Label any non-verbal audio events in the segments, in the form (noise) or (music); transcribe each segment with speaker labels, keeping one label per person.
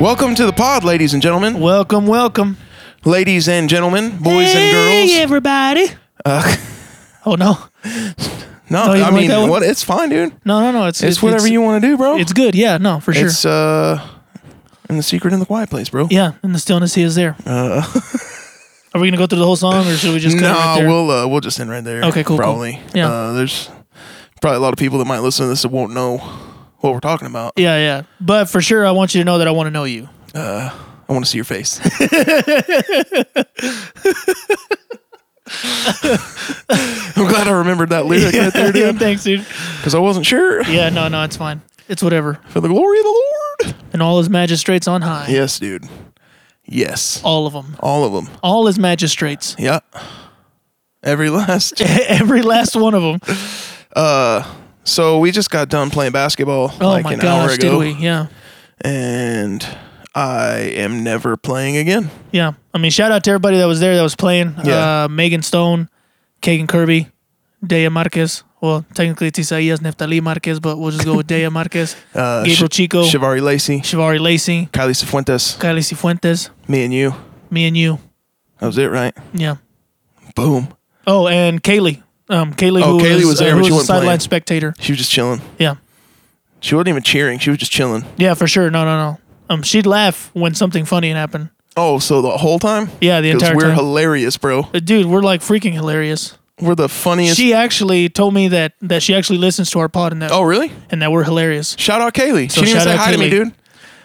Speaker 1: Welcome to the pod, ladies and gentlemen.
Speaker 2: Welcome, welcome.
Speaker 1: Ladies and gentlemen, boys and girls.
Speaker 2: Hey, everybody.
Speaker 1: Uh, (laughs)
Speaker 2: Oh no,
Speaker 1: no,
Speaker 2: you
Speaker 1: I
Speaker 2: like
Speaker 1: mean,
Speaker 2: one?
Speaker 1: what? It's fine, dude.
Speaker 2: no, no, no. It's
Speaker 1: It's whatever you want to do, bro.
Speaker 2: It's good. Yeah, no, for sure.
Speaker 1: It's uh, in the secret in the quiet place, bro.
Speaker 2: yeah, and the stillness he is there.
Speaker 1: Uh, (laughs)
Speaker 2: Are we gonna go through the whole song, or should we just? cut it
Speaker 1: no,
Speaker 2: right there?
Speaker 1: we'll uh, we'll just end right there.
Speaker 2: Okay, cool, cool.
Speaker 1: Probably.
Speaker 2: Yeah.
Speaker 1: Uh, there's probably a lot of people that might listen to this that won't know what we're talking about.
Speaker 2: Yeah, yeah. But for sure, I want you to know that I want to know you.
Speaker 1: Uh, I want to see your face. (laughs) I'm glad I remembered that lyric right there, (laughs)
Speaker 2: yeah,
Speaker 1: dude,
Speaker 2: thanks, dude.
Speaker 1: because I wasn't sure.
Speaker 2: Yeah, no, no, it's fine. It's whatever.
Speaker 1: For the glory of the Lord.
Speaker 2: And all his magistrates on high.
Speaker 1: Yes, dude. Yes.
Speaker 2: All of them.
Speaker 1: All of them.
Speaker 2: All his magistrates.
Speaker 1: Yeah. Every last. (laughs)
Speaker 2: Every last one of them.
Speaker 1: So we just got done playing basketball
Speaker 2: Oh
Speaker 1: like
Speaker 2: my
Speaker 1: an hour
Speaker 2: gosh, did
Speaker 1: ago,
Speaker 2: we? Yeah.
Speaker 1: and I am never playing again.
Speaker 2: Yeah. I mean, shout out to everybody that was there that was playing.
Speaker 1: Yeah.
Speaker 2: Uh, Megan Stone, Kagan Kirby, Dea Marquez. Well, technically it's Isaias Neftali Marquez, but we'll just go with Dea Marquez. (laughs)
Speaker 1: Uh,
Speaker 2: Gabriel
Speaker 1: Sh-
Speaker 2: Chico,
Speaker 1: Shivari Lacey,
Speaker 2: Shivari Lacey,
Speaker 1: Kylie Cifuentes,
Speaker 2: Kylie Cifuentes,
Speaker 1: me and you.
Speaker 2: me and you.
Speaker 1: That was it, right?
Speaker 2: Yeah.
Speaker 1: Boom.
Speaker 2: Oh, and Kaylee. Um, Kaylee,
Speaker 1: Oh,
Speaker 2: who
Speaker 1: Kaylee
Speaker 2: was,
Speaker 1: was there,
Speaker 2: uh,
Speaker 1: but
Speaker 2: who
Speaker 1: she
Speaker 2: was a
Speaker 1: wasn't
Speaker 2: sideline
Speaker 1: playing.
Speaker 2: spectator.
Speaker 1: She was just chilling.
Speaker 2: Yeah.
Speaker 1: She wasn't even cheering. She was just chilling.
Speaker 2: Yeah, for sure. No, no, no. Um, she'd laugh when something funny happened.
Speaker 1: Oh, so the whole time?
Speaker 2: Yeah, the
Speaker 1: 'Cause
Speaker 2: entire time.
Speaker 1: we're
Speaker 2: time.
Speaker 1: hilarious, bro.
Speaker 2: Uh, Dude, we're like freaking hilarious.
Speaker 1: We're the funniest.
Speaker 2: She actually told me that that she actually listens to our pod and that
Speaker 1: oh, really?
Speaker 2: and that we're hilarious.
Speaker 1: Shout out Kaylee.
Speaker 2: So
Speaker 1: she didn't even
Speaker 2: shout
Speaker 1: say
Speaker 2: out
Speaker 1: hi to me,
Speaker 2: Kaylee.
Speaker 1: dude.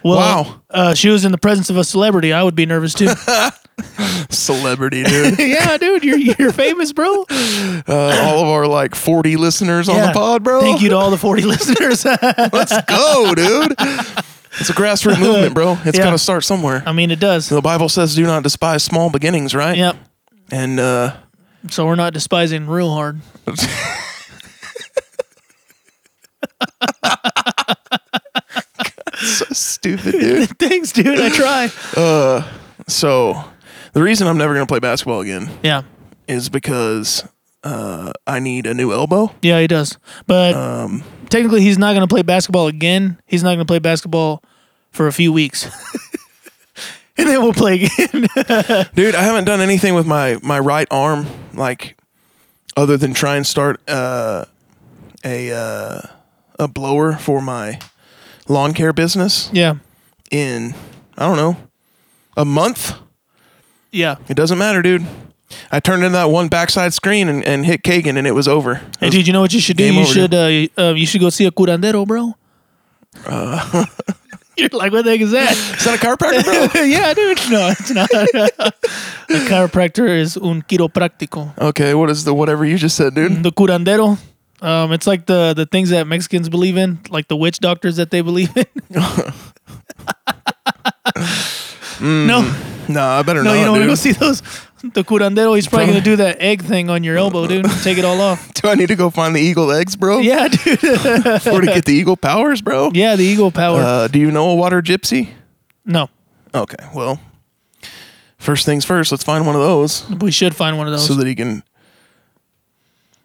Speaker 2: Well,
Speaker 1: Wow.
Speaker 2: Uh, she was in the presence of a celebrity. I would be nervous too. (laughs) (laughs)
Speaker 1: Celebrity, dude. (laughs)
Speaker 2: yeah, dude, you're you're famous, bro.
Speaker 1: uh, all of our like 40 listeners on
Speaker 2: Yeah.
Speaker 1: the pod, bro.
Speaker 2: Thank you to all the 40 (laughs) listeners.
Speaker 1: Let's go, dude. It's a grassroots movement, bro. It's
Speaker 2: Yeah.
Speaker 1: got to start somewhere.
Speaker 2: I mean, it does.
Speaker 1: The Bible says, "Do not despise small beginnings," right?
Speaker 2: Yep.
Speaker 1: And uh,
Speaker 2: So we're not despising real hard.
Speaker 1: so stupid, dude.
Speaker 2: Thanks, dude. I try.
Speaker 1: so, the reason I'm never gonna play basketball again
Speaker 2: Yeah.
Speaker 1: is because uh, I need a new elbow.
Speaker 2: Yeah, he does. But
Speaker 1: Um,
Speaker 2: technically, he's not going to play basketball again. He's not going to play basketball for a few weeks. (laughs) and then we'll play again. (laughs)
Speaker 1: dude, I haven't done anything with my my right arm, like other than try and start uh, a uh, a blower for my lawn care business
Speaker 2: yeah.
Speaker 1: in I don't know a month.
Speaker 2: Yeah.
Speaker 1: It doesn't matter, dude. I turned in that one backside screen and, and hit Kagan, and it was over.
Speaker 2: Hey, dude, you know what you should do? You
Speaker 1: over,
Speaker 2: should uh, uh, you should go see a curandero, bro. (laughs) You're like, what the heck is that?
Speaker 1: Is that a chiropractor, bro? (laughs)
Speaker 2: yeah, dude. No, it's not. (laughs) a chiropractor is un quiropráctico.
Speaker 1: okay, what is the whatever you just said, dude?
Speaker 2: The curandero, um, it's like the the things that Mexicans believe in, like the witch doctors that they believe in. No,
Speaker 1: No, I better
Speaker 2: no,
Speaker 1: not,
Speaker 2: you don't want to
Speaker 1: dude.
Speaker 2: go see those. The curandero, he's probably gonna do that egg thing on your elbow, dude. Take it all off. (laughs)
Speaker 1: Do I need to go find the eagle eggs, bro?
Speaker 2: Yeah, dude. (laughs)
Speaker 1: Or to get the eagle powers, bro?
Speaker 2: yeah, the eagle power.
Speaker 1: Uh, do you know a water gypsy?
Speaker 2: no,
Speaker 1: Okay, well, first things first. Let's find one of those
Speaker 2: we should find one of those.
Speaker 1: so that he can.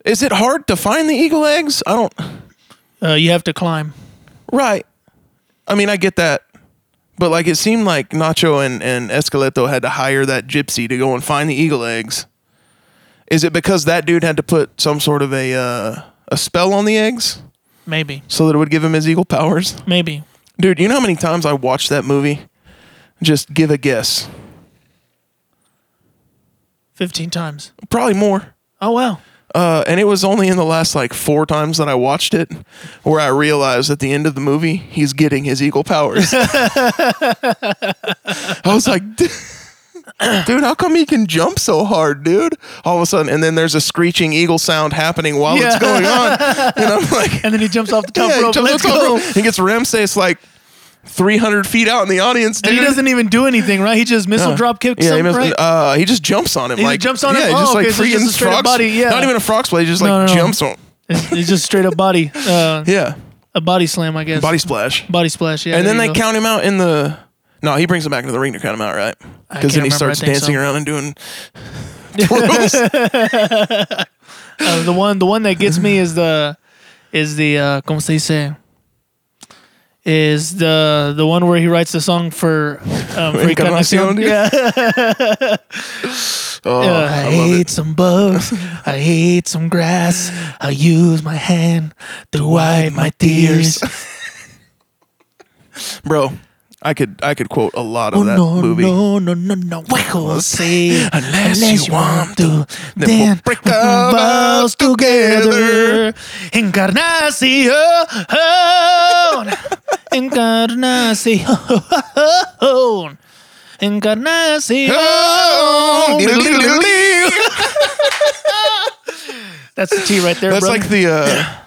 Speaker 1: Is it hard to find the eagle eggs? I don't.
Speaker 2: uh, you have to climb.
Speaker 1: Right. I mean, I get that. But like it seemed like Nacho and, and Esqueleto had to hire that gypsy to go and find the eagle eggs. Is it because that dude had to put some sort of a uh, a spell on the eggs
Speaker 2: Maybe,
Speaker 1: so that it would give him his eagle powers?
Speaker 2: maybe.
Speaker 1: Dude, you know how many times I watched that movie? Just give a guess.
Speaker 2: Fifteen times.
Speaker 1: Probably more.
Speaker 2: Oh wow.
Speaker 1: Uh, and it was only in the last like four times that I watched it where I realized at the end of the movie he's getting his eagle powers. (laughs) I was like, dude, how come he can jump so hard, dude? All of a sudden, and then there's a screeching eagle sound happening while
Speaker 2: Yeah.
Speaker 1: it's going on, and I'm like, (laughs)
Speaker 2: And then he jumps off the top
Speaker 1: yeah, he
Speaker 2: rope.
Speaker 1: jumps
Speaker 2: Let's
Speaker 1: top
Speaker 2: go.
Speaker 1: rope. He gets Ramses like 300 feet out in the audience, dude.
Speaker 2: And he doesn't even do anything, right? He just missile drop kicks
Speaker 1: Yeah, he,
Speaker 2: him, right?
Speaker 1: uh, he just jumps on him.
Speaker 2: He
Speaker 1: like
Speaker 2: jumps on
Speaker 1: yeah,
Speaker 2: him?
Speaker 1: just
Speaker 2: Oh,
Speaker 1: like
Speaker 2: okay, so just
Speaker 1: freaking frogs.
Speaker 2: body, yeah.
Speaker 1: Not even a frog splash. He just like
Speaker 2: No, no,
Speaker 1: jumps on.
Speaker 2: It's just straight up body, uh,
Speaker 1: Yeah,
Speaker 2: a body slam, I guess.
Speaker 1: body splash.
Speaker 2: body splash. Yeah.
Speaker 1: and then they
Speaker 2: go.
Speaker 1: count him out in the. No, he brings him back into the ring to count him out, right? Because then he
Speaker 2: remember,
Speaker 1: starts dancing
Speaker 2: so.
Speaker 1: around and doing. (laughs)
Speaker 2: Uh, the one, the one that gets me is the, is the, uh, como se dice, is the the one where he writes the song for um, for (laughs)
Speaker 1: Encarnacion.
Speaker 2: Yeah. (laughs)
Speaker 1: Oh,
Speaker 2: I,
Speaker 1: I it.
Speaker 2: some bugs. I hate some grass. I use my hand to wipe my tears. (laughs)
Speaker 1: Bro, I could I could quote a lot
Speaker 2: Oh
Speaker 1: of that
Speaker 2: no,
Speaker 1: movie.
Speaker 2: no, no, no, no. We'll say
Speaker 1: Unless you want
Speaker 2: to,
Speaker 1: then
Speaker 2: then
Speaker 1: we'll break our
Speaker 2: vows together. Encarnacion, Encarnacion, Encarnacion. That's the T right there,
Speaker 1: That's
Speaker 2: bro.
Speaker 1: like the uh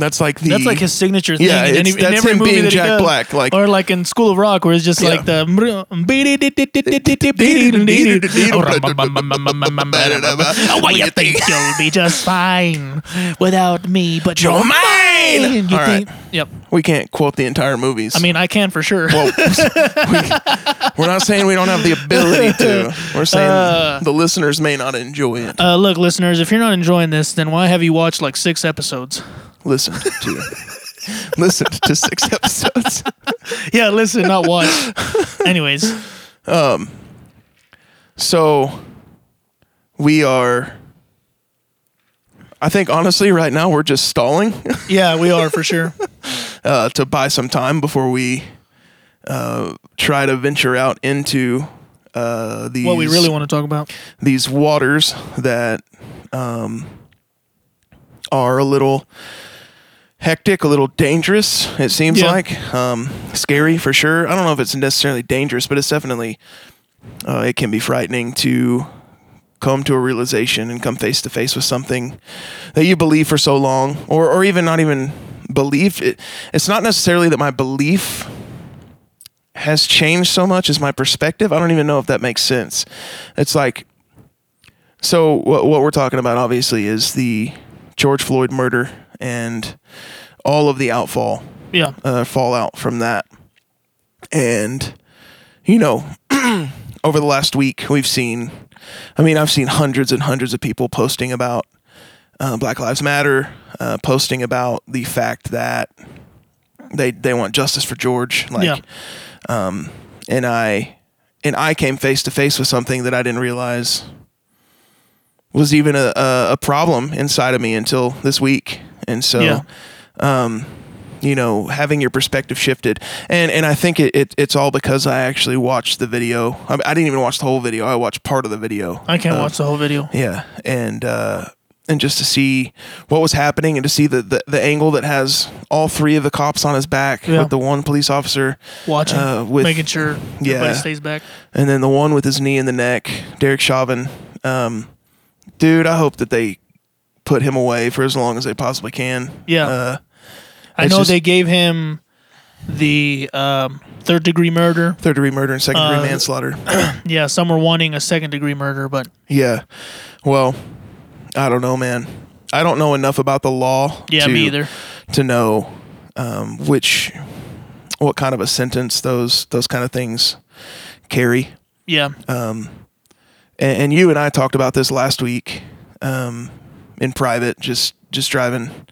Speaker 1: that's like the
Speaker 2: That's like his signature thing.
Speaker 1: Yeah,
Speaker 2: in, any,
Speaker 1: it's-
Speaker 2: in
Speaker 1: that's
Speaker 2: every
Speaker 1: him
Speaker 2: movie
Speaker 1: being
Speaker 2: that he
Speaker 1: Jack
Speaker 2: does.
Speaker 1: Black, like-
Speaker 2: or like in School of Rock, where it's just like the. Why you think you'll be just fine without me? But you're mine. You
Speaker 1: All right.
Speaker 2: Yep.
Speaker 1: we can't quote the entire movies.
Speaker 2: I mean, I can for sure.
Speaker 1: well, (laughs) we, are not saying we don't have the ability to. (laughs) We're saying the listeners may not enjoy it.
Speaker 2: Uh, look, listeners, if you're not enjoying this, then why have you watched like six episodes?
Speaker 1: Listen to (laughs) listen to six episodes. (laughs)
Speaker 2: Yeah, listen, not watch. Anyways, um,
Speaker 1: So we are. I think honestly, right now we're just stalling (laughs)
Speaker 2: yeah, we are for sure.
Speaker 1: uh, to buy some time before we uh, try to venture out into uh, these
Speaker 2: What we really want to talk about.
Speaker 1: these waters that um, are a little hectic, a little dangerous. It seems
Speaker 2: Yeah.
Speaker 1: like um, scary for sure. I don't know if it's necessarily dangerous, but it's definitely uh, it can be frightening to come to a realization and come face to face with something that you believe for so long, or or even not even believe it. It's not necessarily that my belief has changed so much as my perspective. I don't even know if that makes sense. It's like, so what, what we're talking about obviously is the George Floyd murder and all of the outfall,
Speaker 2: Yeah.
Speaker 1: uh, fallout from that. And, you know, (clears throat) over the last week, we've seen, I mean, I've seen hundreds and hundreds of people posting about uh, Black Lives Matter, uh, posting about the fact that they, they want justice for George. Like,
Speaker 2: yeah.
Speaker 1: and I and I came face to face with something that I didn't realize was even a, a, a problem inside of me until this week. And so,
Speaker 2: Yeah.
Speaker 1: you know, having your perspective shifted, and and I think it, it it's all because I actually watched the video. I, mean, I didn't even watch the whole video. I watched part of the video.
Speaker 2: I can't
Speaker 1: Uh,
Speaker 2: watch the whole video.
Speaker 1: Yeah, and uh, and just to see what was happening, and to see the, the the angle that has all three of the cops on his back,
Speaker 2: Yeah.
Speaker 1: with the one police officer
Speaker 2: Watching,
Speaker 1: uh, with
Speaker 2: making sure
Speaker 1: Yeah.
Speaker 2: everybody stays back.
Speaker 1: and then the one with his knee in the neck, Derek Chauvin. Um, dude, I hope that they put him away for as long as they possibly can.
Speaker 2: Yeah.
Speaker 1: Uh,
Speaker 2: I know
Speaker 1: just-
Speaker 2: they gave him the um, third degree murder.
Speaker 1: third degree murder and second degree
Speaker 2: Uh,
Speaker 1: manslaughter. (clears throat)
Speaker 2: Yeah, some were wanting a second degree murder, but
Speaker 1: yeah. Well, I don't know, man. I don't know enough about the law.
Speaker 2: yeah,
Speaker 1: to,
Speaker 2: me either.
Speaker 1: To know um, which, what kind of a sentence those those kind of things carry.
Speaker 2: Yeah,
Speaker 1: and, and you and I talked about this last week um, in private, just just driving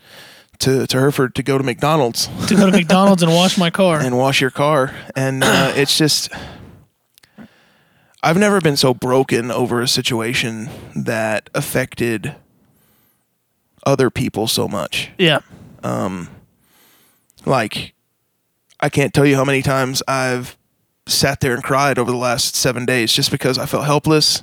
Speaker 1: to to Hereford to go to McDonald's
Speaker 2: to go to McDonald's and wash my car.
Speaker 1: and wash your car, and uh, (clears throat) it's just I've never been so broken over a situation that affected other people so much.
Speaker 2: yeah,
Speaker 1: Like I can't tell you how many times I've sat there and cried over the last seven days just because I felt helpless.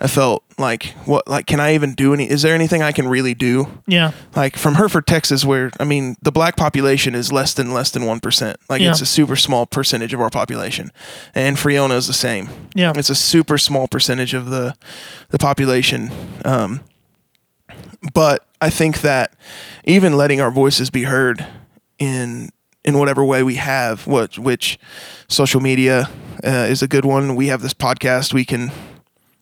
Speaker 1: I felt like what like can I even do any is there anything I can really do?
Speaker 2: yeah,
Speaker 1: Like from Hereford, Texas, where I mean the black population is less than less than one percent. Like
Speaker 2: Yeah.
Speaker 1: it's a super small percentage of our population. And Friona is the same.
Speaker 2: yeah,
Speaker 1: It's a super small percentage of the the population. Um, but I think that even letting our voices be heard in in whatever way we have, what which social media uh, is a good one. We have this podcast. We can,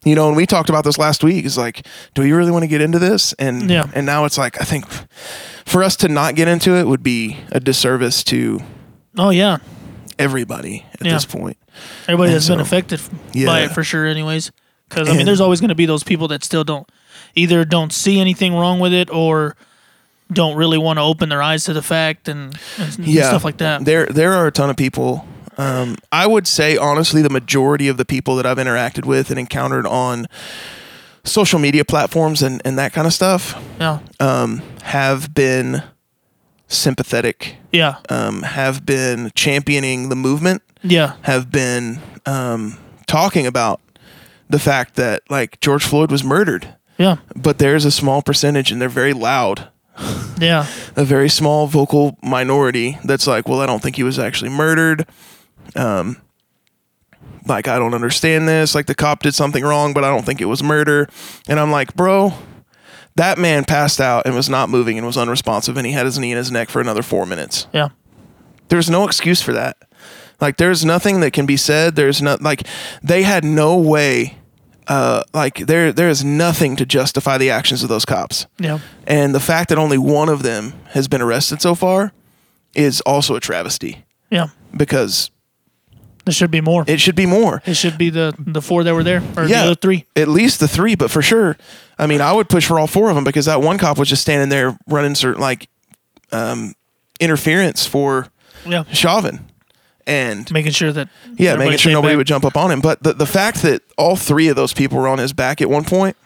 Speaker 1: you know, and we talked about this last week. Is like, do we really want to get into this? And
Speaker 2: Yeah.
Speaker 1: and now it's like I think for us to not get into it would be a disservice to
Speaker 2: oh yeah.
Speaker 1: everybody at
Speaker 2: Yeah.
Speaker 1: this point.
Speaker 2: Everybody
Speaker 1: And
Speaker 2: been
Speaker 1: so-
Speaker 2: affected by it for sure, anyways. Because I mean,
Speaker 1: And-
Speaker 2: there's always going to be those people that still don't either don't see anything wrong with it or don't really want to open their eyes to the fact and, and
Speaker 1: yeah,
Speaker 2: stuff like that.
Speaker 1: There, there are a ton of people. Um, I would say honestly, the majority of the people that I've interacted with and encountered on social media platforms and, and that kind of stuff
Speaker 2: yeah,
Speaker 1: um, have been sympathetic,
Speaker 2: yeah,
Speaker 1: um, have been championing the movement,
Speaker 2: yeah,
Speaker 1: have been um, talking about the fact that like George Floyd was murdered.
Speaker 2: yeah,
Speaker 1: But there's a small percentage, and they're very loud.
Speaker 2: Yeah, (laughs)
Speaker 1: a very small vocal minority that's like, well, I don't think he was actually murdered. Um, like I don't understand this. Like the cop did something wrong, but I don't think it was murder. And I'm like, bro, that man passed out and was not moving and was unresponsive, and he had his knee in his neck for another four minutes.
Speaker 2: yeah,
Speaker 1: There's no excuse for that. Like there's nothing that can be said. There's not like they had no way. Uh, like there, there is nothing to justify the actions of those cops.
Speaker 2: yeah,
Speaker 1: And the fact that only one of them has been arrested so far is also a travesty
Speaker 2: yeah.
Speaker 1: because
Speaker 2: There should be more. It,
Speaker 1: should be more.
Speaker 2: It should be the the four that were there or the
Speaker 1: Yeah,
Speaker 2: other three.
Speaker 1: At least the three, but for sure, I mean, I would push for all four of them because that one cop was just standing there running certain like um, interference for
Speaker 2: Yeah,
Speaker 1: Chauvin. And
Speaker 2: making sure that
Speaker 1: yeah, making sure nobody
Speaker 2: back.
Speaker 1: would jump up on him. But the, the fact that all three of those people were on his back at one point,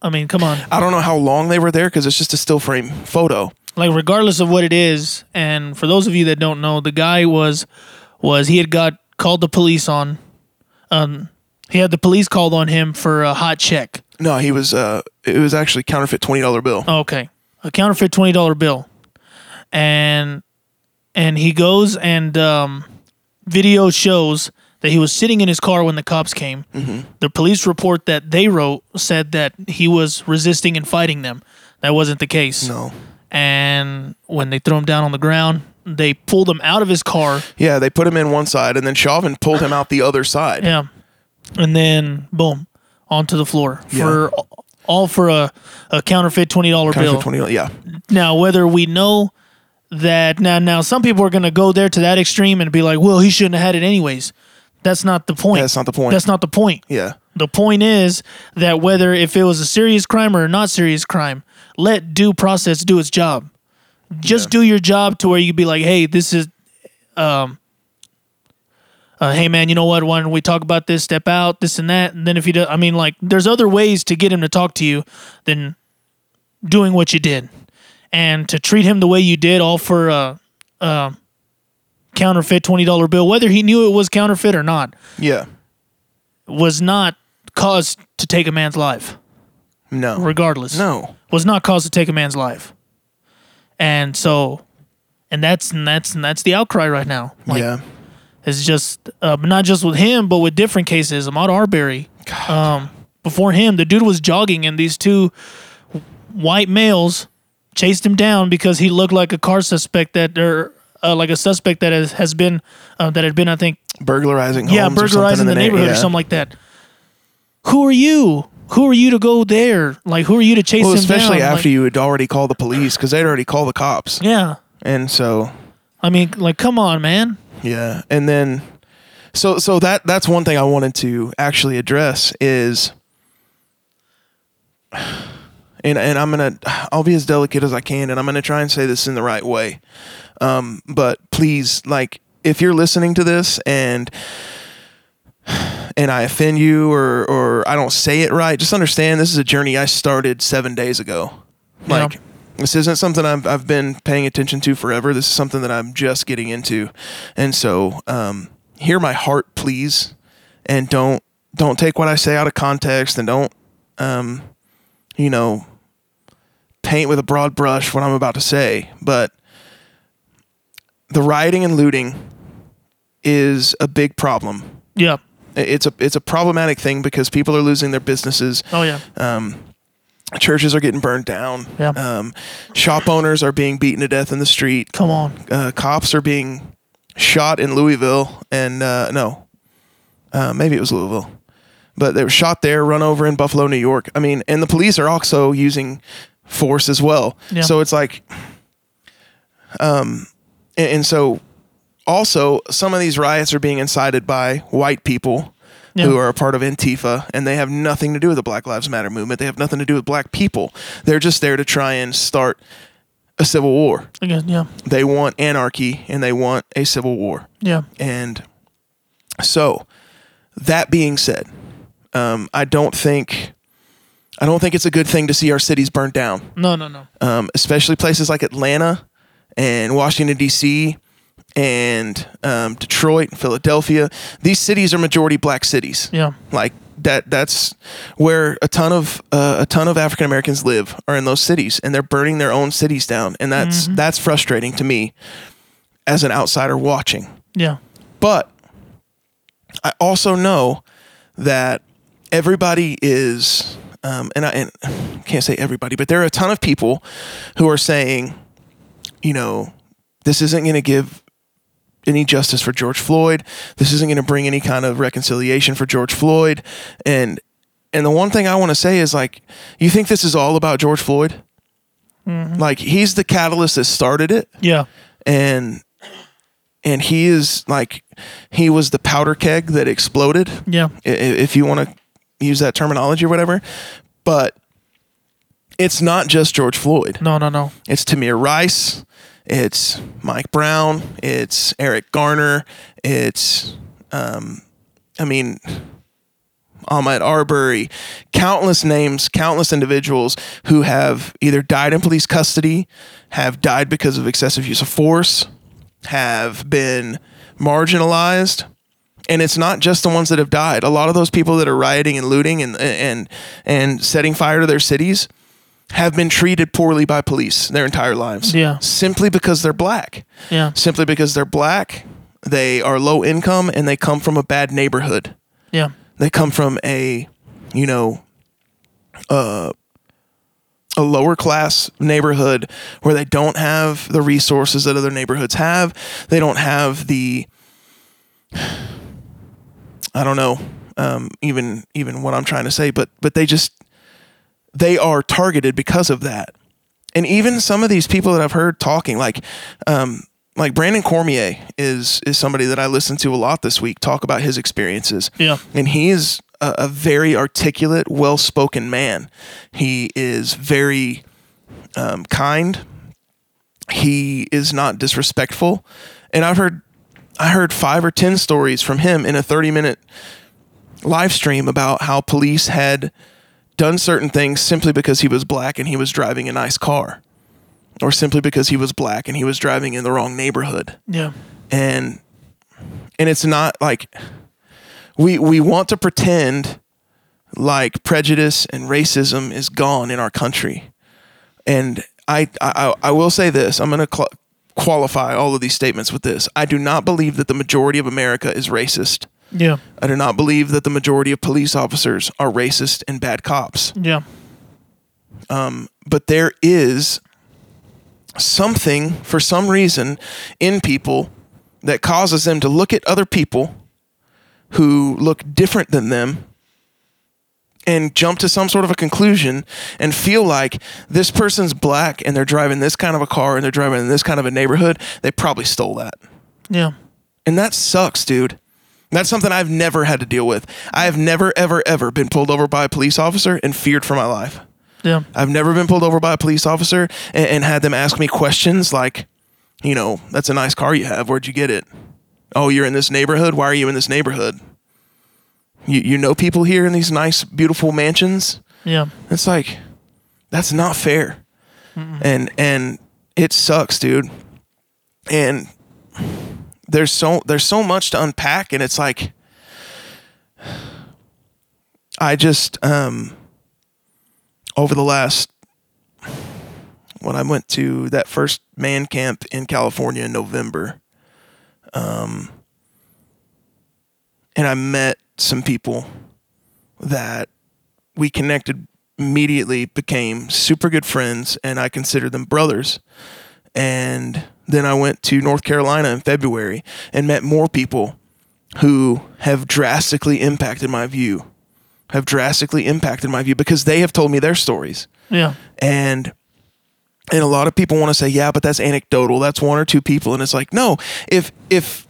Speaker 2: I mean, come on.
Speaker 1: I don't know how long they were there because it's just a still frame photo.
Speaker 2: like regardless of what it is and for those of you that don't know the guy was was he had got called the police on um he had the police called on him for a hot check
Speaker 1: No, he was. Uh, it was actually counterfeit twenty dollar bill.
Speaker 2: okay a counterfeit $20 bill and and he goes and um video shows that he was sitting in his car when the cops came the police report that they wrote said that he was resisting and fighting them that wasn't the case
Speaker 1: No.
Speaker 2: and when they threw him down on the ground, they pulled him out of his car.
Speaker 1: Yeah, they put him in one side, and then Chauvin pulled him out the other side.
Speaker 2: Yeah, and then boom, onto the floor for all for a, a counterfeit twenty dollar bill.
Speaker 1: twenty. Yeah,
Speaker 2: Now, whether we know that now, now some people are going to go there to that extreme and be like, "Well, he shouldn't have had it anyways." That's not the point.
Speaker 1: That's not the point.
Speaker 2: That's not the point.
Speaker 1: yeah,
Speaker 2: The point is that whether if it was a serious crime or a not serious crime, let due process do its job. Just
Speaker 1: Yeah.
Speaker 2: do your job to where you be like, hey, this is, um, uh, hey man, you know what? Why don't we talk about this? Step out, this and that, and then if you do, I mean, like, there's other ways to get him to talk to you than doing what you did, and to treat him the way you did, all for a, a counterfeit twenty dollar bill, whether he knew it was counterfeit or not
Speaker 1: yeah.
Speaker 2: was not cause to take a man's life,
Speaker 1: No,
Speaker 2: regardless.
Speaker 1: no.
Speaker 2: Was not cause to take a man's life. And so and that's and that's and that's the outcry right now. Like
Speaker 1: yeah,
Speaker 2: it's just uh, not just with him, but with different cases. Ahmaud Arbery. Um before him, the dude was jogging and these two white males chased him down because he looked like a car suspect that or uh, like a suspect that has, has been uh, that had been I think
Speaker 1: burglarizing.
Speaker 2: yeah,
Speaker 1: homes or something
Speaker 2: burglarizing
Speaker 1: in
Speaker 2: the,
Speaker 1: na-
Speaker 2: neighborhood or
Speaker 1: yeah.
Speaker 2: something like that. Who are you? Who are you to go there? Like, who are you to chase
Speaker 1: Well,
Speaker 2: him
Speaker 1: especially
Speaker 2: down?
Speaker 1: after
Speaker 2: Like,
Speaker 1: you had already called the police because they'd already called the cops,
Speaker 2: yeah,
Speaker 1: and so
Speaker 2: I mean, like, come on, man.
Speaker 1: yeah, and then so so that that's one thing I wanted to actually address is. And, and I'm gonna I'll be as delicate as I can and I'm gonna try and say this in the right way. Um, but please, like, if you're listening to this and and I offend you or or I don't say it right, just understand this is a journey I started seven days ago. Like
Speaker 2: Yeah.
Speaker 1: this isn't something I've I've been paying attention to forever. This is something that I'm just getting into, and so um, hear my heart, please, and don't don't take what I say out of context, and don't um, you know paint with a broad brush what I'm about to say. But the rioting and looting is a big problem
Speaker 2: Yeah.
Speaker 1: It's a it's a problematic thing because people are losing their businesses.
Speaker 2: Oh yeah.
Speaker 1: Churches are getting burned down.
Speaker 2: Yeah.
Speaker 1: Um, shop owners are being beaten to death in the street.
Speaker 2: Come on.
Speaker 1: Uh, cops are being shot in Louisville, and uh, no, uh, maybe it was Louisville, but they were shot there, run over in Buffalo, New York. I mean, and the police are also using force as well.
Speaker 2: Yeah.
Speaker 1: So it's like, um, and, and so also some of these riots are being incited by white people
Speaker 2: Yeah.
Speaker 1: who are a part of Antifa, and they have nothing to do with the Black Lives Matter movement. They have nothing to do with black people. They're just there to try and start a civil war.
Speaker 2: Again, yeah,
Speaker 1: They want anarchy and they want a civil war.
Speaker 2: yeah,
Speaker 1: And so, that being said, um, I don't think I don't think it's a good thing to see our cities burned down,
Speaker 2: no, no, no,
Speaker 1: um, especially places like Atlanta and Washington D.C. and um, Detroit, and Philadelphia. These cities are majority black cities.
Speaker 2: yeah,
Speaker 1: Like that. That's where a ton of uh, a ton of African Americans live are in those cities, and they're burning their own cities down, and that's that's frustrating to me as an outsider watching.
Speaker 2: yeah,
Speaker 1: But I also know that everybody is, um, and I and I can't say everybody, but there are a ton of people who are saying, you know, this isn't going to give any justice for George Floyd. This isn't going to bring any kind of reconciliation for George Floyd. And and the one thing I want to say is like, you think this is all about George Floyd? Mm-hmm. Like he's the catalyst that started it.
Speaker 2: Yeah,
Speaker 1: and and he is like he was the powder keg that exploded.
Speaker 2: Yeah,
Speaker 1: if you want to use that terminology or whatever. But it's not just George Floyd.
Speaker 2: No, no, no,
Speaker 1: it's Tamir Rice it's Mike Brown it's Eric Garner it's um I mean Ahmaud Arbery, countless names, countless individuals who have either died in police custody, have died because of excessive use of force, have been marginalized. And it's not just the ones that have died. A lot of those people that are rioting and looting and and and setting fire to their cities have been treated poorly by police their entire lives.
Speaker 2: Yeah.
Speaker 1: Simply because they're black.
Speaker 2: yeah,
Speaker 1: Simply because they're black, they are low income and they come from a bad neighborhood
Speaker 2: yeah,
Speaker 1: they come from a you know uh, a lower class neighborhood where they don't have the resources that other neighborhoods have they don't have the (sighs) i don't know um, even even what i'm trying to say but but they just they are targeted because of that and even some of these people that i've heard talking like um, like brandon cormier is is somebody that i listened to a lot this week talk about his experiences
Speaker 2: yeah,
Speaker 1: and he is a, a very articulate, well-spoken man. He is very um, kind. He is not disrespectful, and I've heard I heard five or ten stories from him in a thirty-minute live stream about how police had done certain things simply because he was black and he was driving a nice car, or simply because he was black and he was driving in the wrong neighborhood.
Speaker 2: Yeah,
Speaker 1: and and it's not like we we want to pretend like prejudice and racism is gone in our country. And i i, I will say this i'm going to cl- qualify all of these statements with this. I do not believe that the majority of america is racist
Speaker 2: yeah,
Speaker 1: i do not believe that the majority of police officers are racist and bad cops.
Speaker 2: Yeah, um,
Speaker 1: but there is something for some reason in people that causes them to look at other people who look different than them and jump to some sort of a conclusion and feel like this person's black and they're driving this kind of a car and they're driving in this kind of a neighborhood, they probably stole that.
Speaker 2: yeah,
Speaker 1: And that sucks, dude. That's something I've never had to deal with. I have never, ever, ever been pulled over by a police officer and feared for my life.
Speaker 2: yeah,
Speaker 1: I've never been pulled over by a police officer and, and had them ask me questions like, you know, that's a nice car you have. Where'd you get it? Oh, you're in this neighborhood. Why are you in this neighborhood? You you know people here in these nice, beautiful mansions.
Speaker 2: yeah,
Speaker 1: It's like that's not fair, and and it sucks, dude. And there's so there's so much to unpack, and it's like I just um over the last when I went to that first man camp in California in November, um, and I met some people that we connected immediately, became super good friends, and I consider them brothers. And then I went to North Carolina in February and met more people who have drastically impacted my view, have drastically impacted my view because they have told me their stories.
Speaker 2: Yeah,
Speaker 1: and and a lot of people want to say yeah but that's anecdotal that's one or two people. And it's like no if if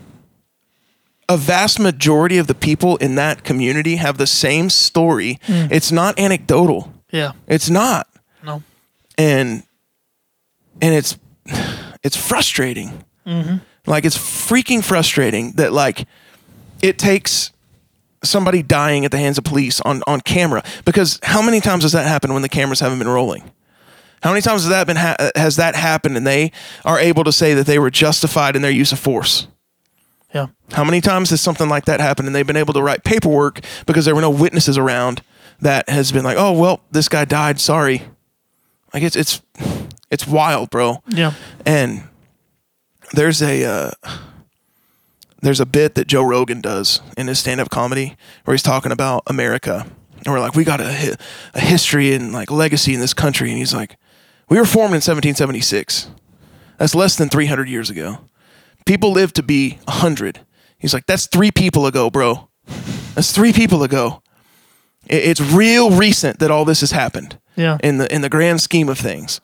Speaker 1: a vast majority of the people in that community have the same story mm. it's not anecdotal.
Speaker 2: Yeah,
Speaker 1: it's not.
Speaker 2: No,
Speaker 1: and and it's it's frustrating. Mm-hmm. Like it's freaking frustrating that like it takes somebody dying at the hands of police on on camera because how many times has that happened when the cameras haven't been rolling? How many times has that been ha- uh, has that happened and they are able to say that they were justified in their use of force?
Speaker 2: Yeah.
Speaker 1: How many times has something like that happened and they've been able to write paperwork because there were no witnesses around that has been like, oh well, this guy died. Sorry. Like it's it's it's wild, bro.
Speaker 2: Yeah.
Speaker 1: And there's a uh, there's a bit that Joe Rogan does in his stand up comedy where he's talking about America. And we're like, we got a, hi- a history and like legacy in this country. And he's like, we were formed in 1776. That's less than 300 years ago. People lived to be 100. He's like, that's three people ago, bro. That's three people ago. It's real recent that all this has happened
Speaker 2: Yeah.
Speaker 1: in the in the grand scheme of things.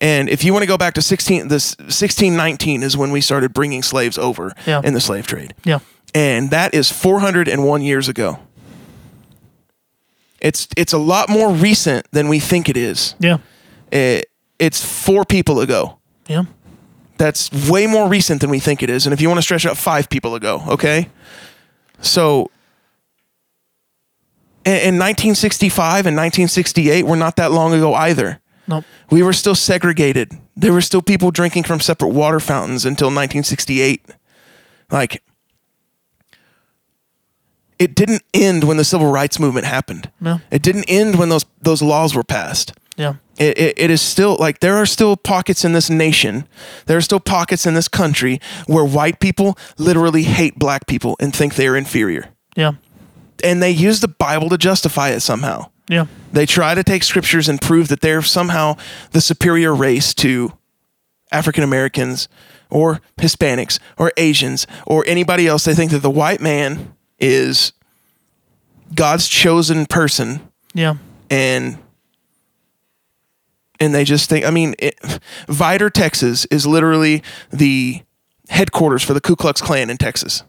Speaker 1: And if you want to go back to 16 this 1619 is when we started bringing slaves over
Speaker 2: Yeah.
Speaker 1: in the slave trade.
Speaker 2: Yeah.
Speaker 1: And that is 401 years ago. It's it's a lot more recent than we think it is.
Speaker 2: Yeah.
Speaker 1: It, it's four people ago.
Speaker 2: Yeah.
Speaker 1: That's way more recent than we think it is. And if you want to stretch it out, five people ago, okay? So in, in 1965 and 1968 were not that long ago either.
Speaker 2: Nope.
Speaker 1: We were still segregated. There were still people drinking from separate water fountains until 1968. Like, it didn't end when the civil rights movement happened.
Speaker 2: No.
Speaker 1: It didn't end when those those laws were passed.
Speaker 2: Yeah.
Speaker 1: It, it, it is still like there are still pockets in this nation, there are still pockets in this country where white people literally hate black people and think they are inferior.
Speaker 2: Yeah.
Speaker 1: And they use the Bible to justify it somehow.
Speaker 2: Yeah.
Speaker 1: They try to take scriptures and prove that they're somehow the superior race to African Americans or Hispanics or Asians or anybody else. They think that the white man is God's chosen person
Speaker 2: Yeah.
Speaker 1: and and they just think I mean it, Texas is literally the headquarters for the Ku Klux Klan in Texas.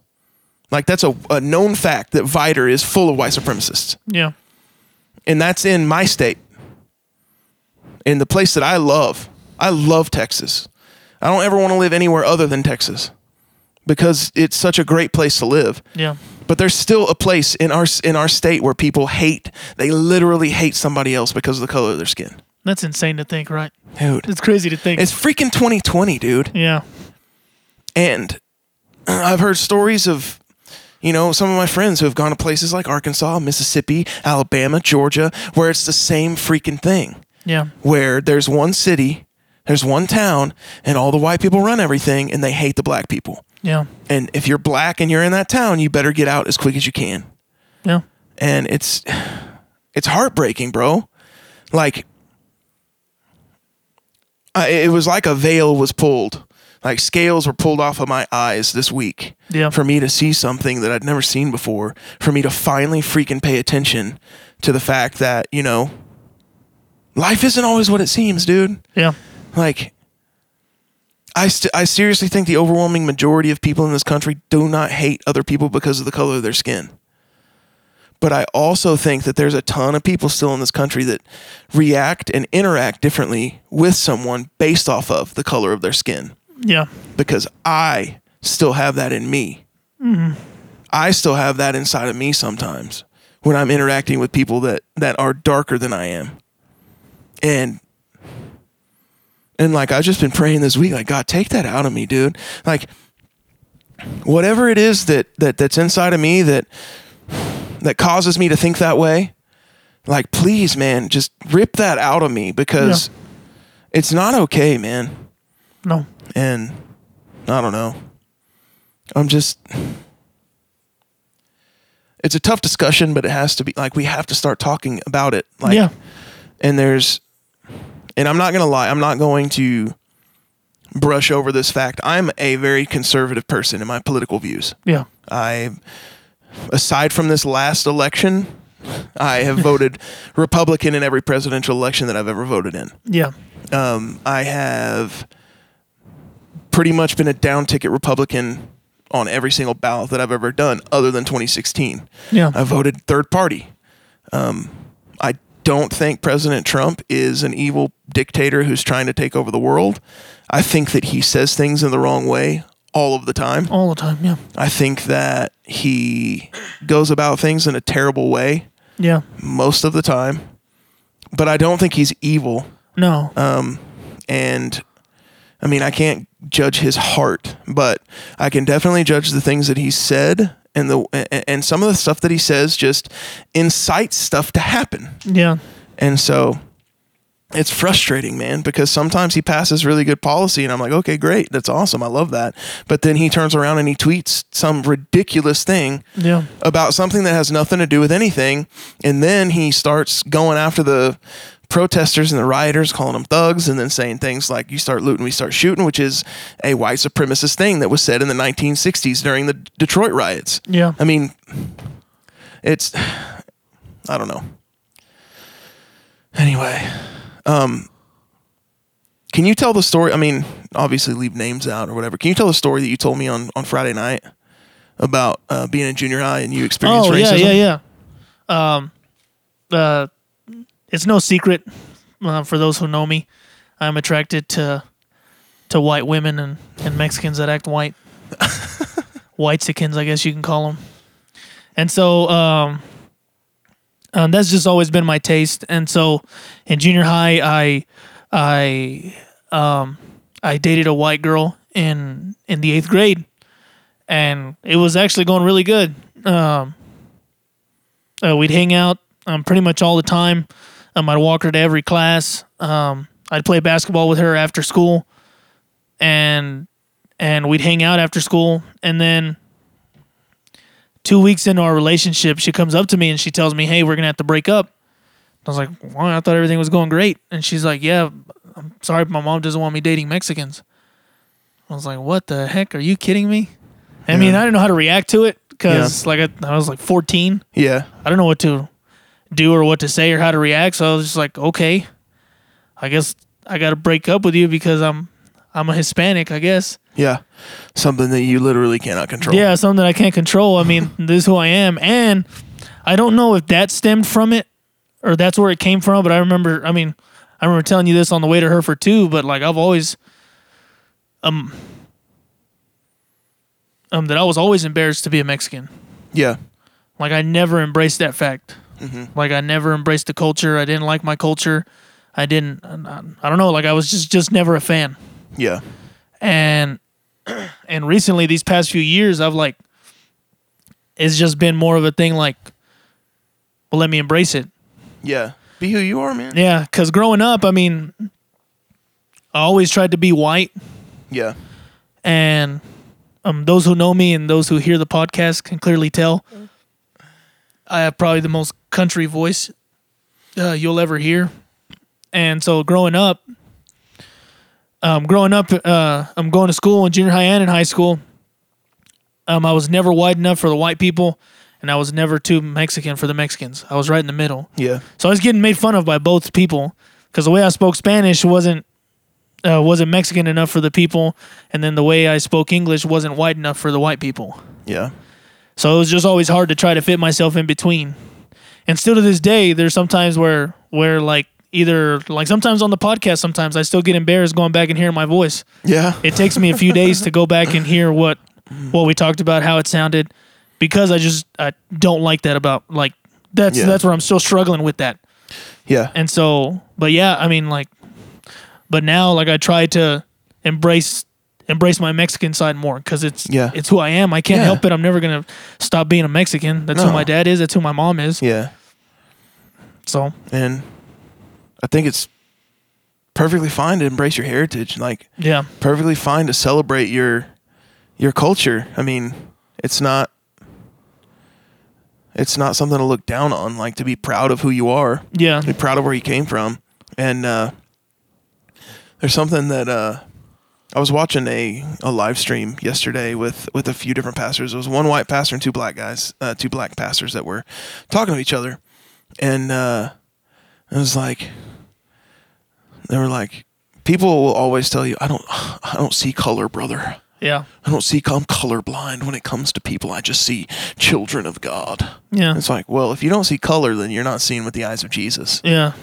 Speaker 1: Like that's a, a known fact that Vidor is full of white supremacists
Speaker 2: Yeah.
Speaker 1: And that's in my state in the place that i love i love texas i don't ever want to live anywhere other than texas because it's such a great place to live
Speaker 2: Yeah.
Speaker 1: but there's still a place in our in our state where people hate they literally hate somebody else because of the color of their skin
Speaker 2: That's insane to think, right?
Speaker 1: dude
Speaker 2: It's crazy to think.
Speaker 1: it's freaking 2020 dude
Speaker 2: yeah.
Speaker 1: And (clears throat) I've heard stories of, you know, some of my friends who have gone to places like Arkansas, Mississippi, Alabama, Georgia, where it's the same freaking thing.
Speaker 2: Yeah.
Speaker 1: Where there's one city, there's one town, and all the white people run everything and they hate the black people.
Speaker 2: Yeah.
Speaker 1: And if you're black and you're in that town, you better get out as quick as you can.
Speaker 2: Yeah.
Speaker 1: And it's it's heartbreaking, bro. Like I, it was like a veil was pulled. Like scales were pulled off of my eyes this week
Speaker 2: Yeah.
Speaker 1: for me to see something that I'd never seen before, for me to finally freaking pay attention to the fact that, you know, life isn't always what it seems, dude.
Speaker 2: Yeah.
Speaker 1: Like, I, st- I seriously think the overwhelming majority of people in this country do not hate other people because of the color of their skin. But I also think that there's a ton of people still in this country that react and interact differently with someone based off of the color of their skin
Speaker 2: Yeah.
Speaker 1: because I still have that in me. Mm-hmm. I still have that inside of me sometimes when I'm interacting with people that that are darker than I am. And and like I've just been praying this week, like God, take that out of me, dude. Like whatever it is that that that's inside of me that that causes me to think that way, like please, man, just rip that out of me because it's not okay, man
Speaker 2: No.
Speaker 1: And I don't know. I'm just it's a tough discussion, but it has to be like we have to start talking about it. Like
Speaker 2: yeah.
Speaker 1: and there's and I'm not going to lie, I'm not going to brush over this fact. I'm a very conservative person in my political views.
Speaker 2: Yeah.
Speaker 1: I aside from this last election, I have (laughs) voted Republican in every presidential election that I've ever voted in.
Speaker 2: Yeah.
Speaker 1: Um, I have pretty much been a down ticket Republican on every single ballot that I've ever done, other than 2016.
Speaker 2: Yeah.
Speaker 1: I voted third party. Um, I don't think President Trump is an evil dictator who's trying to take over the world. I think that he says things in the wrong way all of the time.
Speaker 2: All the time. Yeah.
Speaker 1: I think that he goes about things in a terrible way
Speaker 2: Yeah.
Speaker 1: most of the time. But I don't think he's evil.
Speaker 2: No.
Speaker 1: Uh, And I mean, I can't judge his heart, but I can definitely judge the things that he said and the and- some of the stuff that he says just incites stuff to happen.
Speaker 2: yeah.
Speaker 1: And so it's frustrating, man, because sometimes he passes really good policy and I'm like, okay, great. That's awesome. I love that. But then he turns around and he tweets some ridiculous thing
Speaker 2: Yeah.
Speaker 1: about something that has nothing to do with anything. And then he starts going after the protesters and the rioters, calling them thugs, and then saying things like, you start looting, we start shooting, which is a white supremacist thing that was said in the 1960s during the Detroit riots.
Speaker 2: Yeah.
Speaker 1: I mean, it's, I don't know. Anyway, um, can you tell the story? I mean, obviously leave names out or whatever. Can you tell the story that you told me on, on Friday night about uh, being in junior high and you experienced
Speaker 2: Oh
Speaker 1: racism?
Speaker 2: yeah, yeah, yeah. Um, uh, it's no secret uh, for those who know me. I'm attracted to to white women and, and Mexicans that act white. white (laughs) Whitesicans, I guess you can call them. And so um, um, that's just always been my taste. And so in junior high, I I um, I dated a white girl in in the eighth grade, and it was actually going really good. Um, uh, we'd hang out um, pretty much all the time. Um, I'd walk her to every class. Um, I'd play basketball with her after school, and and we'd hang out after school. And then two weeks into our relationship, she comes up to me and she tells me, "Hey, we're gonna have to break up." I was like, "Why? I thought everything was going great." And she's like, "Yeah, I'm sorry, but my mom doesn't want me dating Mexicans." I was like, "What the heck? Are you kidding me?" I mean, I didn't know how to react to it because, like, I, I was like 14.
Speaker 1: Yeah.
Speaker 2: I don't know what to do or what to say or how to react. So I was just like, okay, I guess I got to break up with you because I'm I'm a Hispanic. I guess.
Speaker 1: Yeah. Something that you literally cannot control.
Speaker 2: Yeah, something that I can't control. I mean, (laughs) this is who I am, and I don't know if that stemmed from it or that's where it came from. But I remember, I mean, I remember telling you this on the way to Hereford too. But like, I've always, um, um, that I was always embarrassed to be a Mexican.
Speaker 1: Yeah.
Speaker 2: Like I never embraced that fact. Like I never embraced the culture. I didn't like my culture. I didn't. I don't know. Like I was just just never a fan.
Speaker 1: Yeah.
Speaker 2: And (clears throat) and recently, these past few years, I've like it's just been more of a thing. Like, well, let me embrace it.
Speaker 1: Yeah. Be who you are, man.
Speaker 2: Yeah, because growing up, I mean, I always tried to be white,
Speaker 1: Yeah.
Speaker 2: and um, those who know me and those who hear the podcast can clearly tell I have probably the most country voice uh, you'll ever hear. And so growing up, um, growing up, uh, I'm going to school in junior high and in high school. Um, I was never white enough for the white people, and I was never too Mexican for the Mexicans. I was right in the middle.
Speaker 1: Yeah.
Speaker 2: So I was getting made fun of by both people because the way I spoke Spanish wasn't uh, wasn't Mexican enough for the people, and then the way I spoke English wasn't white enough for the white people.
Speaker 1: Yeah.
Speaker 2: So it was just always hard to try to fit myself in between. And still to this day, there's sometimes where where like either like sometimes on the podcast, sometimes I still get embarrassed going back and hearing my voice.
Speaker 1: Yeah.
Speaker 2: It takes me a few days to go back and hear what what we talked about, how it sounded, because I just I don't like that about like that's
Speaker 1: Yeah.
Speaker 2: that's where I'm still struggling with that.
Speaker 1: yeah.
Speaker 2: And so, but yeah, I mean, like, but now, like, I try to embrace embrace my Mexican side more because it's
Speaker 1: Yeah.
Speaker 2: it's who I am. I can't
Speaker 1: Yeah.
Speaker 2: help it. I'm never gonna stop being a Mexican. That's who my dad is. That's who my mom is.
Speaker 1: Yeah.
Speaker 2: So
Speaker 1: And I think it's perfectly fine to embrace your heritage. Like
Speaker 2: yeah,
Speaker 1: perfectly fine to celebrate your your culture. I mean, it's not it's not something to look down on, like to be proud of who you are.
Speaker 2: yeah,
Speaker 1: be proud of where you came from. And uh, there's something that uh, I was watching a, a live stream yesterday with with a few different pastors. It was one white pastor and two black guys, uh, two black pastors that were talking to each other, and uh, it was like they were like, people will always tell you, I don't I don't see color, brother.
Speaker 2: Yeah.
Speaker 1: I don't see. I'm colorblind when it comes to people. I just see children of God.
Speaker 2: Yeah.
Speaker 1: It's like, well, if you don't see color, then you're not seeing with the eyes of Jesus.
Speaker 2: Yeah.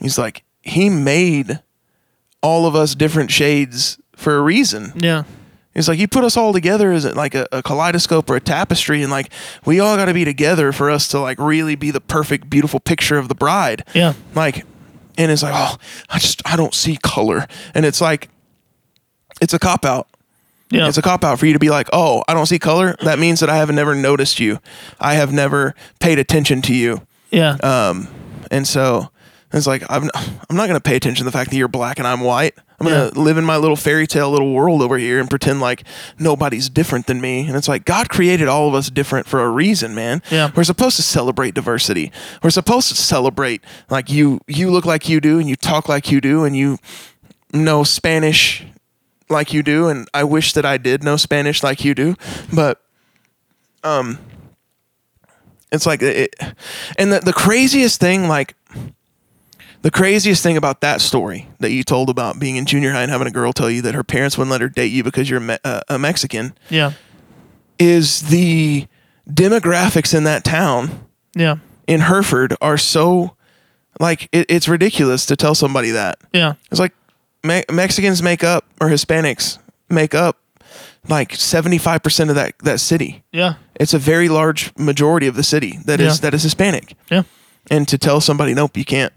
Speaker 1: He's like, he made all of us different shades for a reason.
Speaker 2: Yeah.
Speaker 1: It's like he put us all together as like a, a kaleidoscope or a tapestry, and like we all got to be together for us to like really be the perfect, beautiful picture of the bride.
Speaker 2: Yeah.
Speaker 1: Like, and it's like, oh, I just I don't see color, and it's like, it's a cop out.
Speaker 2: Yeah.
Speaker 1: It's a cop out for you to be like, oh, I don't see color. That means that I have never noticed you. I have never paid attention to you.
Speaker 2: yeah.
Speaker 1: Um, and so it's like I'm I'm not gonna pay attention to the fact that you're black and I'm white. I'm gonna
Speaker 2: Yeah.
Speaker 1: live in my little fairy tale little world over here and pretend like nobody's different than me. And it's like God created all of us different for a reason, man.
Speaker 2: Yeah.
Speaker 1: We're supposed to celebrate diversity. We're supposed to celebrate like you you look like you do and you talk like you do and you know Spanish like you do and I wish that I did know Spanish like you do, but um it's like it and the, the craziest thing like the craziest thing about that story that you told about being in junior high and having a girl tell you that her parents wouldn't let her date you because you're a, Me- uh, a Mexican
Speaker 2: yeah.
Speaker 1: is the demographics in that town
Speaker 2: Yeah.
Speaker 1: in Hereford are so like it, it's ridiculous to tell somebody that.
Speaker 2: Yeah.
Speaker 1: It's like Me- Mexicans make up or Hispanics make up like 75% of that that city.
Speaker 2: Yeah.
Speaker 1: It's a very large majority of the city that is
Speaker 2: Yeah.
Speaker 1: that is Hispanic.
Speaker 2: Yeah.
Speaker 1: And to tell somebody nope, you can't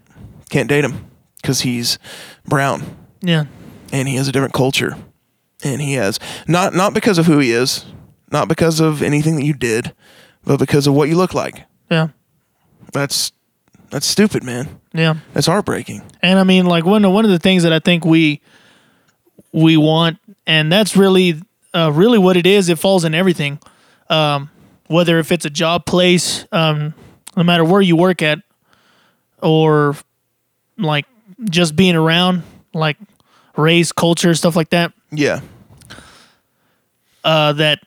Speaker 1: can't date him cuz he's brown
Speaker 2: Yeah.
Speaker 1: and he has a different culture. And he has not not because of who he is, not because of anything that you did, but because of what you look like.
Speaker 2: Yeah.
Speaker 1: That's that's stupid, man.
Speaker 2: Yeah.
Speaker 1: That's heartbreaking.
Speaker 2: And I mean, like one of one of the things that I think we we want, and that's really uh, really what it is. It falls in everything, um, whether if it's a job place, um, no matter where you work at, or like just being around, like race, culture, stuff like that.
Speaker 1: Yeah.
Speaker 2: Uh, that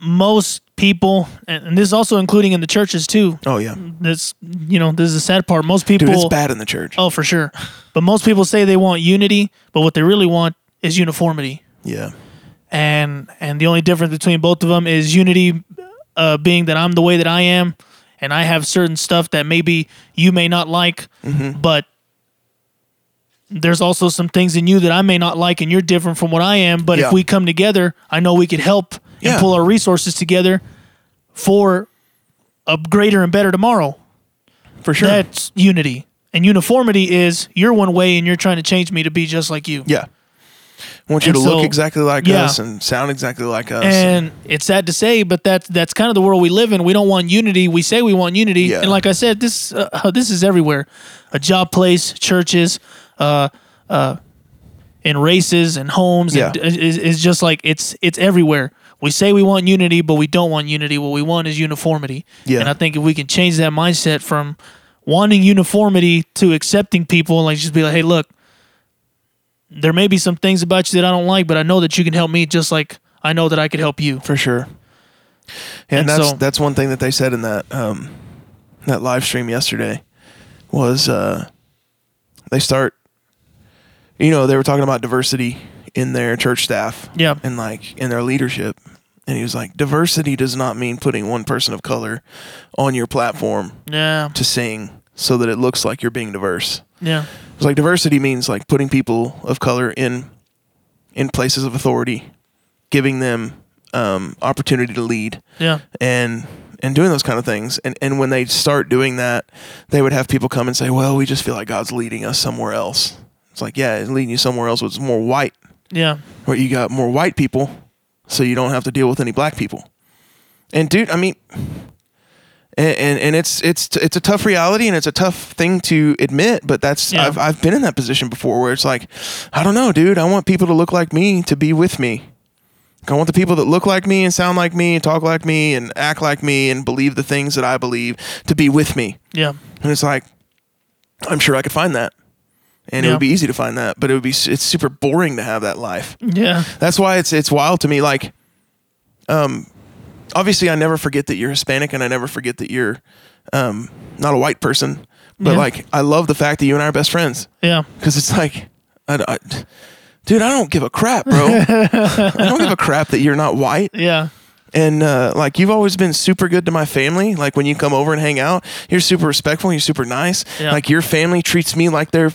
Speaker 2: most people, and, and this is also including in the churches too.
Speaker 1: Oh yeah.
Speaker 2: This you know this is the sad part. Most people
Speaker 1: Dude, it's bad in the church.
Speaker 2: Oh, for sure. But most people say they want unity, but what they really want is uniformity.
Speaker 1: Yeah.
Speaker 2: And and the only difference between both of them is unity uh, being that I'm the way that I am and I have certain stuff that maybe you may not like,
Speaker 1: Mm-hmm.
Speaker 2: but there's also some things in you that I may not like and you're different from what I am, but
Speaker 1: Yeah.
Speaker 2: if we come together, I know we could help and
Speaker 1: Yeah.
Speaker 2: pull our resources together for a greater and better tomorrow.
Speaker 1: For sure.
Speaker 2: That's unity. And uniformity is you're one way and you're trying to change me to be just like you.
Speaker 1: yeah. I want you
Speaker 2: And
Speaker 1: to look exactly like
Speaker 2: yeah.
Speaker 1: us and sound exactly like us.
Speaker 2: And it's sad to say, but that's that's kind of the world we live in. We don't want unity. We say we want unity,
Speaker 1: Yeah.
Speaker 2: and like I said, this uh, this is everywhere. A job place, churches, uh, uh, in races and homes.
Speaker 1: Yeah.
Speaker 2: and is is just like it's it's everywhere. We say we want unity, but we don't want unity. What we want is uniformity.
Speaker 1: Yeah.
Speaker 2: And I think if we can change that mindset from wanting uniformity to accepting people and like just be like, hey, look, there may be some things about you that I don't like, but I know that you can help me just like I know that I could help you.
Speaker 1: for sure. Yeah, and,
Speaker 2: And
Speaker 1: that's
Speaker 2: so-
Speaker 1: that's one thing that they said in that um, that live stream yesterday was uh, they start. You know, they were talking about diversity in their church staff.
Speaker 2: Yeah.
Speaker 1: and like in their leadership. And he was like, diversity does not mean putting one person of color on your platform
Speaker 2: Yeah.
Speaker 1: to sing so that it looks like you're being diverse.
Speaker 2: Yeah.
Speaker 1: It's like diversity means like putting people of color in in places of authority, giving them um, opportunity to lead,
Speaker 2: Yeah.
Speaker 1: and and doing those kind of things. And and when they start doing that, they would have people come and say, "Well, we just feel like God's leading us somewhere else." It's like, yeah, it's leading you somewhere else. It's more white,
Speaker 2: Yeah.
Speaker 1: where you got more white people, so you don't have to deal with any black people. And dude, I mean, and and, and it's it's it's a tough reality and it's a tough thing to admit, but that's
Speaker 2: Yeah.
Speaker 1: I've I've been in that position before where it's like, I don't know, dude. I want people to look like me to be with me. I want the people that look like me and sound like me and talk like me and act like me and believe the things that I believe to be with me.
Speaker 2: Yeah.
Speaker 1: And it's like, I'm sure I could find that. And it would be easy to find that, but it would be it's super boring to have that life.
Speaker 2: Yeah.
Speaker 1: That's why it's it's wild to me. Like, um, obviously, I never forget that you're Hispanic, and I never forget that you're um not a white person. But
Speaker 2: Yeah.
Speaker 1: like, I love the fact that you and I are best friends
Speaker 2: Yeah.
Speaker 1: because it's like, I, I- dude, I don't give a crap, bro. (laughs) I don't give a crap that you're not white.
Speaker 2: Yeah.
Speaker 1: And uh, like you've always been super good to my family. Like when you come over and hang out, you're super respectful. You're super nice.
Speaker 2: Yeah.
Speaker 1: Like your family treats me like their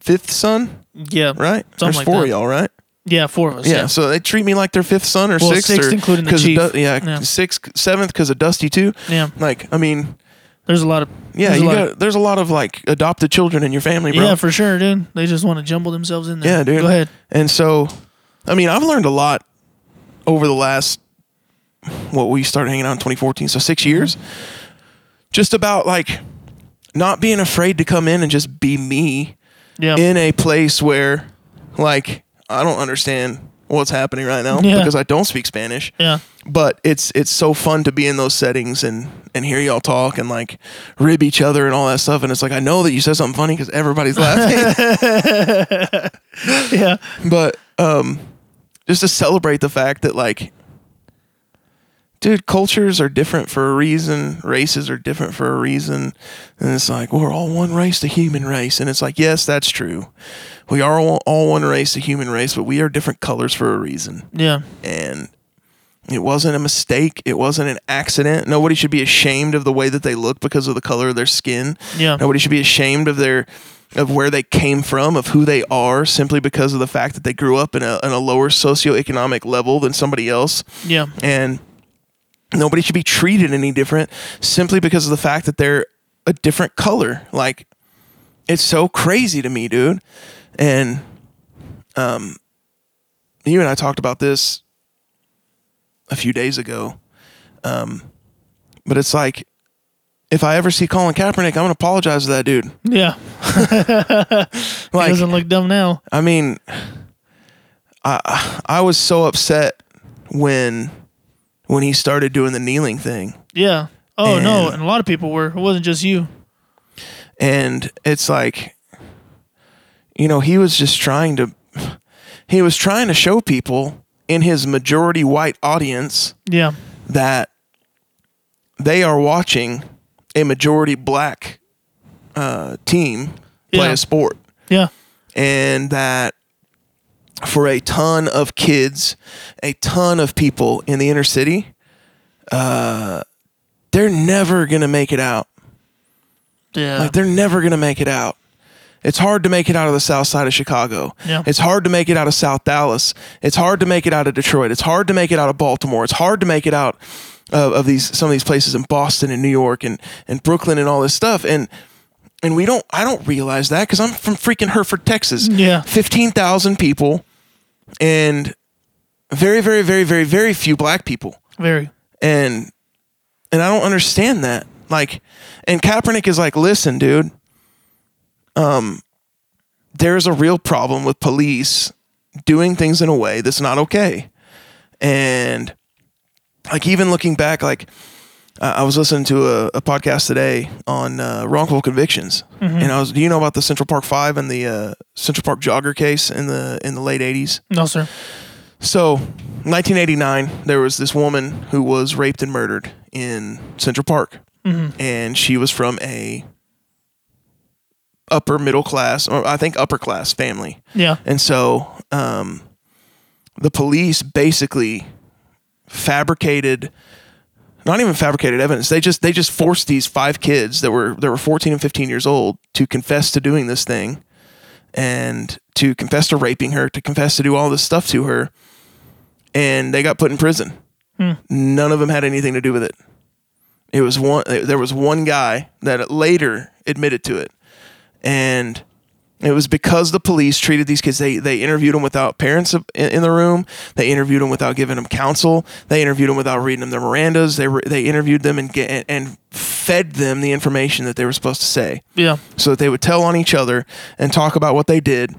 Speaker 1: fifth son,
Speaker 2: Yeah.
Speaker 1: right?
Speaker 2: Something
Speaker 1: There's
Speaker 2: like
Speaker 1: four
Speaker 2: that.
Speaker 1: of y'all, right?
Speaker 2: Yeah, four of us.
Speaker 1: Yeah. So they treat me like their fifth son or
Speaker 2: Well,
Speaker 1: sixth,
Speaker 2: sixth
Speaker 1: or
Speaker 2: including the
Speaker 1: 'cause of
Speaker 2: chief.
Speaker 1: Du- yeah,
Speaker 2: Yeah.
Speaker 1: sixth, seventh because of Dusty too.
Speaker 2: Yeah.
Speaker 1: Like I mean,
Speaker 2: There's a lot of
Speaker 1: yeah,
Speaker 2: there's a
Speaker 1: you
Speaker 2: lot
Speaker 1: got
Speaker 2: of-
Speaker 1: there's a lot of like adopted children in your family, bro.
Speaker 2: yeah, for sure, dude. They just want to jumble themselves in there.
Speaker 1: Yeah, dude.
Speaker 2: Go ahead.
Speaker 1: And so, I mean, I've learned a lot over the last what we started hanging out in 2014, so 6 mm-hmm. years. Just about like not being afraid to come in and just be me
Speaker 2: Yeah.
Speaker 1: in a place where like I don't understand what's happening right now
Speaker 2: Yeah.
Speaker 1: because I don't speak Spanish.
Speaker 2: yeah.
Speaker 1: But it's it's so fun to be in those settings and and hear y'all talk and like rib each other and all that stuff and it's like I know that you said something funny because everybody's laughing. (laughs)
Speaker 2: Yeah.
Speaker 1: but um just to celebrate the fact that like dude cultures are different for a reason. Races are different for a reason. And it's like we're all one race the human race. And it's like yes that's true. We are all, all one race the human race but we are different colors for a reason.
Speaker 2: Yeah.
Speaker 1: and it wasn't a mistake. It wasn't an accident. Nobody should be ashamed of the way that they look because of the color of their skin.
Speaker 2: Yeah.
Speaker 1: nobody should be ashamed of their of where they came from of who they are simply because of the fact that they grew up in a, in a lower socioeconomic level than somebody else.
Speaker 2: Yeah.
Speaker 1: and nobody should be treated any different simply because of the fact that they're a different color like it's so crazy to me dude and um you and i talked about this a few days ago um but it's like if i ever see colin kaepernick i'm gonna apologize to that dude
Speaker 2: Yeah. (laughs)
Speaker 1: like
Speaker 2: Doesn't look dumb now.
Speaker 1: I mean, I I was so upset when when he started doing the kneeling thing,
Speaker 2: Yeah. Oh no,
Speaker 1: And-
Speaker 2: and a lot of people were. It wasn't just you.
Speaker 1: and it's like, you know, he was just trying to he was trying to show people in his majority white audience
Speaker 2: Yeah.
Speaker 1: that they are watching a majority black uh, team play
Speaker 2: Yeah.
Speaker 1: a sport.
Speaker 2: Yeah.
Speaker 1: and that for a ton of kids, a ton of people in the inner city, uh, they're never gonna make it out.
Speaker 2: Yeah.
Speaker 1: Like they're never gonna make it out. It's hard to make it out of the south side of Chicago.
Speaker 2: Yeah.
Speaker 1: It's hard to make it out of South Dallas. It's hard to make it out of Detroit. It's hard to make it out of Baltimore. It's hard to make it out of, of these some of these places in Boston and New York and, and Brooklyn and all this stuff. And and we don't I don't realize that because I'm from freaking Hereford, Texas.
Speaker 2: Yeah.
Speaker 1: Fifteen thousand people and very, very, very, very, very few black people
Speaker 2: Very.
Speaker 1: and and I don't understand that. Like, and Kaepernick is like, listen, dude, um, there's a real problem with police doing things in a way that's not okay, and like even looking back, like uh, I was listening to a, a podcast today on uh, wrongful convictions, and I was, do you know about the Central Park Five and the uh, Central Park jogger case in the in the late '80s?
Speaker 2: No, sir.
Speaker 1: So, 1989, there was this woman who was raped and murdered in Central Park, and she was from a upper middle class, or I think upper class family,
Speaker 2: Yeah.
Speaker 1: and so um, the police basically fabricated. Not even fabricated evidence. They just they just forced these five kids that were that were 14 and 15 years old to confess to doing this thing, and to confess to raping her, to confess to do all this stuff to her, and they got put in prison. Hmm. None of them had anything to do with it. It was one. There was one guy that later admitted to it, and it was because the police treated these kids. They they interviewed them without parents in, the room. They interviewed them without giving them counsel. They interviewed them without reading them their Mirandas. They were, they interviewed them and get, and fed them the information that they were supposed to say
Speaker 2: Yeah.
Speaker 1: so that they would tell on each other and talk about what they did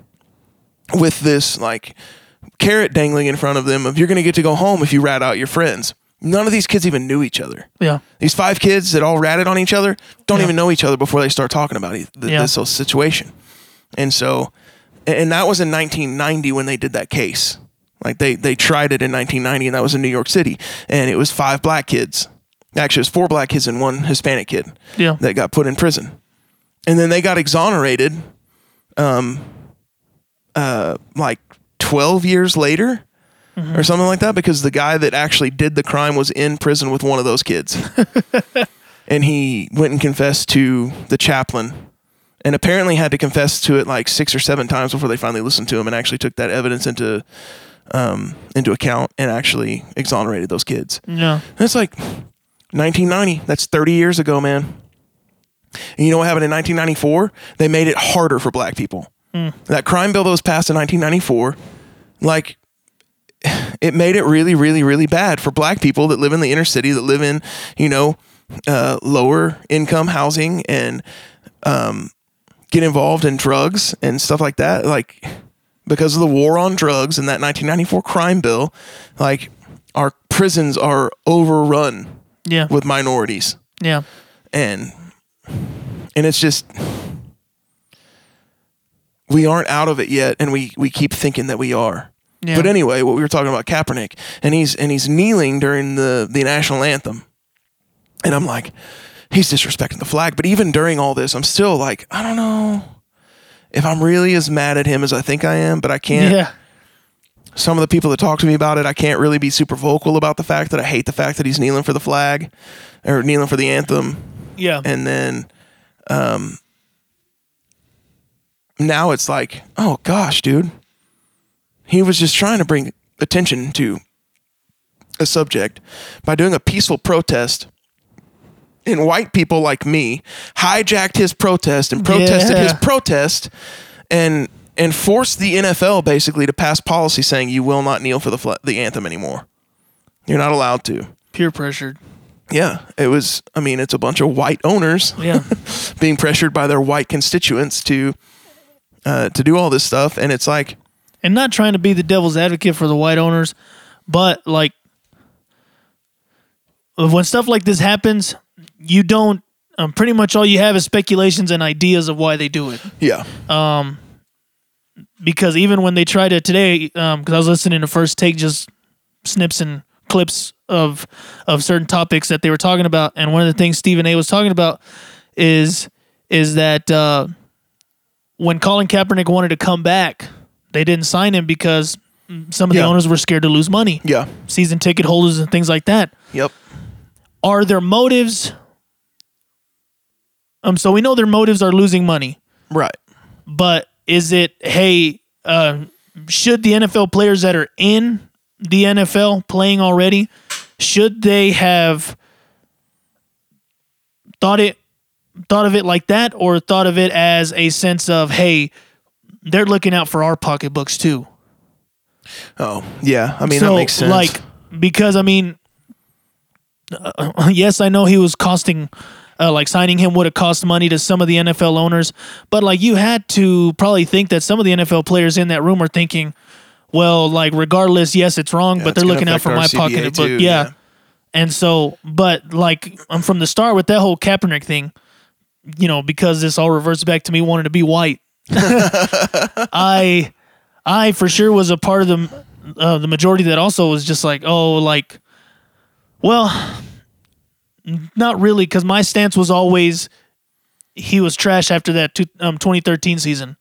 Speaker 1: with this like carrot dangling in front of them of you're going to get to go home if you rat out your friends. None of these kids even knew each other.
Speaker 2: Yeah.
Speaker 1: These five kids that all ratted on each other don't
Speaker 2: Yeah.
Speaker 1: even know each other before they start talking about th-
Speaker 2: Yeah.
Speaker 1: this whole situation. And so, and that was in 1990 when they did that case. Like they they tried it in 1990, and that was in New York City, and it was five black kids. Actually, it was four black kids and one Hispanic kid
Speaker 2: Yeah.
Speaker 1: that got put in prison, and then they got exonerated, um, uh, like 12 years later or something like that because the guy that actually did the crime was in prison with one of those kids. (laughs) and he went and confessed to the chaplain and apparently had to confess to it like six or seven times before they finally listened to him and actually took that evidence into um, into account and actually exonerated those kids.
Speaker 2: Yeah.
Speaker 1: And it's like 1990. That's 30 years ago, man. And you know what happened in 1994? They made it harder for black people. That crime bill that was passed in 1994, like, (sighs) it made it really, really, really bad for black people that live in the inner city, that live in, you know, uh, lower income housing and um, get involved in drugs and stuff like that. Like, because of the war on drugs and that 1994 crime bill, like, our prisons are overrun
Speaker 2: Yeah.
Speaker 1: with minorities
Speaker 2: Yeah.
Speaker 1: and and it's just we aren't out of it yet and we we keep thinking that we are
Speaker 2: Yeah.
Speaker 1: but anyway what we were talking about Kaepernick and he's and he's kneeling during the the national anthem and I'm like he's disrespecting the flag but even during all this I'm still like I don't know if I'm really as mad at him as I think I am but I can't
Speaker 2: Yeah.
Speaker 1: some of the people that talk to me about it, I can't really be super vocal about the fact that I hate the fact that he's kneeling for the flag or kneeling for the anthem.
Speaker 2: Yeah.
Speaker 1: And then um, now it's like, oh gosh, dude. He was just trying to bring attention to a subject by doing a peaceful protest. And white people like me hijacked his protest and protested his protest and and forced the NFL basically to pass policy saying you will not kneel for the fla- the anthem anymore. You're not allowed to.
Speaker 2: Peer pressured.
Speaker 1: Yeah, it was. I mean, it's a bunch of white owners
Speaker 2: Yeah. (laughs)
Speaker 1: being pressured by their white constituents to uh, to do all this stuff, and it's like,
Speaker 2: and not trying to be the devil's advocate for the white owners, but like when stuff like this happens, you don't. Um, pretty much all you have is speculations and ideas of why they do it.
Speaker 1: yeah, Um,
Speaker 2: Because even when they tried to today, because I was listening to First Take, just snips and clips of of certain topics that they were talking about, and one of the things Stephen A. was talking about is is that uh, when Colin Kaepernick wanted to come back, they didn't sign him because some of the owners were scared to lose money,
Speaker 1: yeah,
Speaker 2: season ticket holders and things like that.
Speaker 1: yep,
Speaker 2: Are their motives? Um, so we know their motives are losing money,
Speaker 1: right,
Speaker 2: but is it hey, uh, should the NFL players that are in the NFL playing already, should they have thought it thought of it like that or thought of it as a sense of hey, they're looking out for our pocketbooks too.
Speaker 1: oh yeah. I mean,
Speaker 2: so
Speaker 1: that makes sense.
Speaker 2: like because I mean uh, (laughs) yes, I know he was costing uh, like signing him would have cost money to some of the NFL owners, but like you had to probably think that some of the NFL players in that room are thinking, well, like regardless, yes, it's wrong,
Speaker 1: Yeah,
Speaker 2: but they're looking out for my
Speaker 1: CBA
Speaker 2: pocket.
Speaker 1: Too,
Speaker 2: yeah.
Speaker 1: yeah.
Speaker 2: And so, but like I'm from the start with that whole Kaepernick thing, you know, because this all reverts back to me wanting to be white. (laughs) I, I for sure was a part of the, uh, the majority that also was just like, oh, like, well, not really, because my stance was always he was trash after that two, um, 2013 season,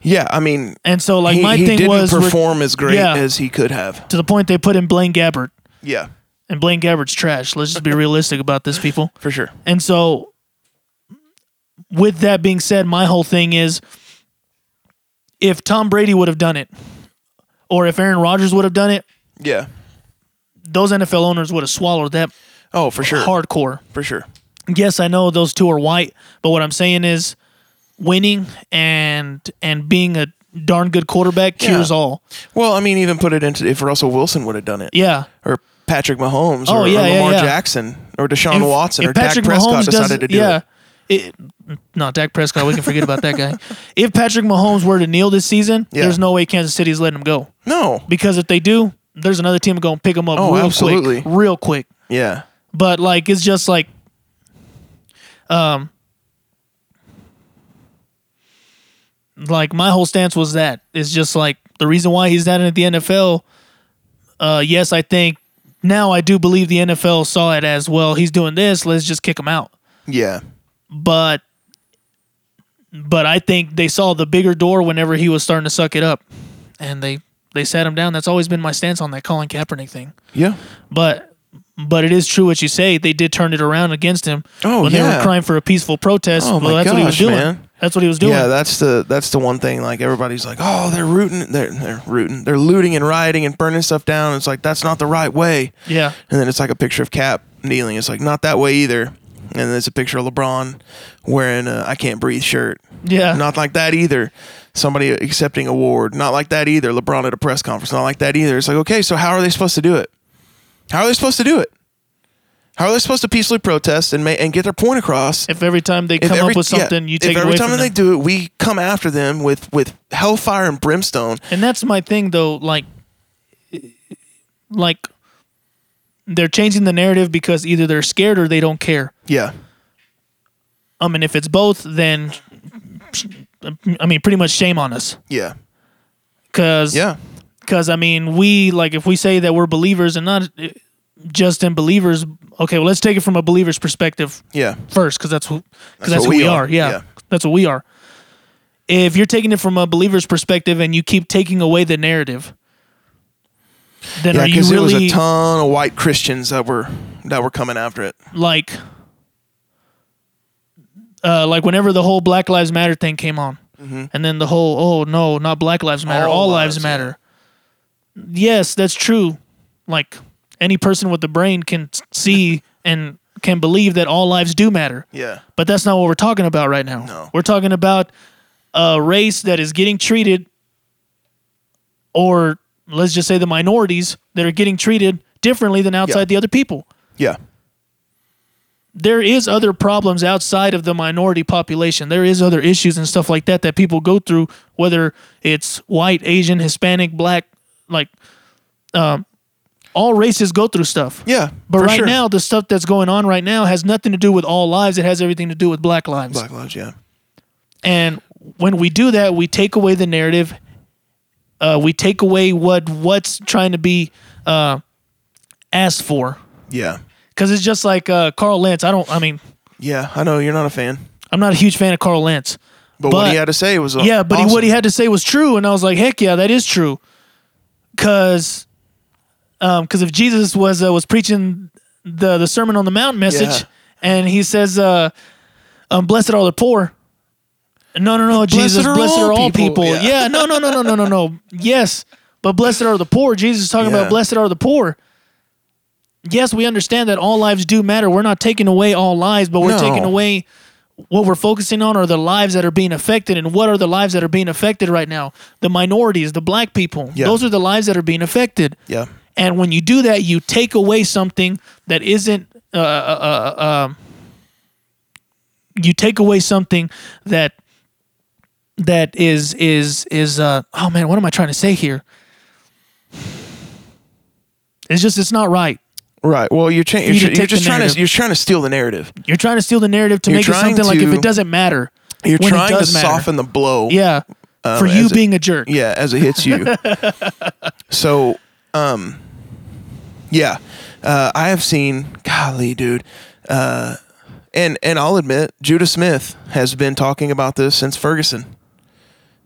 Speaker 1: yeah, I mean,
Speaker 2: and so like
Speaker 1: he,
Speaker 2: my
Speaker 1: he
Speaker 2: thing
Speaker 1: didn't
Speaker 2: was re-
Speaker 1: perform as great
Speaker 2: Yeah.
Speaker 1: as he could have.
Speaker 2: to the point they put in Blaine Gabbert,
Speaker 1: Yeah,
Speaker 2: and Blaine Gabbert's trash. Let's just be realistic about this, people. (laughs)
Speaker 1: for sure.
Speaker 2: And so, with that being said, my whole thing is if Tom Brady would have done it, or if Aaron Rodgers would have done it,
Speaker 1: Yeah.
Speaker 2: those NFL owners would have swallowed that
Speaker 1: Oh, for sure.
Speaker 2: hardcore.
Speaker 1: For sure.
Speaker 2: Yes, I know those two are white, but what I'm saying is winning and and being a darn good quarterback cures
Speaker 1: Yeah.
Speaker 2: all.
Speaker 1: Well, I mean, even put it into if Russell Wilson would have done it,
Speaker 2: Yeah.
Speaker 1: or Patrick Mahomes,
Speaker 2: Oh,
Speaker 1: or,
Speaker 2: yeah,
Speaker 1: or Lamar
Speaker 2: yeah.
Speaker 1: Jackson, or Deshaun Watson, or
Speaker 2: Patrick
Speaker 1: Dak Prescott
Speaker 2: Mahomes
Speaker 1: decided
Speaker 2: does-
Speaker 1: to do
Speaker 2: yeah,
Speaker 1: it.
Speaker 2: it. No, Dak Prescott. We can forget about that guy. (laughs) If Patrick Mahomes were to kneel this season, there's no way Kansas City's letting him go.
Speaker 1: No.
Speaker 2: Because if they do, there's another team going to pick him up
Speaker 1: Oh,
Speaker 2: real
Speaker 1: absolutely.
Speaker 2: quick, real quick.
Speaker 1: Yeah.
Speaker 2: But like, it's just like, um, like my whole stance was that it's just like the reason why he's not in at the NFL. Uh, yes, I think now I do believe the NFL saw it as well. He's doing this. Let's just kick him out.
Speaker 1: Yeah.
Speaker 2: But, but I think they saw the bigger door whenever he was starting to suck it up, and they They sat him down. That's always been my stance on that Colin Kaepernick thing.
Speaker 1: Yeah.
Speaker 2: But but it is true what you say. They did turn it around against him
Speaker 1: Oh,
Speaker 2: when they were crying for a peaceful protest.
Speaker 1: Oh,
Speaker 2: well,
Speaker 1: my
Speaker 2: that's what he was doing.
Speaker 1: man.
Speaker 2: That's what he was doing.
Speaker 1: Yeah, that's the that's the one thing. Like everybody's like, oh, they're rooting, they're they're rooting, they're looting and rioting and burning stuff down. It's like that's not the right way.
Speaker 2: yeah.
Speaker 1: And then it's like a picture of Cap kneeling. It's like not that way either. And then there's a picture of LeBron wearing a "I Can't Breathe" shirt.
Speaker 2: Yeah.
Speaker 1: Not like that either. Somebody accepting award. Not like that either. LeBron at a press conference. Not like that either. It's like okay, so how are they supposed to do it? How are they supposed to do it? How are they supposed to peacefully protest and ma- and get their point across?
Speaker 2: If every time they come
Speaker 1: every-
Speaker 2: up with
Speaker 1: yeah,
Speaker 2: something, you take it
Speaker 1: If
Speaker 2: every
Speaker 1: time they
Speaker 2: them.
Speaker 1: do it, we come after them with with hellfire and brimstone.
Speaker 2: And that's my thing, though. Like, like they're changing the narrative because either they're scared or they don't care.
Speaker 1: Yeah,
Speaker 2: I mean, if it's both, then I mean, pretty much shame on us.
Speaker 1: yeah,
Speaker 2: Because
Speaker 1: yeah,
Speaker 2: because I mean, we like if we say that we're believers and not uh, just in believers. Okay, well, let's take it from a believer's perspective
Speaker 1: yeah,
Speaker 2: first, because that's who because that's,
Speaker 1: what
Speaker 2: who
Speaker 1: we
Speaker 2: we
Speaker 1: are.
Speaker 2: are. Yeah,
Speaker 1: Yeah.
Speaker 2: that's what we are. If you're taking it from a believer's perspective and you keep taking away the narrative, then
Speaker 1: yeah.
Speaker 2: are you
Speaker 1: Because
Speaker 2: really
Speaker 1: there was a ton of white Christians that were that were coming after it.
Speaker 2: like uh, like whenever the whole Black Lives Matter thing came on, and then the whole oh no, not Black Lives Matter,
Speaker 1: Mm-hmm. All
Speaker 2: all,
Speaker 1: lives,
Speaker 2: lives, matter. Yes, that's true. Like any person with the brain can see and can believe that all lives do matter.
Speaker 1: Yeah,
Speaker 2: But that's not what we're talking about right now.
Speaker 1: No.
Speaker 2: We're talking about a race that is getting treated, or let's just say the minorities that are getting treated differently than outside
Speaker 1: Yeah.
Speaker 2: the other people
Speaker 1: yeah,
Speaker 2: there is other problems outside of the minority population. There is other issues and stuff like that that people go through, whether it's white, Asian, Hispanic, black, like um, all races go through stuff.
Speaker 1: yeah.
Speaker 2: But right
Speaker 1: sure.
Speaker 2: now, the stuff that's going on right now has nothing to do with all lives. It has everything to do with black lives.
Speaker 1: Black Lives. Yeah,
Speaker 2: And when we do that, we take away the narrative. Uh, we take away what what's trying to be uh, asked for.
Speaker 1: yeah,
Speaker 2: Because it's just like uh, Carl Lentz. I don't. I mean,
Speaker 1: yeah. I know you're not a fan,
Speaker 2: I'm not a huge fan of Carl Lentz.
Speaker 1: but, what he had to say was uh,
Speaker 2: Yeah, but he, what he had to say was true, and I was like, heck yeah, that is true. Because, because if Jesus was uh, was preaching the the Sermon on the Mount message,
Speaker 1: Yeah.
Speaker 2: and he says, uh, um, "Blessed are the poor." No, no, no, Jesus,
Speaker 1: are
Speaker 2: blessed
Speaker 1: all
Speaker 2: are all
Speaker 1: people.
Speaker 2: people.
Speaker 1: Yeah.
Speaker 2: Yeah. no, no, no, no, no, no, no. Yes, but blessed are the poor. Jesus is talking
Speaker 1: Yeah.
Speaker 2: about blessed are the poor. Yes, we understand that all lives do matter. We're not taking away all lives, but we're
Speaker 1: No.
Speaker 2: taking away what we're focusing on are the lives that are being affected and what are the lives that are being affected right now? The minorities the black people.
Speaker 1: Yeah.
Speaker 2: those are the lives that are being affected.
Speaker 1: Yeah,
Speaker 2: and when you do that you take away something that isn't uh, uh, uh, um, you take away something that that is is is uh oh man what am i trying to say here? It's just it's not right
Speaker 1: right. Well, you're, cha-
Speaker 2: you
Speaker 1: you're, you're just trying to you're trying to steal the narrative.
Speaker 2: you're trying to steal the narrative to
Speaker 1: You're
Speaker 2: make it something like if it doesn't matter
Speaker 1: You're trying to
Speaker 2: matter.
Speaker 1: soften the blow.
Speaker 2: Yeah.
Speaker 1: Um,
Speaker 2: for you
Speaker 1: as it-
Speaker 2: being a jerk.
Speaker 1: Yeah, as it hits you. (laughs) so, um, yeah, uh, I have seen. Golly, dude. Uh, and and I'll admit, Judah Smith has been talking about this since Ferguson.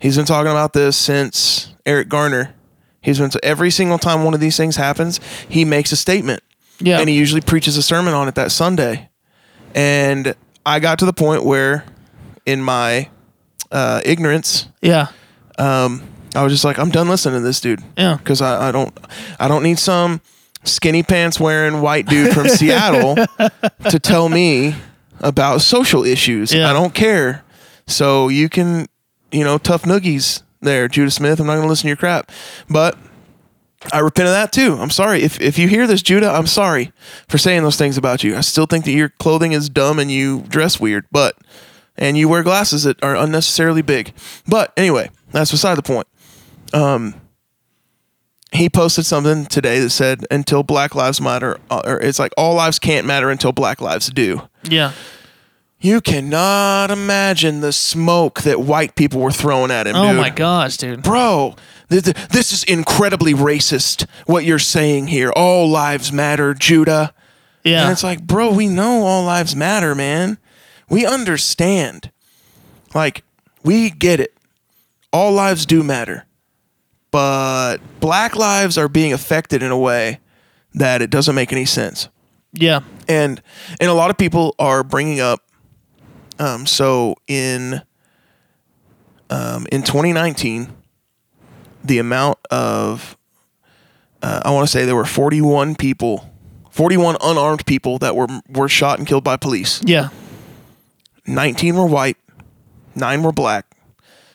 Speaker 1: He's been talking about this since Eric Garner. He's been every single time one of these things happens, he makes a statement.
Speaker 2: Yeah.
Speaker 1: And he usually preaches a sermon on it that Sunday. And I got to the point where, in my uh, ignorance,
Speaker 2: Yeah.
Speaker 1: um, I was just like, I'm done listening to this dude.
Speaker 2: Yeah.
Speaker 1: Because I, I don't I don't need some skinny pants wearing white dude from (laughs) Seattle (laughs) to tell me about social issues.
Speaker 2: Yeah.
Speaker 1: I don't care. So you can, you know, tough noogies there, Judah Smith. I'm not gonna listen to your crap. But I repent of that too. I'm sorry. If if you hear this, Judah, I'm sorry for saying those things about you. I still think that your clothing is dumb and you dress weird, but and you wear glasses that are unnecessarily big. But anyway, that's beside the point. Um, he posted something today that said, "Until Black Lives Matter, uh, or it's like all lives can't matter until Black lives do."
Speaker 2: Yeah.
Speaker 1: You cannot imagine the smoke that white people were throwing at him.
Speaker 2: Oh
Speaker 1: dude.
Speaker 2: my gosh, dude.
Speaker 1: bro! Th- th- This is incredibly racist. What you're saying here, all lives matter, Judah.
Speaker 2: Yeah.
Speaker 1: And it's like, bro, we know all lives matter, man. We understand. Like, we get it. All lives do matter. but black lives are being affected in a way that it doesn't make any sense.
Speaker 2: Yeah.
Speaker 1: And and a lot of people are bringing up um so in um in 2019 the amount of uh, I want to say there were 41 people 41 unarmed people that were were shot and killed by police.
Speaker 2: Yeah.
Speaker 1: 19 were white, 9 were black,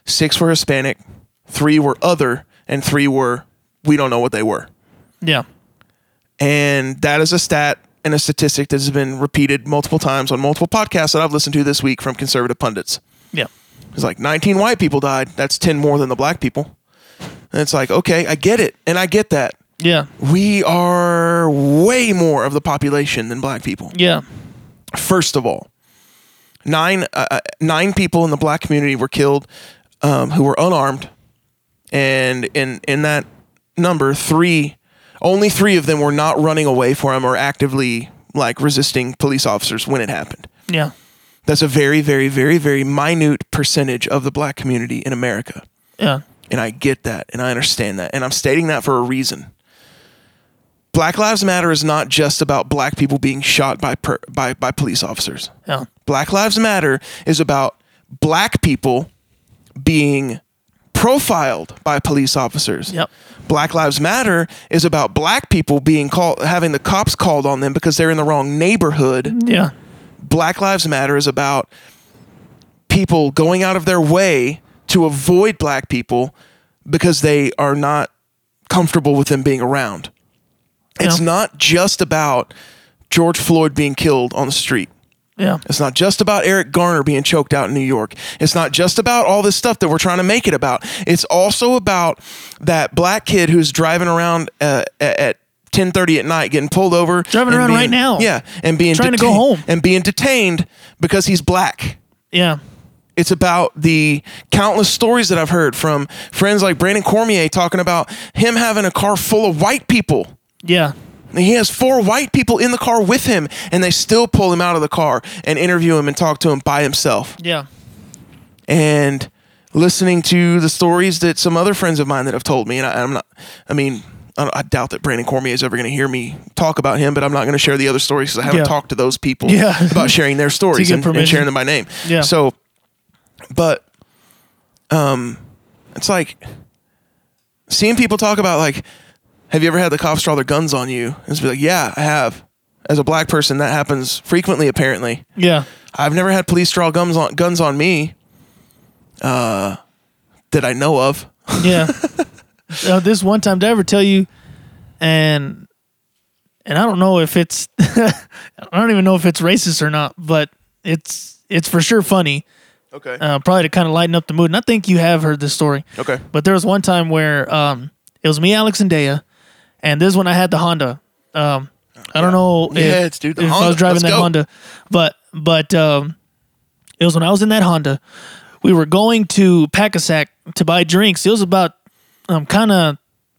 Speaker 1: 6 were Hispanic, 3 were other and 3 were we don't know what they were.
Speaker 2: Yeah.
Speaker 1: And that is a stat and a statistic that has been repeated multiple times on multiple podcasts that I've listened to this week from conservative pundits.
Speaker 2: Yeah.
Speaker 1: It's like 19 white people died. That's 10 more than the black people. And it's like, okay, I get it. And I get that.
Speaker 2: Yeah.
Speaker 1: We are way more of the population than black people.
Speaker 2: Yeah.
Speaker 1: First of all, nine uh, uh, nine people in the black community were killed um, who were unarmed, and in in that number, three only three of them were not running away from them or actively like resisting police officers when it happened.
Speaker 2: Yeah.
Speaker 1: That's a very, very, very, very minute percentage of the black community in America.
Speaker 2: Yeah.
Speaker 1: And I get that and I understand that. And I'm stating that for a reason. Black Lives Matter is not just about black people being shot by per, by by police officers.
Speaker 2: Yeah.
Speaker 1: Black Lives Matter is about black people being profiled by police officers.
Speaker 2: Yep.
Speaker 1: Black Lives Matter is about black people being called having the cops called on them because they're in the wrong neighborhood.
Speaker 2: Yeah.
Speaker 1: Black Lives Matter is about people going out of their way to avoid black people because they are not comfortable with them being around. It's not just about George Floyd being killed on the street.
Speaker 2: Yeah.
Speaker 1: It's not just about Eric Garner being choked out in New York. It's not just about all this stuff that we're trying to make it about. It's also about that black kid who's driving around uh, at 10:30 at night, getting pulled over,
Speaker 2: Driving around right now.
Speaker 1: Yeah, and being
Speaker 2: Trying to go home.
Speaker 1: and being detained because he's black.
Speaker 2: Yeah.
Speaker 1: It's about the countless stories that I've heard from friends like Brandon Cormier talking about him having a car full of white people.
Speaker 2: Yeah.
Speaker 1: And He has four white people in the car with him, and they still pull him out of the car and interview him and talk to him by himself.
Speaker 2: Yeah.
Speaker 1: And listening to the stories that some other friends of mine that have told me, and I, I'm not, I mean, I, I doubt that Brandon Cormier is ever going to hear me talk about him, but I'm not going to share the other stories because I haven't
Speaker 2: Yeah.
Speaker 1: talked to those people
Speaker 2: Yeah.
Speaker 1: about sharing their (laughs) stories and, and sharing them by name.
Speaker 2: Yeah.
Speaker 1: So, but, um, it's like seeing people talk about like, have you ever had the cops draw their guns on you? And it's be like, yeah, I have. As a black person, that happens frequently. Apparently,
Speaker 2: Yeah.
Speaker 1: I've never had police draw guns on guns on me. Uh, that I know of. (laughs)
Speaker 2: Yeah. uh, this one time, did I ever tell you? And and I don't know if it's (laughs) I don't even know if it's racist or not, but it's it's for sure funny.
Speaker 1: Okay.
Speaker 2: Uh, probably to kind of lighten up the mood. And I think you have heard this story.
Speaker 1: okay.
Speaker 2: But there was one time where um, it was me, Alex, and Dea, and this is when I had the Honda. Um, I don't know
Speaker 1: Yeah,
Speaker 2: if,
Speaker 1: it's- dude, the
Speaker 2: if I
Speaker 1: Honda.
Speaker 2: was driving
Speaker 1: Let's
Speaker 2: that
Speaker 1: go.
Speaker 2: Honda, but but um, it was when I was in that Honda. We were going to Pak-A-Sak to buy drinks. It was about um, kind of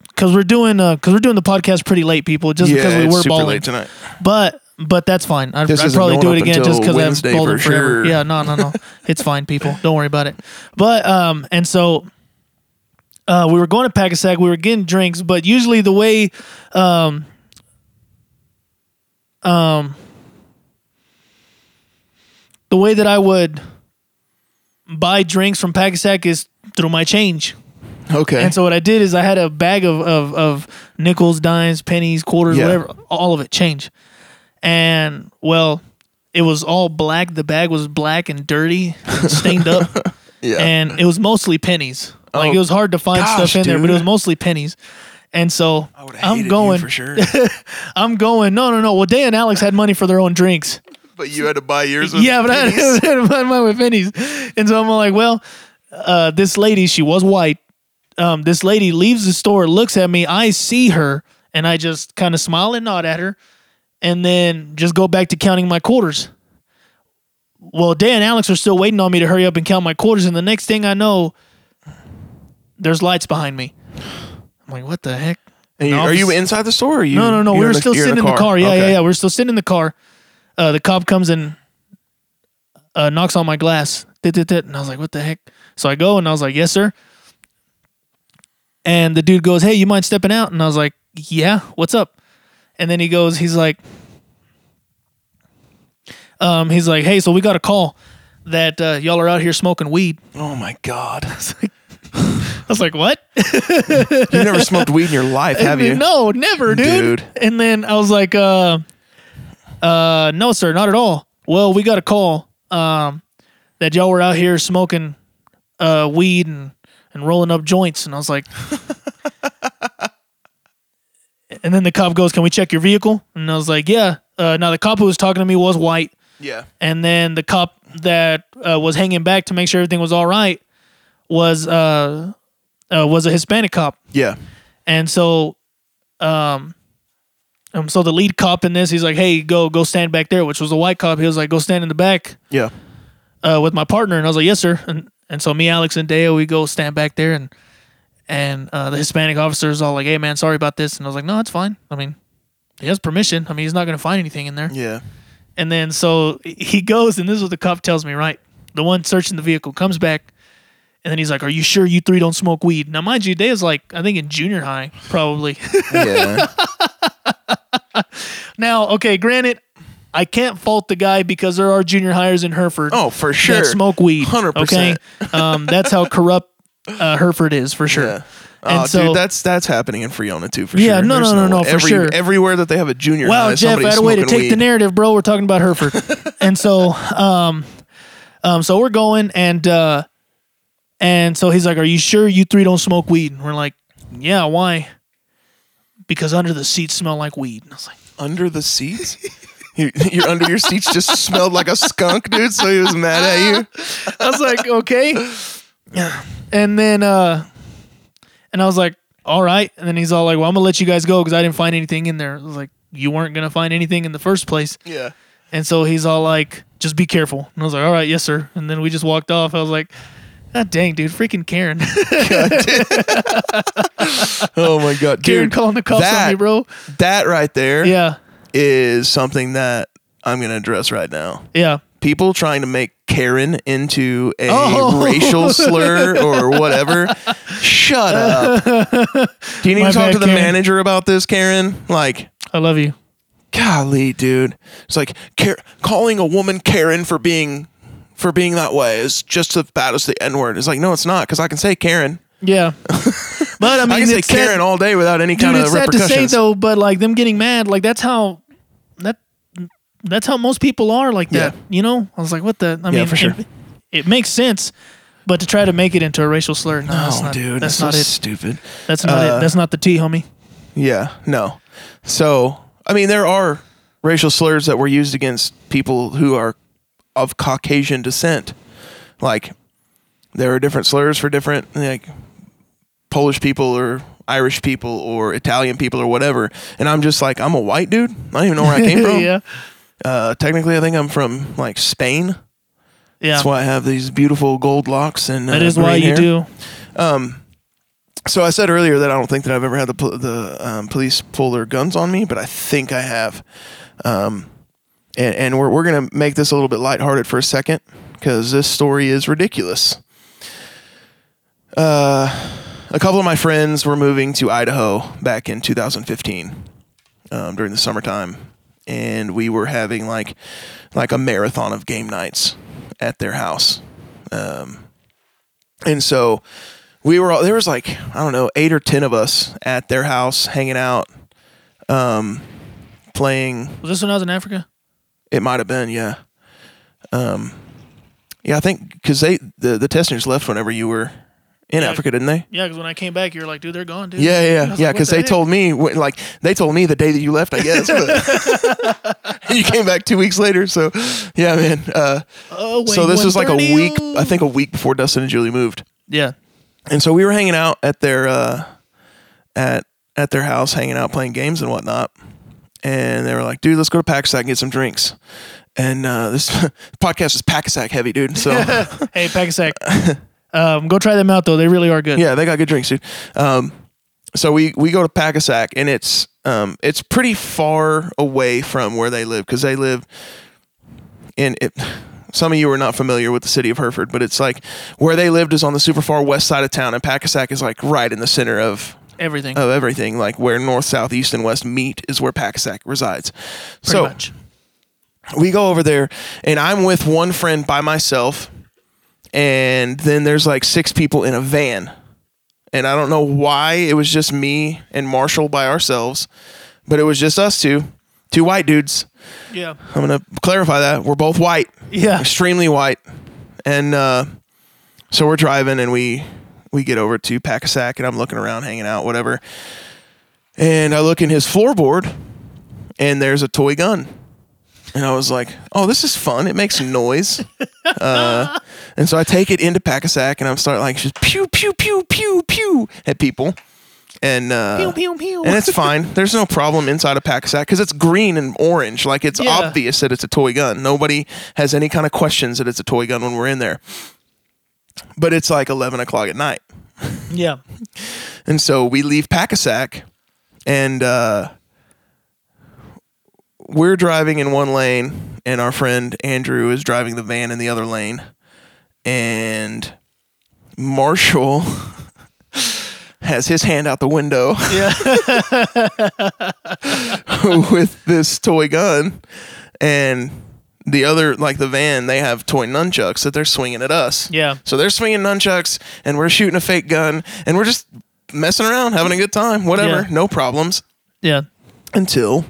Speaker 2: because we're doing because we're doing the podcast pretty late, people, just because
Speaker 1: yeah,
Speaker 2: we
Speaker 1: it's
Speaker 2: were
Speaker 1: super
Speaker 2: balling.
Speaker 1: late tonight.
Speaker 2: But but that's fine. I'd, I'd probably do it again just because I've balled
Speaker 1: for
Speaker 2: forever.
Speaker 1: sure.
Speaker 2: Yeah, no, no, no. (laughs) it's fine, people. Don't worry about it. But um, and so uh, we were going to Pak-A-Sak. We were getting drinks, but usually the way um um the way that I would buy drinks from Pak-A-Sak is through my change.
Speaker 1: Okay.
Speaker 2: And so what I did is I had a bag of of, of nickels, dimes, pennies, quarters,
Speaker 1: Yeah.
Speaker 2: whatever, all of it, change. And well, it was all black. The bag was black and dirty, (laughs) stained up,
Speaker 1: yeah.
Speaker 2: and it was mostly pennies. Like
Speaker 1: Oh,
Speaker 2: it was hard to find
Speaker 1: gosh,
Speaker 2: stuff in there, but it was mostly pennies. And so i'm going,
Speaker 1: for sure. (laughs)
Speaker 2: I'm going. No, no, no. Well, Day and Alex had money for their own drinks.
Speaker 1: but you had to buy yours. With
Speaker 2: Yeah, but I
Speaker 1: pennies? (laughs)
Speaker 2: had to buy mine with pennies. And so I'm like, well, uh, this lady, she was white. Um, this lady leaves the store, looks at me. I see her, and I just kind of smile and nod at her, and then just go back to counting my quarters. Well, Dan and Alex are still waiting on me to hurry up and count my quarters, and the next thing I know, there's lights behind me. I'm like, what the heck?
Speaker 1: You, are you inside the store? Or you,
Speaker 2: No, no, no.
Speaker 1: you're
Speaker 2: We were
Speaker 1: in the-
Speaker 2: still sitting in the car. Yeah, yeah,
Speaker 1: Okay.
Speaker 2: yeah. We are still sitting in the car. Uh, the cop comes and uh, knocks on my glass. Dit, dit, dit. And I was like, what the heck? So I go and I was like, yes, sir. And the dude goes, "Hey, you mind stepping out?" And I was like, "Yeah, what's up?" And then he goes, he's like, um, he's like, "Hey, so we got a call that uh, y'all are out here smoking weed."
Speaker 1: Oh my god. (laughs) (laughs)
Speaker 2: I was like, "What?" (laughs)
Speaker 1: You never smoked weed in your life, have you?
Speaker 2: No, never, dude.
Speaker 1: Dude.
Speaker 2: And then I was like, uh, uh, no, sir, not at all. Well, we got a call um, that y'all were out here smoking uh, weed and, and rolling up joints. And I was like, and then the cop goes, Can we check your vehicle? And I was like, Yeah. Uh, now, the cop who was talking to me was white.
Speaker 1: Yeah.
Speaker 2: And then the cop that uh, was hanging back to make sure everything was all right was uh, uh, was a Hispanic cop.
Speaker 1: Yeah.
Speaker 2: And so, um, um, so the lead cop in this, he's like, "Hey, go go stand back there," which was a white cop. He was like, "Go stand in the back
Speaker 1: Yeah.
Speaker 2: uh, with my partner," and I was like, "Yes, sir." And and so me, Alex, and Deo, we go stand back there, and and uh, the Hispanic officer is all like, "Hey, man, sorry about this," and I was like, "No, it's fine. I mean, he has permission. I mean, he's not gonna find anything in there."
Speaker 1: Yeah.
Speaker 2: And then so he goes, and this is what the cop tells me, right? The one searching the vehicle comes back, and then he's like, "Are you sure you three don't smoke weed?" Now, mind you, Deo's like, I think in junior high, probably.
Speaker 1: Yeah. (laughs)
Speaker 2: Now, okay, granted, I can't fault the guy because there are junior hires in Hereford
Speaker 1: oh, for sure.
Speaker 2: that smoke weed.
Speaker 1: 100%.
Speaker 2: Okay, um, that's how corrupt uh, Hereford is for sure.
Speaker 1: Yeah.
Speaker 2: And
Speaker 1: oh,
Speaker 2: so-
Speaker 1: dude, that's that's happening in Friona too, for
Speaker 2: Yeah,
Speaker 1: sure.
Speaker 2: no,
Speaker 1: There's
Speaker 2: no, no, no, for
Speaker 1: every,
Speaker 2: sure.
Speaker 1: Everywhere that they have a junior
Speaker 2: Wow,
Speaker 1: high,
Speaker 2: Jeff, I had a way to take the narrative, bro. We're talking about Hereford, (laughs) and so, um, um, so we're going, and uh, and so he's like, "Are you sure you three don't smoke weed?" And we're like, "Yeah, why?" Because under the seats smell like weed. And I was like,
Speaker 1: under the seats. Your, your under your seats just smelled like a skunk, dude. So he was mad at you. (laughs)
Speaker 2: I was like, okay. (laughs) And then, uh, and I was like, all right. And then he's all like, well, I'm gonna let you guys go because I didn't find anything in there. I was like, you weren't gonna find anything in the first place.
Speaker 1: Yeah.
Speaker 2: And so he's all like, just be careful. And I was like, all right, yes, sir. And then we just walked off. I was like, God dang, dude, freaking Karen. (laughs) (laughs)
Speaker 1: Oh my god,
Speaker 2: Karen
Speaker 1: dude.
Speaker 2: calling the cops
Speaker 1: that,
Speaker 2: on me, bro.
Speaker 1: That right there
Speaker 2: Yeah.
Speaker 1: Is something that I'm gonna address right now.
Speaker 2: Yeah.
Speaker 1: People trying to make Karen into a
Speaker 2: Oh.
Speaker 1: racial slur (laughs) or whatever. Shut up. Do you need
Speaker 2: My
Speaker 1: to talk
Speaker 2: bad,
Speaker 1: to the
Speaker 2: Karen.
Speaker 1: manager about this, Karen? Like,
Speaker 2: I love you.
Speaker 1: golly, dude. It's like Car- calling a woman Karen for being for being that way is just as bad as the N word. It's like, no, it's not, because I can say Karen.
Speaker 2: Yeah. (laughs) But I mean,
Speaker 1: I can say
Speaker 2: sad-
Speaker 1: Karen all day without any
Speaker 2: dude,
Speaker 1: kind of
Speaker 2: it's sad to
Speaker 1: repercussions.
Speaker 2: say though, but like them getting mad, like that's how that that's how most people are like that.
Speaker 1: Yeah.
Speaker 2: You know? I was like, what the I
Speaker 1: Yeah,
Speaker 2: mean
Speaker 1: for sure.
Speaker 2: it, it makes sense, but to try to make it into a racial slur, no, that's
Speaker 1: oh,
Speaker 2: not
Speaker 1: dude,
Speaker 2: that's
Speaker 1: that's
Speaker 2: not
Speaker 1: so
Speaker 2: it.
Speaker 1: stupid.
Speaker 2: That's not
Speaker 1: Uh,
Speaker 2: it. That's not the T, homie.
Speaker 1: Yeah, no. So, I mean, there are racial slurs that were used against people who are of Caucasian descent. Like, there are different slurs for different, like, Polish people or Irish people or Italian people or whatever. And I'm just like, I'm a white dude. I don't even know where I came (laughs) from.
Speaker 2: yeah.
Speaker 1: Uh, technically, I think I'm from, like, Spain.
Speaker 2: Yeah.
Speaker 1: That's why I have these beautiful gold locks and uh,
Speaker 2: that is why you
Speaker 1: hair.
Speaker 2: do.
Speaker 1: So I said earlier that I don't think that I've ever had the pol- the um, police pull their guns on me, but I think I have. Um, and, and we're we're gonna make this a little bit lighthearted for a second because this story is ridiculous. Uh, a couple of my friends were moving to Idaho back in 2015 um, during the summertime, and we were having like like a marathon of game nights at their house. Um, and so we were all there was like I don't know eight or ten of us at their house hanging out, um, playing.
Speaker 2: Was this when I was in Africa?
Speaker 1: It might have been yeah, um, yeah I think because they the the testers left whenever you were in
Speaker 2: Yeah.
Speaker 1: Africa, didn't they?
Speaker 2: Yeah, because when I came back, you were like, dude, they're gone, dude.
Speaker 1: Yeah, yeah, yeah.
Speaker 2: like,
Speaker 1: because
Speaker 2: the
Speaker 1: they
Speaker 2: heck?
Speaker 1: told me like they told me the day that you left, I guess. But (laughs) (laughs) you came back two weeks later, so yeah, man. Uh,
Speaker 2: Oh,
Speaker 1: so this was like a week, I think, a week before Dustin and Julie moved.
Speaker 2: Yeah.
Speaker 1: and so we were hanging out at their uh, at at their house, hanging out, playing games and whatnot. And they were like, "Dude, let's go to Pak-A-Sak and get some drinks." And uh, this (laughs) podcast is Pak-A-Sak heavy, dude. So
Speaker 2: Hey, pack a sec. Um, go try them out though. They really are good.
Speaker 1: yeah, they got good drinks, dude. Um, so we we go to Pak-A-Sak, and it's um, it's pretty far away from where they live because they live in it. some of you are not familiar with the city of Hereford, but it's like where they lived is on the super far west side of town, and Pak-A-Sak is like right in the center of
Speaker 2: Everything.
Speaker 1: of everything. Like where north, south, east, and west meet is where Pak-A-Sak resides.
Speaker 2: pretty
Speaker 1: so
Speaker 2: much.
Speaker 1: we go over there, and I'm with one friend by myself, and then there's like six people in a van, and I don't know why it was just me and Marshall by ourselves, but it was just us two, two white dudes.
Speaker 2: Yeah.
Speaker 1: I'm gonna clarify that we're both white,
Speaker 2: Yeah.
Speaker 1: extremely white, and uh, so we're driving and we we get over to Pak-A-Sak and I'm looking around, hanging out, whatever, and I look in his floorboard, and there's a toy gun, and I was like, oh, this is fun. It makes noise, uh, and so I take it into Pak-A-Sak and I'm start like just pew pew pew pew pew at people, and uh,
Speaker 2: Pew, pew, pew.
Speaker 1: and it's fine. There's no problem inside of Pak-A-Sak because it's green and orange. Like it's
Speaker 2: Yeah.
Speaker 1: obvious that it's a toy gun. Nobody has any kind of questions that it's a toy gun when we're in there. But it's like 11 o'clock at night.
Speaker 2: Yeah. (laughs)
Speaker 1: And so we leave Pak-A-Sak and uh, we're driving in one lane and our friend Andrew is driving the van in the other lane. And Marshall (laughs) has his hand out the window
Speaker 2: Yeah. (laughs)
Speaker 1: with this toy gun and the other like the van they have toy nunchucks that they're swinging at us
Speaker 2: Yeah.
Speaker 1: so they're swinging nunchucks and we're shooting a fake gun and we're just messing around having a good time whatever
Speaker 2: Yeah.
Speaker 1: no problems
Speaker 2: Yeah.
Speaker 1: until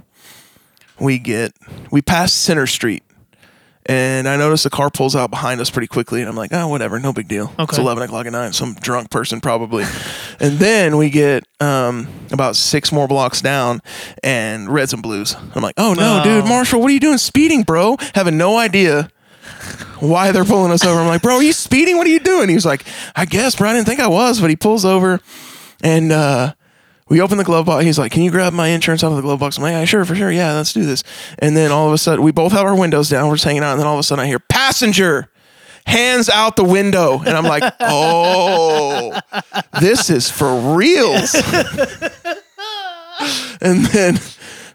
Speaker 1: we get we pass center street and I notice a car pulls out behind us pretty quickly, and I'm like, oh, whatever, no big deal.
Speaker 2: Okay.
Speaker 1: It's 11 o'clock at night, some drunk person probably. (laughs) and then we get um, about six more blocks down, and reds and blues. I'm like, oh no,
Speaker 2: Oh.
Speaker 1: dude, Marshall, what are you doing speeding, bro? Having no idea why they're pulling us over. I'm like, bro, are you speeding? What are you doing? He was like, I guess, bro. I didn't think I was, but he pulls over, and uh, we open the glove box. He's like, "Can you grab my insurance out of the glove box?" I'm like, "Yeah, sure, for sure. Yeah, let's do this." And then all of a sudden, we both have our windows down. We're just hanging out, and then all of a sudden, I hear passenger hands out the window, and I'm like, (laughs) "Oh, this is for reals." (laughs) and then,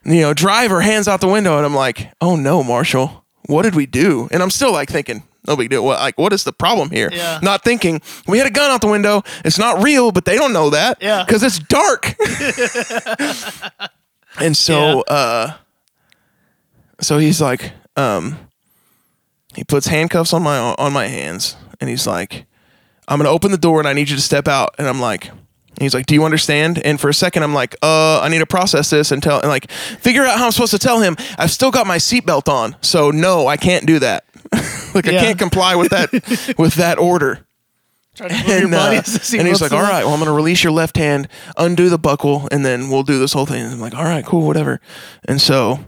Speaker 1: you know, driver hands out the window, and I'm like, "Oh no, Marshall, what did we do?" And I'm still like thinking. No big deal. What, like, what is the problem here?
Speaker 2: Yeah.
Speaker 1: Not thinking we had a gun out the window. It's not real, but they don't know that.
Speaker 2: Yeah.
Speaker 1: Because it's dark. (laughs) and so, uh, so he's like, um, he puts handcuffs on my on my hands, and he's like, "I'm gonna open the door, and I need you to step out." And I'm like. He's like, "Do you understand?" And for a second, I'm like, "Uh, I need to process this and tell and like figure out how I'm supposed to tell him. I've still got my seatbelt on, so no, I can't do that. (laughs) like I can't comply with that (laughs) with that order."
Speaker 2: Try to move your
Speaker 1: and,
Speaker 2: body
Speaker 1: uh,
Speaker 2: as the
Speaker 1: and he's like, "All right, well, I'm gonna release your left hand, undo the buckle, and then we'll do this whole thing." And I'm like, "All right, cool, whatever." And so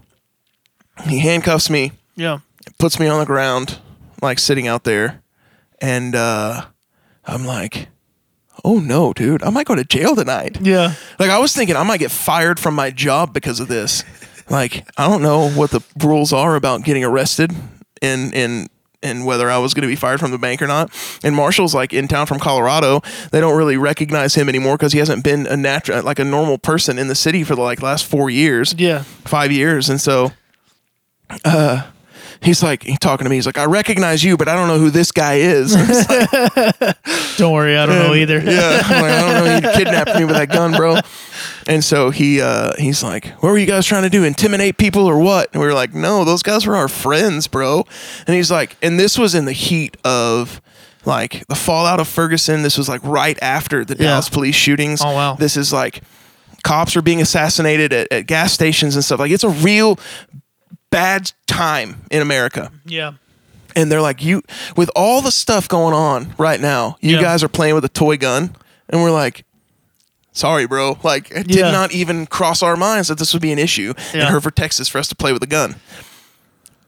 Speaker 1: he handcuffs me,
Speaker 2: Yeah.
Speaker 1: puts me on the ground, like sitting out there, and uh, I'm like, "Oh no, dude, I might go to jail tonight."
Speaker 2: Yeah.
Speaker 1: Like I was thinking, I might get fired from my job because of this. Like I don't know what the rules are about getting arrested in in and whether I was going to be fired from the bank or not. And Marshall's like in town from Colorado. They don't really recognize him anymore because he hasn't been a natural like a normal person in the city for the like last four years,
Speaker 2: Yeah.
Speaker 1: five years. And so, uh, he's like he's talking to me. He's like, I recognize you, but I don't know who this guy is. (laughs)
Speaker 2: Don't worry, I don't know either.
Speaker 1: yeah, I'm like, I don't know. You (laughs) kidnapped me with that gun, bro. And so he uh, he's like, "What were you guys trying to do? Intimidate people or what?" And we were like, "No, those guys were our friends, bro." And he's like, and this was in the heat of like the fallout of Ferguson. This was like right after the
Speaker 2: Yeah.
Speaker 1: Dallas police shootings.
Speaker 2: Oh, wow.
Speaker 1: This is like cops are being assassinated at, at gas stations and stuff. Like it's a real bad time in America
Speaker 2: Yeah.
Speaker 1: and they're like, "You with all the stuff going on right now, you
Speaker 2: Yeah.
Speaker 1: guys are playing with a toy gun," and we're like, "Sorry, bro. Like, it did
Speaker 2: Yeah.
Speaker 1: not even cross our minds that this would be an issue in
Speaker 2: Yeah.
Speaker 1: Hereford, Texas, for us to play with a gun."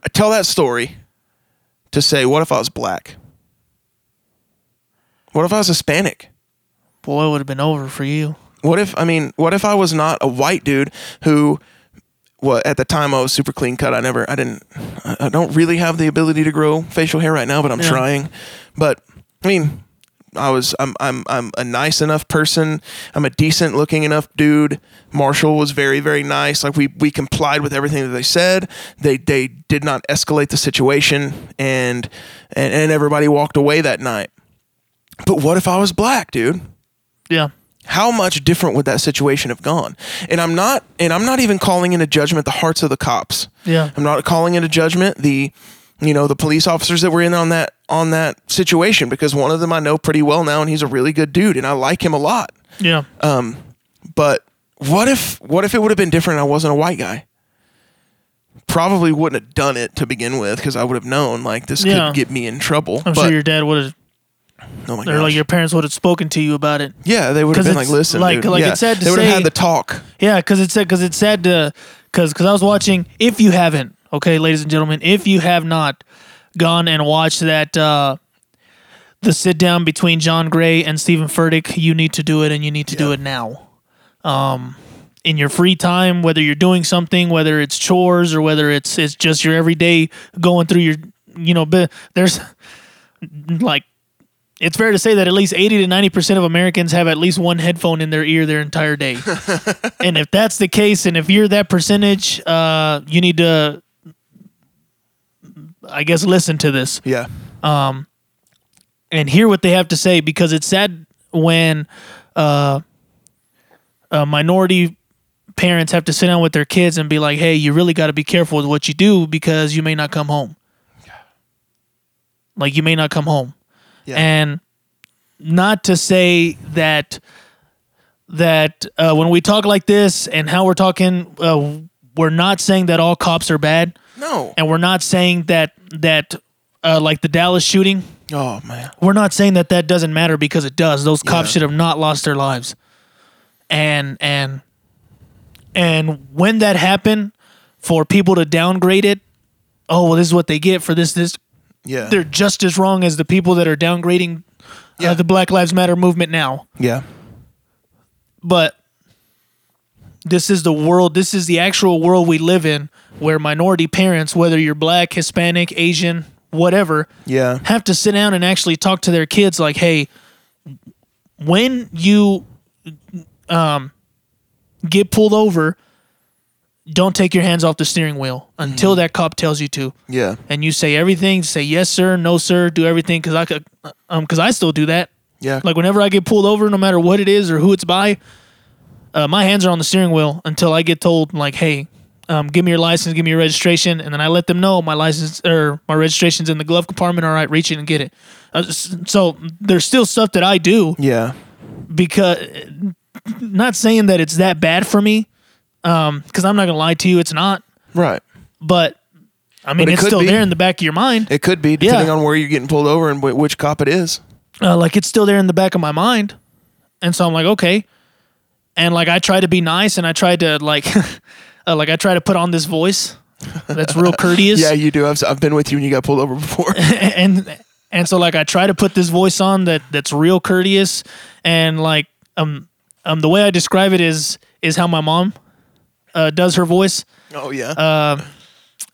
Speaker 1: I tell that story to say, what if I was black? What if I was Hispanic?
Speaker 2: Boy, it would have been over for you.
Speaker 1: What if I mean, what if I was not a white dude who well, at the time I was super clean cut. I never I didn't I don't really have the ability to grow facial hair right now, but I'm
Speaker 2: Yeah.
Speaker 1: trying. But I mean, I was I'm I'm I'm a nice enough person. I'm a decent looking enough dude. Marshall was very very nice. Like we we complied with everything that they said. They they did not escalate the situation and and, and everybody walked away that night. But what if I was black, dude?
Speaker 2: Yeah.
Speaker 1: How much different would that situation have gone and i'm not and i'm not even calling into judgment the hearts of the cops
Speaker 2: Yeah.
Speaker 1: i'm not calling into judgment the you know the police officers that were in on that on that situation because one of them i know pretty well now and he's a really good dude and i like him a lot
Speaker 2: Yeah.
Speaker 1: um but what if what if it would have been different and i wasn't a white guy probably wouldn't have done it to begin with because i would have known like this
Speaker 2: Yeah.
Speaker 1: could get me in trouble
Speaker 2: I'm
Speaker 1: but,
Speaker 2: sure your dad would have,
Speaker 1: oh my
Speaker 2: or like your parents would have spoken to you about it.
Speaker 1: yeah they would have
Speaker 2: 'Cause
Speaker 1: been like
Speaker 2: it's
Speaker 1: listen
Speaker 2: like-
Speaker 1: dude.
Speaker 2: like
Speaker 1: yeah.
Speaker 2: it's sad to
Speaker 1: they would have
Speaker 2: say-
Speaker 1: had the talk
Speaker 2: Yeah, because it said because it's sad to because because I was watching. If you haven't, okay, ladies and gentlemen, if you have not gone and watched that uh the sit down between John Gray and Stephen Furtick, you need to do it, and you need to do it now. Um, in your free time, whether you're doing something, whether it's chores or whether it's it's just your everyday going through your, you know, bi- there's like it's fair to say that at least 80 to 90% of Americans have at least one headphone in their ear their entire day. (laughs) and if that's the case, and if you're that percentage, uh, you need to, I guess, listen to this
Speaker 1: yeah Um,
Speaker 2: and hear what they have to say because it's sad when uh, uh, minority parents have to sit down with their kids and be like, hey, you really got to be careful with what you do because you may not come home. Like, you may not come home.
Speaker 1: Yeah.
Speaker 2: And not to say that that uh, when we talk like this and how we're talking, uh, we're not saying that all cops are bad,
Speaker 1: no
Speaker 2: and we're not saying that that uh, like the Dallas shooting,
Speaker 1: oh man
Speaker 2: we're not saying that that doesn't matter because it does. Those cops
Speaker 1: Yeah.
Speaker 2: should have not lost their lives. And and and when that happened, for people to downgrade it, oh well, this is what they get for this. This
Speaker 1: yeah
Speaker 2: they're just as wrong as the people that are downgrading
Speaker 1: Yeah.
Speaker 2: uh, the Black Lives Matter movement now.
Speaker 1: yeah
Speaker 2: But this is the world. This is the actual world we live in, where minority parents, whether you're black, Hispanic, Asian, whatever,
Speaker 1: yeah
Speaker 2: have to sit down and actually talk to their kids like, hey, when you um, get pulled over, don't take your hands off the steering wheel until that cop tells you to.
Speaker 1: yeah
Speaker 2: And you say everything, say yes sir, no sir, do everything because I could, um, because I still do that.
Speaker 1: yeah
Speaker 2: Like whenever I get pulled over, no matter what it is or who it's by, uh, my hands are on the steering wheel until I get told like, "Hey, um, give me your license, give me your registration," and then I let them know my license or my registration's in the glove compartment. All right, reach it and get it. Uh, so there's still stuff that I do
Speaker 1: yeah
Speaker 2: because not saying that it's that bad for me, because I'm not gonna lie to you, it's not.
Speaker 1: right
Speaker 2: But I mean,
Speaker 1: But it
Speaker 2: it's
Speaker 1: could
Speaker 2: still
Speaker 1: be.
Speaker 2: there in the back of your mind.
Speaker 1: it could be depending
Speaker 2: Yeah.
Speaker 1: on where you're getting pulled over and wh- which cop it is
Speaker 2: uh, like it's still there in the back of my mind and so i'm like okay and like i try to be nice and i try to like (laughs) uh, like i try to put on this voice that's real (laughs) courteous
Speaker 1: yeah you do I've, I've been with you when you got pulled over before (laughs)
Speaker 2: and and so like i try to put this voice on that that's real courteous and like um um the way i describe it is is how my mom uh, does her voice
Speaker 1: oh yeah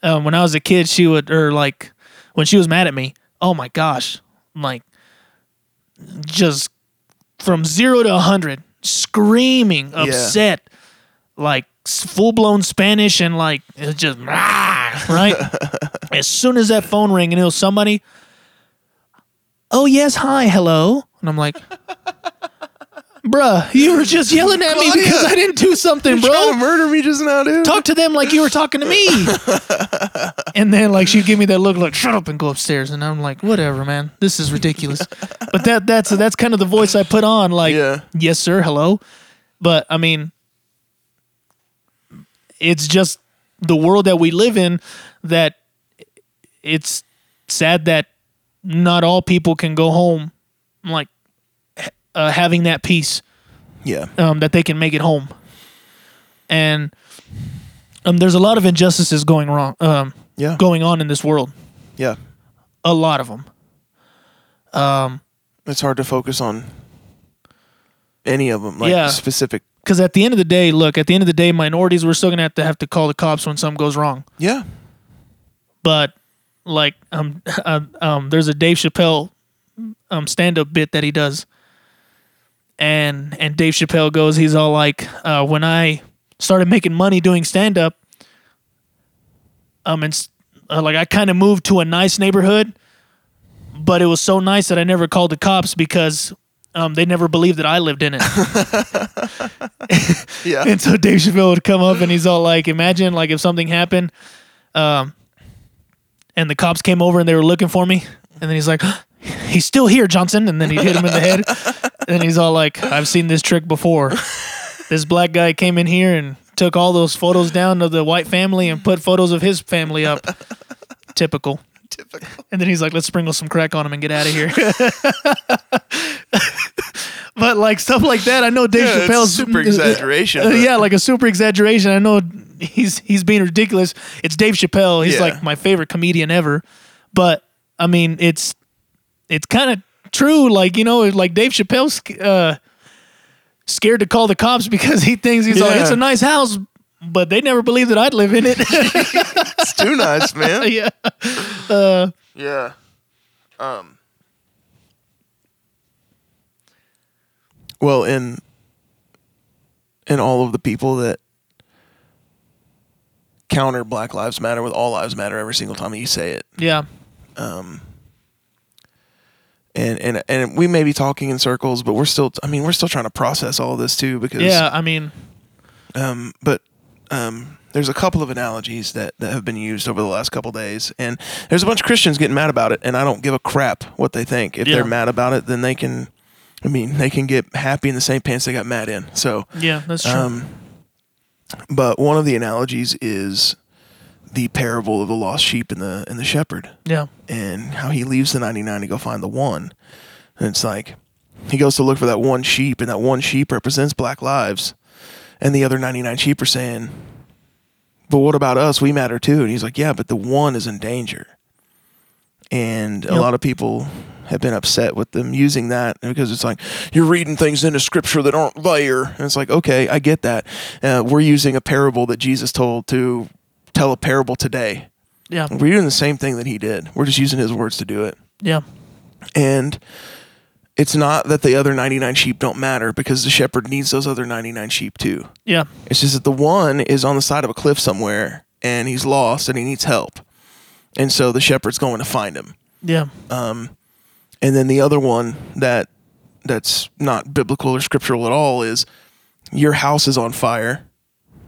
Speaker 2: um, when I was a kid, she would, or like when she was mad at me, oh my gosh, like just from zero to a hundred, screaming, upset, like full blown Spanish, and like it's just "Rah," (laughs) right. (laughs) as soon as that phone rang and it was somebody, oh yes, hi, hello, and I'm like. Bruh, you were just yelling at me
Speaker 1: Claudia,
Speaker 2: because I didn't do something,
Speaker 1: You're trying
Speaker 2: bro
Speaker 1: to murder me just now dude
Speaker 2: talk to them like you were talking to me. (laughs) and then like she'd give me that look like shut up and go upstairs and I'm like whatever man this is ridiculous. but that that's that's kind of the voice I put on like
Speaker 1: Yeah.
Speaker 2: yes sir hello. But I mean it's just the world that we live in that it's sad that not all people can go home I'm like uh, having that peace
Speaker 1: yeah
Speaker 2: um, that they can make it home. And um, there's a lot of injustices going wrong, um,
Speaker 1: yeah
Speaker 2: going on in this world.
Speaker 1: yeah
Speaker 2: A lot of them.
Speaker 1: it's hard to focus on any of them like
Speaker 2: Yeah.
Speaker 1: specific
Speaker 2: Because at the end of the day, look, at the end of the day, minorities we're still gonna have to have to call the cops when something goes wrong.
Speaker 1: yeah
Speaker 2: But like, um, (laughs) uh, um, there's a Dave Chappelle um stand up bit that he does. And and Dave Chappelle goes, he's all like, uh, when I started making money doing stand up, um, and uh, like I kind of moved to a nice neighborhood, but it was so nice that I never called the cops because um, they never believed that I lived in it. (laughs) (laughs)
Speaker 1: Yeah.
Speaker 2: And so Dave Chappelle would come up and he's all like, imagine like if something happened, um, and the cops came over and they were looking for me, and then he's like, (gasps) he's still here, Johnson, and then he hit him in the head, (laughs) and he's all like, I've seen this trick before. This black guy came in here and took all those photos down of the white family and put photos of his family up. Typical.
Speaker 1: Typical.
Speaker 2: And then he's like, let's sprinkle some crack on him and get out of here. (laughs) but like stuff like that, I know Dave
Speaker 1: Yeah,
Speaker 2: Chappelle's
Speaker 1: super exaggeration,
Speaker 2: Uh, yeah, like a super exaggeration. I know he's he's being ridiculous. It's Dave Chappelle. He's
Speaker 1: Yeah.
Speaker 2: like my favorite comedian ever. But I mean, it's it's kind of true. Like you know, like Dave Chappelle's uh, scared to call the cops because he thinks he's like
Speaker 1: Yeah.
Speaker 2: it's a nice house, but they never believed that I'd live in it. (laughs)
Speaker 1: It's too nice, man. (laughs)
Speaker 2: yeah.
Speaker 1: Yeah. Um. Well, in in all of the people that counter Black Lives Matter with All Lives Matter every single time you say it,
Speaker 2: Yeah.
Speaker 1: And and and we may be talking in circles, but we're still. I mean, we're still trying to process all of this too because
Speaker 2: Yeah. I mean,
Speaker 1: um, but um, there's a couple of analogies that, that have been used over the last couple days, and there's a bunch of Christians getting mad about it, and I don't give a crap what they think. If
Speaker 2: Yeah.
Speaker 1: they're mad about it, then they can, I mean, they can get happy in the same pants they got mad in. So,
Speaker 2: yeah, that's true.
Speaker 1: um, but one of the analogies is the parable of the lost sheep and the and the shepherd
Speaker 2: yeah.
Speaker 1: and how he leaves the 99 to go find the one. And it's like he goes to look for that one sheep, and that one sheep represents black lives. And the other 99 sheep are saying, But what about us? We matter too. And he's like, Yeah, but the one is in danger. And a lot of people have been upset with them using that because it's like you're reading things into scripture that aren't there. And it's like, okay, I get that. Uh, we're using a parable that Jesus told to tell a parable today.
Speaker 2: Yeah.
Speaker 1: We're doing the same thing that he did. We're just using his words to do it.
Speaker 2: Yeah.
Speaker 1: And it's not that the other 99 sheep don't matter because the shepherd needs those other 99 sheep too.
Speaker 2: Yeah.
Speaker 1: It's just that the one is on the side of a cliff somewhere and he's lost and he needs help. And so the shepherd's going to find him.
Speaker 2: Yeah.
Speaker 1: Um, And then the other one that that's not biblical or scriptural at all is your house is on fire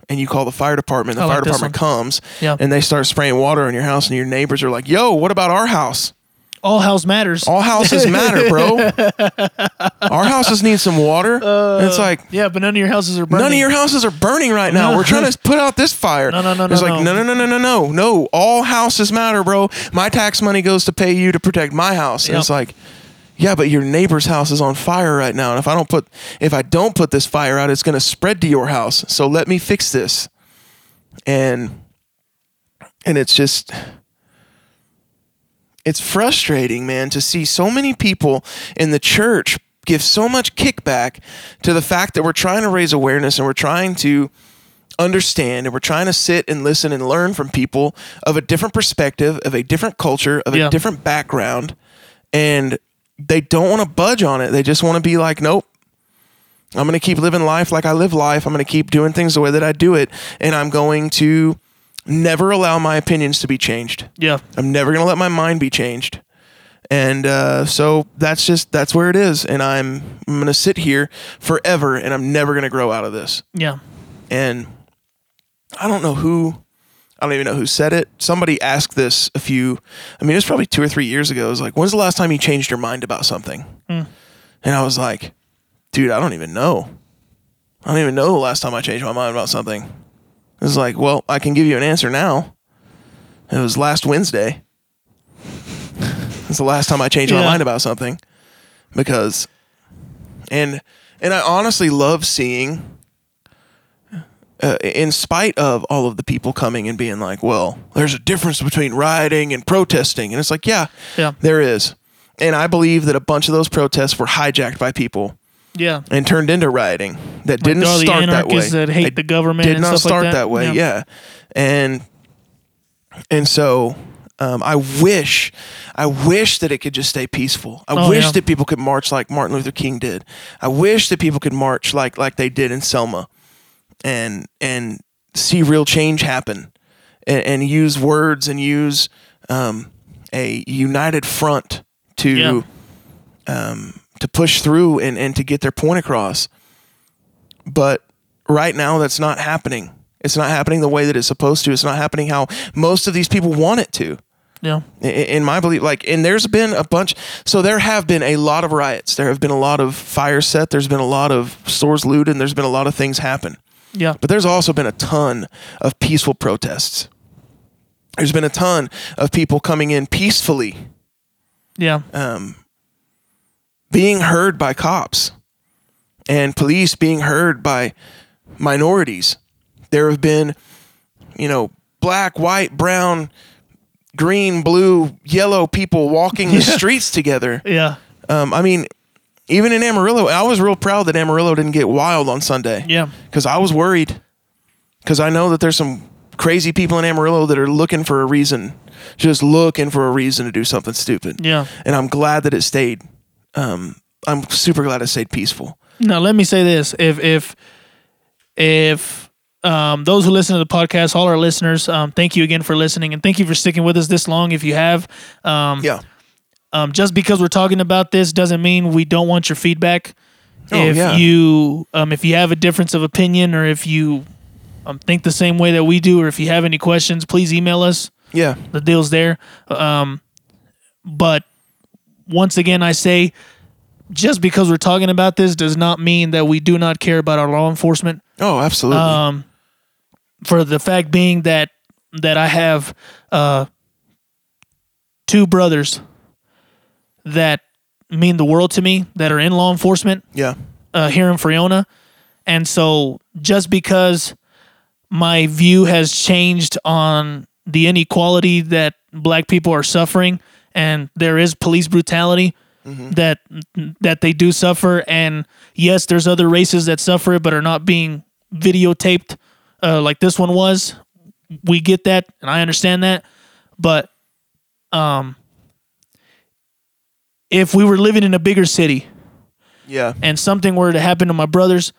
Speaker 1: and you call the fire department, the
Speaker 2: I
Speaker 1: fire
Speaker 2: this
Speaker 1: department comes
Speaker 2: Yeah.
Speaker 1: and they start spraying water on your house and your neighbors are like, "Yo, what about our house?"
Speaker 2: All house matters.
Speaker 1: All houses (laughs) matter, bro. Our houses need some water. And it's like
Speaker 2: yeah, but none of your houses are burning.
Speaker 1: none of your houses are burning right now. We're trying to (laughs) put out this fire.
Speaker 2: No, no, no,
Speaker 1: It's
Speaker 2: no,
Speaker 1: like
Speaker 2: no.
Speaker 1: no, no, no, no, no, no, no. All houses matter, bro. My tax money goes to pay you to protect my house.
Speaker 2: Yep.
Speaker 1: it's like, yeah, but your neighbor's house is on fire right now, and if I don't put if I don't put this fire out, it's going to spread to your house. So let me fix this. And and it's just it's frustrating, man, to see so many people in the church give so much kickback to the fact that we're trying to raise awareness and we're trying to understand and we're trying to sit and listen and learn from people of a different perspective, of a different culture, of
Speaker 2: Yeah.
Speaker 1: a different background. And they don't want to budge on it. They just want to be like, nope. I'm going to keep living life like I live life. I'm going to keep doing things the way that I do it. And I'm going to never allow my opinions to be changed.
Speaker 2: Yeah.
Speaker 1: I'm never gonna let my mind be changed. And uh, so that's just that's where it is. And I'm I'm gonna sit here forever, and I'm never gonna grow out of this.
Speaker 2: Yeah.
Speaker 1: And I don't know who. I don't even know who said it. Somebody asked this a few. I mean, it was probably two or three years ago. It was like, when's the last time you changed your mind about something? Hmm. And I was like, dude, I don't even know. I don't even know the last time I changed my mind about something. It was like, well, I can give you an answer now. It was last Wednesday. (laughs) it's the last time I changed my mind about something because, and and I honestly love seeing uh, in spite of all of the people coming and being like, well, there's a difference between rioting and protesting. And it's like, yeah,
Speaker 2: Yeah.
Speaker 1: there is. And I believe that a bunch of those protests were hijacked by people
Speaker 2: Yeah.
Speaker 1: and turned into rioting that didn't
Speaker 2: the
Speaker 1: start that way.
Speaker 2: that hate
Speaker 1: They
Speaker 2: the government
Speaker 1: Did
Speaker 2: and
Speaker 1: not
Speaker 2: stuff like
Speaker 1: start
Speaker 2: that.
Speaker 1: that way.
Speaker 2: Yeah.
Speaker 1: Yeah. And and so Um, I wish, I wish that it could just stay peaceful. I
Speaker 2: Oh,
Speaker 1: wish
Speaker 2: yeah.
Speaker 1: that people could march like Martin Luther King did. I wish that people could march like like they did in Selma, and and see real change happen, and, and use words and use um, a united front to
Speaker 2: Yeah.
Speaker 1: um, to push through and and to get their point across. But right now, that's not happening. It's not happening the way that it's supposed to. It's not happening how most of these people want it to
Speaker 2: Yeah.
Speaker 1: i- in my belief like and there's been a bunch so there have been a lot of riots there have been a lot of fire set there's been a lot of stores looted and there's been a lot of things happen
Speaker 2: Yeah.
Speaker 1: but there's also been a ton of peaceful protests there's been a ton of people coming in peacefully
Speaker 2: Yeah.
Speaker 1: being heard by cops and police being heard by minorities. There have been, you know, black, white, brown, green, blue, yellow people walking the (laughs) streets together.
Speaker 2: Yeah.
Speaker 1: Um, I mean, even in Amarillo, I was real proud that Amarillo didn't get wild on Sunday.
Speaker 2: Yeah.
Speaker 1: Because I was worried. Because I know that there's some crazy people in Amarillo that are looking for a reason, just looking for a reason to do something stupid.
Speaker 2: Yeah.
Speaker 1: And I'm glad that it stayed. Um, I'm super glad it stayed peaceful.
Speaker 2: Now let me say this: if if if um, those who listen to the podcast, all our listeners, um, thank you again for listening, and thank you for sticking with us this long. If you have, um,
Speaker 1: Yeah.
Speaker 2: Um, just because we're talking about this doesn't mean we don't want your feedback.
Speaker 1: Oh,
Speaker 2: if
Speaker 1: yeah.
Speaker 2: you um, if you have a difference of opinion, or if you um, think the same way that we do, or if you have any questions, please email us.
Speaker 1: Yeah.
Speaker 2: The deal's there. Um, but once again, I say, just because we're talking about this does not mean that we do not care about our law enforcement.
Speaker 1: Oh, absolutely.
Speaker 2: Um, for the fact being that that I have uh, two brothers that mean the world to me that are in law enforcement
Speaker 1: yeah.
Speaker 2: uh, here in Friona, and so just because my view has changed on the inequality that black people are suffering, and there is police brutality that that they do suffer, and yes, there's other races that suffer it but are not being videotaped uh, like this one was. We get that, and I understand that, but um, if we were living in a bigger city
Speaker 1: Yeah.
Speaker 2: and something were to happen to my brothers,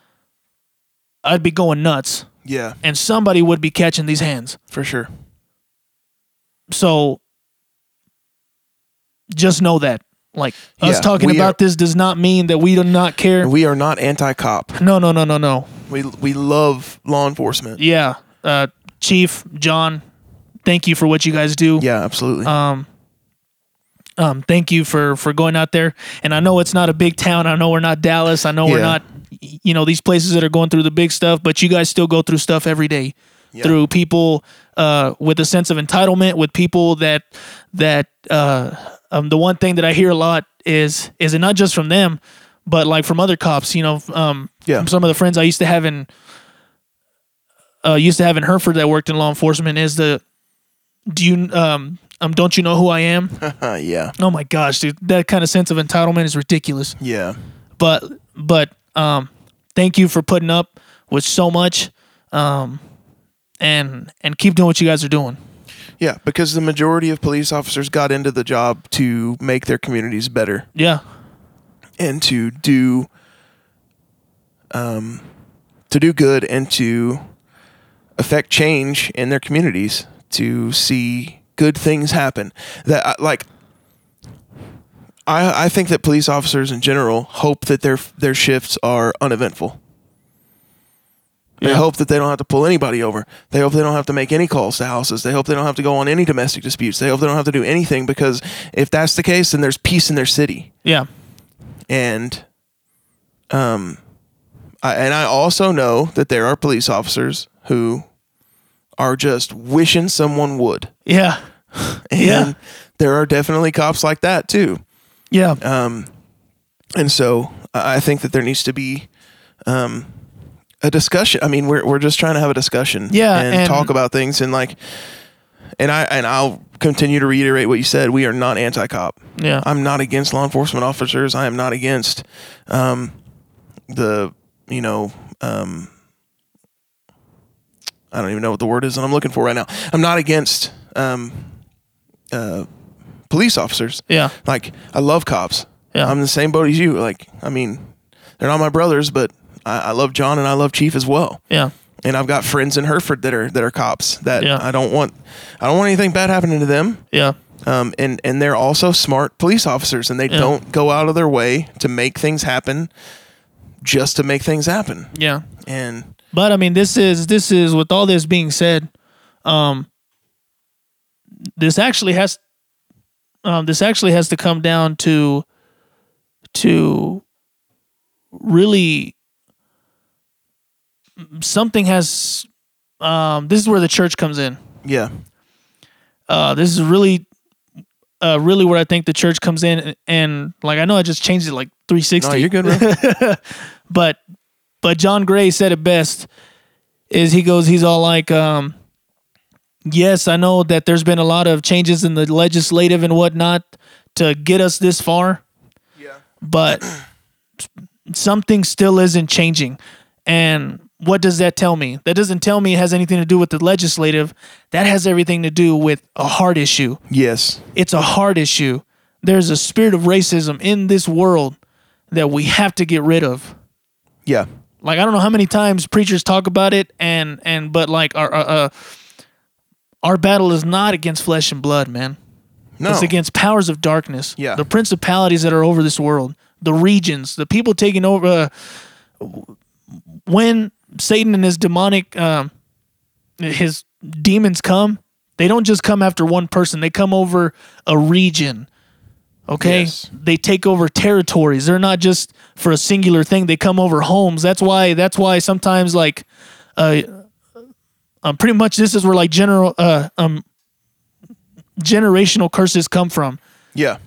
Speaker 2: I'd be going nuts.
Speaker 1: Yeah.
Speaker 2: And somebody would be catching these hands.
Speaker 1: For sure.
Speaker 2: So just know that. Like us
Speaker 1: Yeah,
Speaker 2: talking
Speaker 1: we
Speaker 2: about
Speaker 1: are-
Speaker 2: this does not mean that we do not care.
Speaker 1: We are not anti-cop.
Speaker 2: No, no, no, no, no.
Speaker 1: We we love law enforcement.
Speaker 2: Yeah. Uh, Chief, John, thank you for what you guys do.
Speaker 1: Yeah, absolutely.
Speaker 2: Um, um, thank you for for going out there. And I know it's not a big town. I know we're not Dallas. I know we're not, you know, these places that are going through the big stuff. But you guys still go through stuff every day. Through people uh, with a sense of entitlement, with people that that uh, um, the one thing that I hear a lot is is it not just from them, but like from other cops. You know, um,
Speaker 1: Yeah.
Speaker 2: from some of the friends I used to have in uh, used to have in Hereford that worked in law enforcement is the do you um um don't you know who I am? (laughs)
Speaker 1: Yeah.
Speaker 2: Oh my gosh, dude, that kind of sense of entitlement is ridiculous.
Speaker 1: Yeah.
Speaker 2: But but um, thank you for putting up with so much, um, and and keep doing what you guys are doing.
Speaker 1: Yeah, because the majority of police officers got into the job to make their communities better
Speaker 2: Yeah,
Speaker 1: and to do um to do good and to affect change in their communities to see good things happen that like I, I think that police officers in general hope that their their shifts are uneventful. They
Speaker 2: Yeah.
Speaker 1: hope that they don't have to pull anybody over. They hope they don't have to make any calls to houses. They hope they don't have to go on any domestic disputes. They hope they don't have to do anything because if that's the case, then there's peace in their city.
Speaker 2: yeah,
Speaker 1: And um, I, and I also know that there are police officers who are just wishing someone would.
Speaker 2: yeah, (laughs)
Speaker 1: And
Speaker 2: Yeah.
Speaker 1: there are definitely cops like that too.
Speaker 2: yeah,
Speaker 1: Um, and so I think that there needs to be um, a discussion. I mean, we're we're just trying to have a discussion,
Speaker 2: Yeah,
Speaker 1: and,
Speaker 2: and-
Speaker 1: talk about things, and like, and I and I'll continue to reiterate what you said. We are not anti-cop.
Speaker 2: yeah.
Speaker 1: I'm not against law enforcement officers. I am not against um, the you know. Um, I don't even know what the word is that I'm looking for right now. I'm not against um, uh, police officers.
Speaker 2: Yeah.
Speaker 1: Like I love cops.
Speaker 2: Yeah.
Speaker 1: I'm the same boat as you. Like I mean, they're not my brothers, but I, I love John and I love Chief as well.
Speaker 2: Yeah.
Speaker 1: And I've got friends in Hereford that are that are cops that
Speaker 2: Yeah.
Speaker 1: I don't want. I don't want anything bad happening to them.
Speaker 2: Yeah.
Speaker 1: Um, and and they're also smart police officers, and they
Speaker 2: Yeah.
Speaker 1: don't go out of their way to make things happen, just to make things happen.
Speaker 2: Yeah.
Speaker 1: And
Speaker 2: But I mean, this is this is with all this being said, um, this actually has, um, this actually has to come down to, to, really, something has, um, this is where the church comes in.
Speaker 1: yeah,
Speaker 2: Uh, this is really, uh, really where I think the church comes in, and, and like I know I just changed it like three sixty
Speaker 1: no, you're good, bro. (laughs)
Speaker 2: but but John Gray said it best is he goes he's all like um yes I know that there's been a lot of changes in the legislative and whatnot to get us this far.
Speaker 1: Yeah,
Speaker 2: but (clears throat) something still isn't changing. And what does that tell me? That doesn't tell me it has anything to do with the legislative. That has everything to do with a heart issue.
Speaker 1: Yes,
Speaker 2: it's a hard issue. There's a spirit of racism in this world that we have to get rid of.
Speaker 1: Yeah,
Speaker 2: like I don't know how many times preachers talk about it, and and but like our uh, uh, our battle is not against flesh and blood, man.
Speaker 1: no,
Speaker 2: It's against powers of darkness.
Speaker 1: Yeah.
Speaker 2: the principalities that are over this world, the regions, the people taking over. Uh, when Satan and his demonic, um, his demons come, they don't just come after one person. They come over a region. Okay,
Speaker 1: Yes.
Speaker 2: they take over territories. They're not just for a singular thing. They come over homes. That's why. That's why sometimes like, uh, um, pretty much this is where like general uh um generational curses come from
Speaker 1: yeah,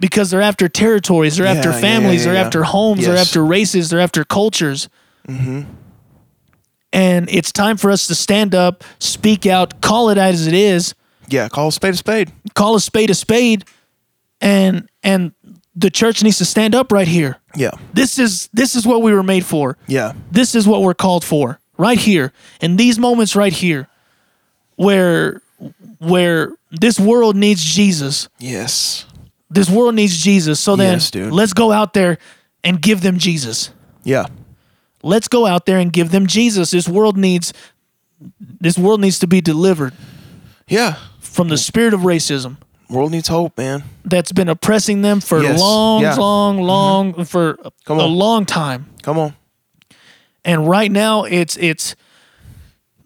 Speaker 2: because they're after territories, they're after
Speaker 1: Yeah, yeah,
Speaker 2: families,
Speaker 1: yeah,
Speaker 2: they're
Speaker 1: yeah.
Speaker 2: after homes, they're after races, they're after cultures. Mm-hmm. And it's time for us to stand up, speak out, call it as it is,
Speaker 1: yeah. Call a spade a spade.
Speaker 2: call a spade a spade, and and the church needs to stand up right here.
Speaker 1: Yeah,
Speaker 2: This is this is what we were made for.
Speaker 1: yeah,
Speaker 2: This is what we're called for. Right here. In these moments right here where where this world needs Jesus.
Speaker 1: yes,
Speaker 2: This world needs Jesus. So then
Speaker 1: Yes,
Speaker 2: let's go out there and give them Jesus.
Speaker 1: yeah,
Speaker 2: Let's go out there and give them Jesus. This world needs this world needs to be delivered
Speaker 1: yeah.
Speaker 2: from the spirit of racism
Speaker 1: World needs hope, man.
Speaker 2: that's been oppressing them for
Speaker 1: Yes.
Speaker 2: long,
Speaker 1: Yeah. Mm-hmm.
Speaker 2: long, long for
Speaker 1: Come
Speaker 2: a
Speaker 1: on.
Speaker 2: long time.
Speaker 1: Come on.
Speaker 2: And right now it's it's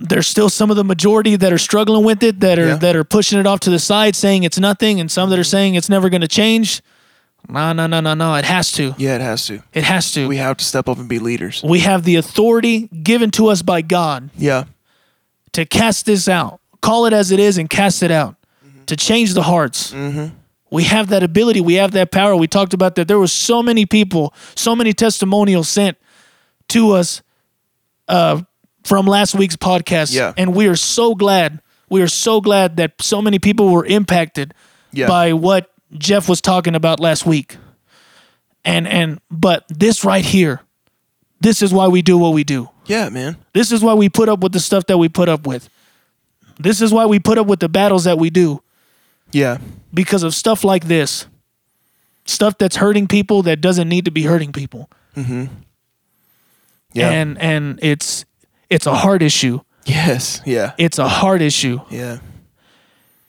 Speaker 2: there's still some of the majority that are struggling with it that are
Speaker 1: Yeah.
Speaker 2: that are pushing it off to the side saying it's nothing and some that are saying it's never going to change. No, no, no, no, no. It has to.
Speaker 1: Yeah, it has to.
Speaker 2: It has to.
Speaker 1: We have to step up and be leaders.
Speaker 2: we have the authority given to us by God
Speaker 1: Yeah,
Speaker 2: to cast this out. Call it as it is and cast it out. To change the hearts. We have that ability. We have that power. We talked about that. There were so many people, so many testimonials sent to us uh, from last week's podcast.
Speaker 1: Yeah.
Speaker 2: And we are so glad. We are so glad that so many people were impacted
Speaker 1: Yeah.
Speaker 2: by what Jeff was talking about last week. And and but this right here, this is why we do what we do.
Speaker 1: yeah, man.
Speaker 2: This is why we put up with the stuff that we put up with. This is why we put up with the battles that we do
Speaker 1: Yeah,
Speaker 2: because of stuff like this. Stuff that's hurting people that doesn't need to be hurting people.
Speaker 1: yeah.
Speaker 2: And and it's it's a hard issue.
Speaker 1: yes, yeah,
Speaker 2: It's a hard issue.
Speaker 1: yeah,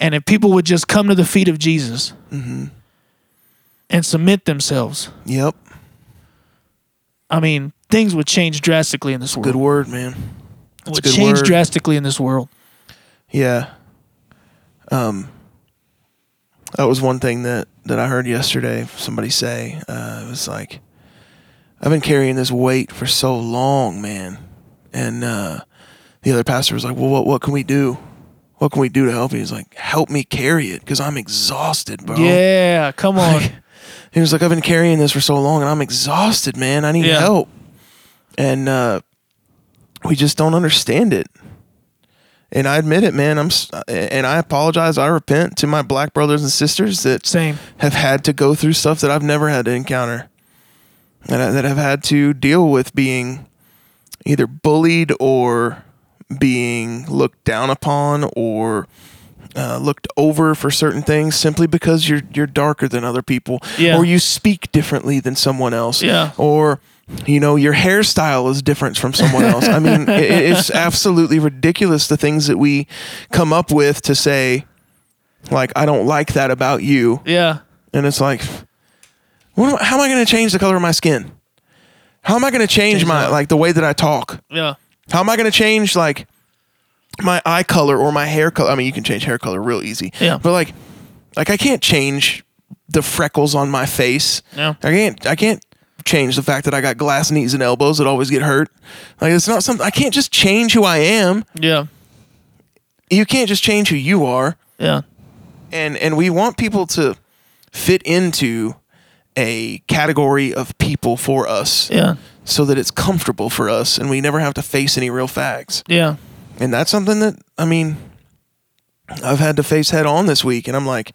Speaker 2: And if people would just come to the feet of Jesus and submit themselves,
Speaker 1: yep.
Speaker 2: I mean, things would change drastically in this world.
Speaker 1: Good word, man. That's
Speaker 2: would change
Speaker 1: word.
Speaker 2: drastically in this world.
Speaker 1: Yeah. Um, that was one thing that, that I heard yesterday. Somebody say uh, it was like, I've been carrying this weight for so long, man. And uh, the other pastor was like, "Well, what what can we do? What can we do to help you?" He's like, "Help me carry it because I'm exhausted, bro."
Speaker 2: Yeah, come (laughs) on.
Speaker 1: He was like, I've been carrying this for so long and I'm exhausted, man. I need
Speaker 2: Yeah.
Speaker 1: help. And uh, we just don't understand it. And I admit it, man. I'm and I apologize. I repent to my black brothers and sisters that
Speaker 2: Same.
Speaker 1: have had to go through stuff that I've never had to encounter. That, I- that have had to deal with being either bullied or being looked down upon or uh, looked over for certain things simply because you're you're darker than other people,
Speaker 2: Yeah.
Speaker 1: or you speak differently than someone else,
Speaker 2: Yeah.
Speaker 1: or you know your hairstyle is different from someone else. I mean, it, it's (laughs) absolutely ridiculous the things that we come up with to say, like I don't like that about you,
Speaker 2: Yeah.
Speaker 1: and it's like, what am how am I going to change the color of my skin? How am I going to change
Speaker 2: Change
Speaker 1: my
Speaker 2: what?
Speaker 1: like the way that I talk?
Speaker 2: Yeah.
Speaker 1: How am I going to change like my eye color or my hair color? I mean, you can change hair color real easy.
Speaker 2: Yeah.
Speaker 1: But like, like I can't change the freckles on my face.
Speaker 2: Yeah.
Speaker 1: I can't. I can't change the fact that I got glass knees and elbows that always get hurt. Like it's not something I can't just change who I am.
Speaker 2: Yeah.
Speaker 1: You can't just change who you are.
Speaker 2: Yeah.
Speaker 1: And and we want people to fit into a category of people for us
Speaker 2: Yeah.
Speaker 1: so that it's comfortable for us and we never have to face any real facts.
Speaker 2: Yeah.
Speaker 1: And that's something that I mean I've had to face head on this week and I'm like,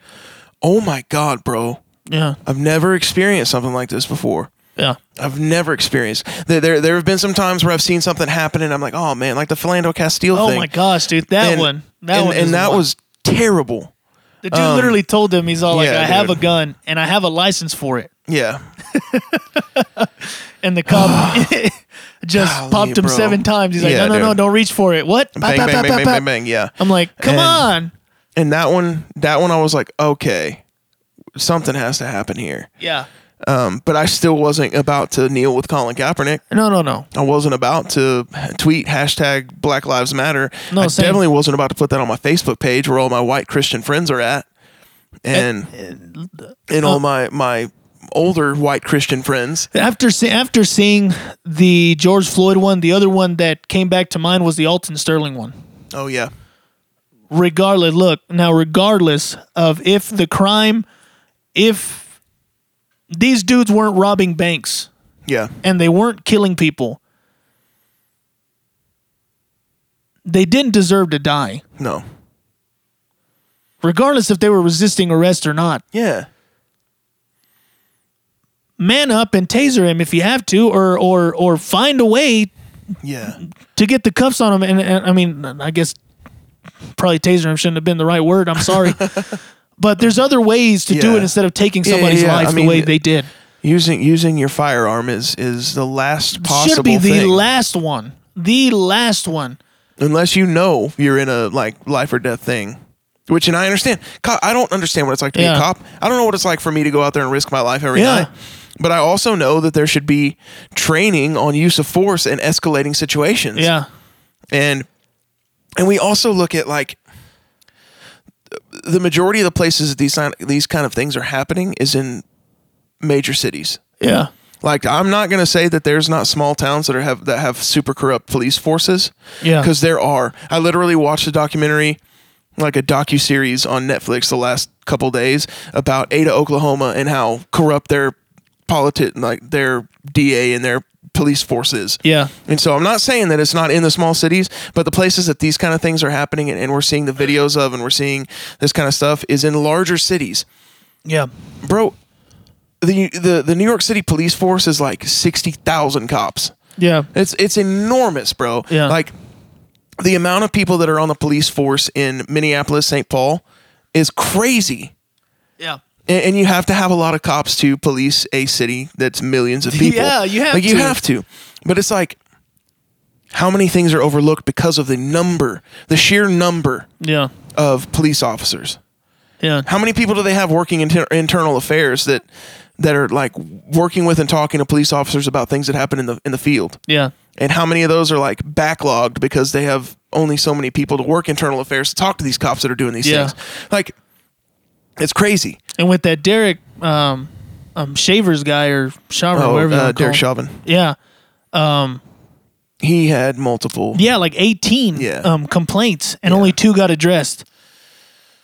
Speaker 1: "Oh my god, bro.
Speaker 2: Yeah.
Speaker 1: I've never experienced something like this before."
Speaker 2: Yeah.
Speaker 1: I've never experienced. There, there, there have been some times where I've seen something happen, and I'm like, "Oh man!" Like the Philando Castile
Speaker 2: Oh
Speaker 1: thing.
Speaker 2: my gosh, dude, that
Speaker 1: And-
Speaker 2: one, that
Speaker 1: and,
Speaker 2: one, is
Speaker 1: and
Speaker 2: the
Speaker 1: that
Speaker 2: one.
Speaker 1: was terrible.
Speaker 2: the dude um, literally told him he's all like,
Speaker 1: yeah,
Speaker 2: "I have a
Speaker 1: dude.
Speaker 2: gun and I have a license for it,"
Speaker 1: Yeah, (laughs)
Speaker 2: and the cop (sighs) (laughs) just
Speaker 1: Golly,
Speaker 2: popped him
Speaker 1: bro.
Speaker 2: seven times. He's like,
Speaker 1: Yeah,
Speaker 2: "No, no, no,
Speaker 1: dude.
Speaker 2: don't reach for it." What?
Speaker 1: bang, bang, bang, bang, bang, bang. Yeah,
Speaker 2: I'm like, "Come
Speaker 1: And-
Speaker 2: on."
Speaker 1: and that one, that one, I was like, okay, something has to happen here.
Speaker 2: Yeah.
Speaker 1: Um, but I still wasn't about to kneel with Colin Kaepernick.
Speaker 2: No, no, no.
Speaker 1: I wasn't about to tweet hashtag Black Lives Matter.
Speaker 2: No,
Speaker 1: I
Speaker 2: same.
Speaker 1: definitely wasn't about to put that on my Facebook page where all my white Christian friends are at, and and
Speaker 2: uh,
Speaker 1: all my my older white Christian friends.
Speaker 2: After see, after seeing the George Floyd one, the other one that came back to mind was the Alton Sterling one.
Speaker 1: Oh yeah,
Speaker 2: regardless look now regardless of if the crime if these dudes weren't robbing banks.
Speaker 1: Yeah,
Speaker 2: and they weren't killing people. They didn't deserve to die.
Speaker 1: No,
Speaker 2: regardless if they were resisting arrest or not.
Speaker 1: Yeah,
Speaker 2: man up and taser him if you have to or or or find a way
Speaker 1: yeah,
Speaker 2: to get the cuffs on him. And, and i mean i guess probably taser him shouldn't have been the right word. I'm sorry (laughs) but there's other ways to do
Speaker 1: Yeah.
Speaker 2: it instead of taking
Speaker 1: Yeah, yeah,
Speaker 2: somebody's
Speaker 1: yeah.
Speaker 2: life
Speaker 1: I
Speaker 2: the
Speaker 1: mean,
Speaker 2: way they did
Speaker 1: Using using your firearm is is the last possible
Speaker 2: should be the
Speaker 1: thing.
Speaker 2: last one the last one
Speaker 1: unless you know you're in a like life or death thing. Which and I understand. Co- I don't understand what it's like to be
Speaker 2: Yeah.
Speaker 1: a cop. I don't know what it's like for me to go out there and risk my life every
Speaker 2: Yeah.
Speaker 1: night. But I also know that there should be training on use of force and escalating situations.
Speaker 2: yeah
Speaker 1: And and we also look at like the majority of the places that these these kind of things are happening is in major cities.
Speaker 2: yeah
Speaker 1: Like I'm not gonna say that there's not small towns that are have that have super corrupt police forces.
Speaker 2: Yeah.
Speaker 1: Because there are. I literally watched a documentary, like a docu series on Netflix the last couple days about Ada, Oklahoma, and how corrupt their politic like their DA and their police force is.
Speaker 2: yeah
Speaker 1: And so I'm not saying that it's not in the small cities, but the places that these kind of things are happening and, and we're seeing the videos of and we're seeing this kind of stuff is in larger cities
Speaker 2: yeah
Speaker 1: bro the the the New York City police force is like 60,000 cops.
Speaker 2: yeah
Speaker 1: It's it's enormous, bro.
Speaker 2: Yeah.
Speaker 1: Like the amount of people that are on the police force in Minneapolis, St. Paul is crazy. And, and you have to have a lot of cops to police a city that's millions of (laughs) people.
Speaker 2: Yeah, you have
Speaker 1: like you
Speaker 2: to.
Speaker 1: have to. But it's like how many things are overlooked because of the number, the sheer number
Speaker 2: yeah
Speaker 1: of police officers.
Speaker 2: yeah
Speaker 1: How many people do they have working in inter- internal affairs that that are like working with and talking to police officers about things that happen in the in the field?
Speaker 2: yeah
Speaker 1: And how many of those are like backlogged because they have only so many people to work internal affairs to talk to these cops that are doing these
Speaker 2: Yeah.
Speaker 1: things? Like it's crazy.
Speaker 2: And with that derek um um shavers guy or shaver
Speaker 1: Oh,
Speaker 2: whatever
Speaker 1: uh, Derek. Chauvin.
Speaker 2: yeah
Speaker 1: He had multiple.
Speaker 2: yeah like 18
Speaker 1: Yeah.
Speaker 2: um complaints and only two got addressed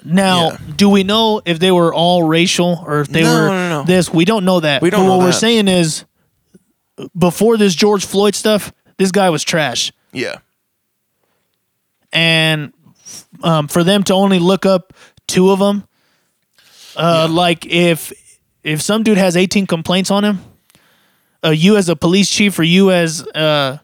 Speaker 2: now
Speaker 1: Yeah.
Speaker 2: do we know if they were all racial or if they
Speaker 1: No,
Speaker 2: were
Speaker 1: no, no.
Speaker 2: this we don't know that
Speaker 1: We don't
Speaker 2: but
Speaker 1: know
Speaker 2: what we're saying is before this george floyd stuff this guy was trash
Speaker 1: Yeah.
Speaker 2: and um, for them to only look up two of them, uh, like if if some dude has 18 complaints on him, uh, you as a police chief or you as uh,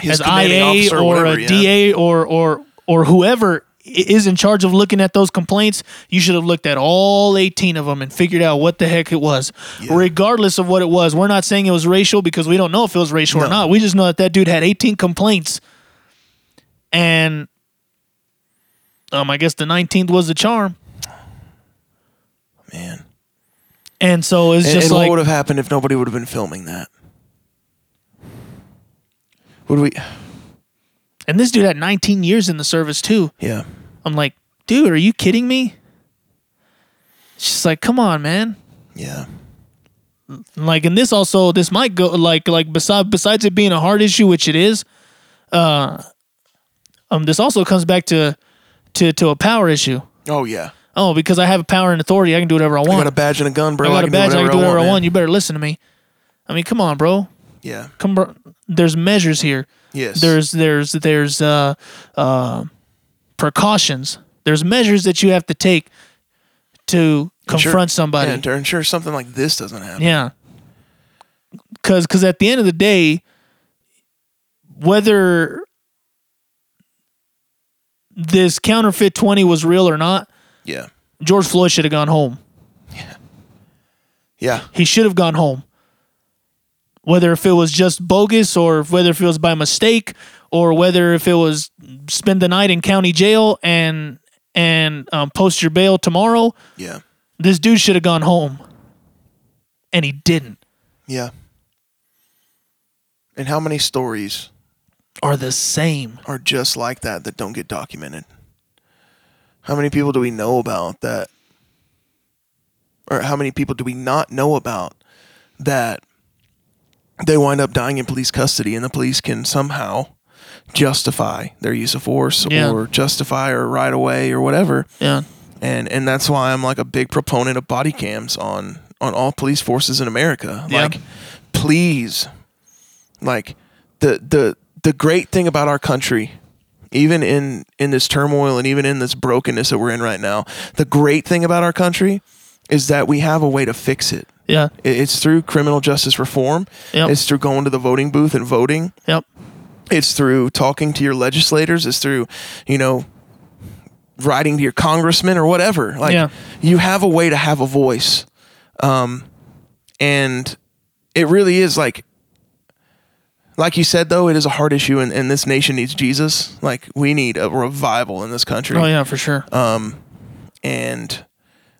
Speaker 1: His
Speaker 2: as IA
Speaker 1: officer
Speaker 2: or
Speaker 1: whatever,
Speaker 2: a
Speaker 1: yeah.
Speaker 2: DA or or or whoever is in charge of looking at those complaints, you should have looked at all 18 of them and figured out what the heck it was, regardless of what it was. We're not saying it was racial because we don't know if it was racial or not. We just know that that dude had 18 complaints, and um, I guess the 19th was the charm.
Speaker 1: Man.
Speaker 2: And so it's
Speaker 1: And,
Speaker 2: just
Speaker 1: and
Speaker 2: like
Speaker 1: what would have happened if nobody would have been filming that? Would we?
Speaker 2: And this dude had 19 years in the service too.
Speaker 1: Yeah.
Speaker 2: I'm like, dude, are you kidding me? She's like, come on, man.
Speaker 1: Yeah.
Speaker 2: Like, and this also, this might go like, like besides besides it being a hard issue, which it is, uh, um, this also comes back to, to to a power issue.
Speaker 1: Oh yeah.
Speaker 2: Oh, because I have a power and authority, I can do whatever I
Speaker 1: I
Speaker 2: want.
Speaker 1: You got a badge and a gun, bro.
Speaker 2: I got a badge, I can do whatever I
Speaker 1: man.
Speaker 2: want. You better listen to me. I mean, come on, bro.
Speaker 1: Yeah.
Speaker 2: Come, bro. There's measures here.
Speaker 1: Yes.
Speaker 2: there's there's there's uh uh precautions there's measures that you have to take to
Speaker 1: Ensure-
Speaker 2: confront somebody
Speaker 1: Yeah, and to ensure something like this doesn't happen.
Speaker 2: yeah because because at the end of the day whether this counterfeit 20 was real or not
Speaker 1: Yeah.
Speaker 2: george floyd should have gone home
Speaker 1: Yeah.
Speaker 2: he should have gone home whether if it was just bogus or whether if it was by mistake or whether if it was spend the night in county jail and and um, post your bail tomorrow
Speaker 1: Yeah.
Speaker 2: this dude should have gone home and he didn't
Speaker 1: Yeah. And how many stories
Speaker 2: are the same
Speaker 1: are just like that that don't get documented? How many people do we know about that? Or how many people do we not know about that they wind up dying in police custody and the police can somehow justify their use of force
Speaker 2: Yeah.
Speaker 1: or justify or right away or whatever?
Speaker 2: yeah
Speaker 1: and and that's why I'm like a big proponent of body cams on on all police forces in America.
Speaker 2: Yeah.
Speaker 1: Like, please, like the the the great thing about our country, even in in this turmoil and even in this brokenness that we're in right now, the great thing about our country is that we have a way to fix it.
Speaker 2: yeah
Speaker 1: It's through criminal justice reform.
Speaker 2: Yep.
Speaker 1: It's through going to the voting booth and voting
Speaker 2: yep
Speaker 1: it's through talking to your legislators it's through you know writing to your congressman or whatever like
Speaker 2: Yeah.
Speaker 1: you have a way to have a voice um and it really is like like you said though it is a hard issue and, and this nation needs jesus like we need a revival in this country
Speaker 2: oh yeah for sure um
Speaker 1: and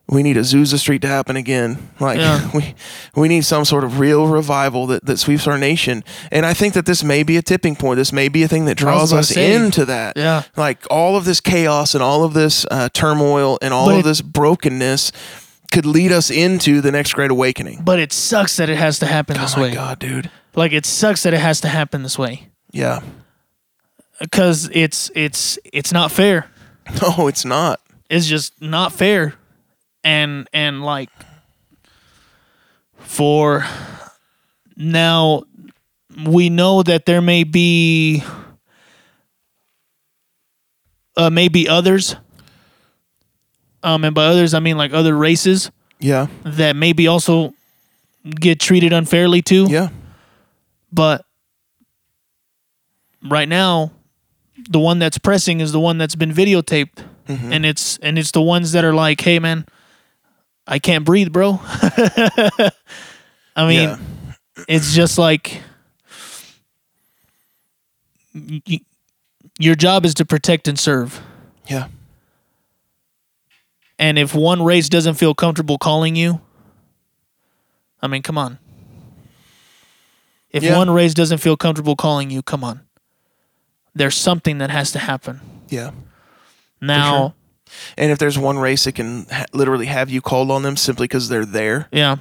Speaker 1: we need Azusa Street to happen again. Like
Speaker 2: Yeah. (laughs)
Speaker 1: we we need some sort of real revival that, that sweeps our nation. And I think that this may be a tipping point. This may be a thing that draws us
Speaker 2: say,
Speaker 1: into that.
Speaker 2: yeah.
Speaker 1: Like all of this chaos and all of this uh, turmoil and all
Speaker 2: But
Speaker 1: of this brokenness could lead us into the next great awakening.
Speaker 2: but it sucks that it has to happen this
Speaker 1: oh my
Speaker 2: way
Speaker 1: God, dude.
Speaker 2: Like it sucks that it has to happen this way
Speaker 1: Yeah.
Speaker 2: because it's it's it's not fair (laughs)
Speaker 1: No, it's not.
Speaker 2: it's just not fair and and like for now we know that there may be uh maybe others um and by others i mean like other races
Speaker 1: Yeah.
Speaker 2: that maybe also get treated unfairly too
Speaker 1: Yeah.
Speaker 2: But right now the one that's pressing is the one that's been videotaped
Speaker 1: Mm-hmm.
Speaker 2: and it's and it's the ones that are like hey man i can't breathe bro (laughs) i mean
Speaker 1: Yeah.
Speaker 2: it's just like y- your job is to protect and serve
Speaker 1: Yeah.
Speaker 2: and if one race doesn't feel comfortable calling you i mean come on if
Speaker 1: Yeah.
Speaker 2: one race doesn't feel comfortable calling you come on there's something that has to happen
Speaker 1: Yeah.
Speaker 2: now
Speaker 1: And if there's one race that can ha- literally have you called on them simply because they're there,
Speaker 2: yeah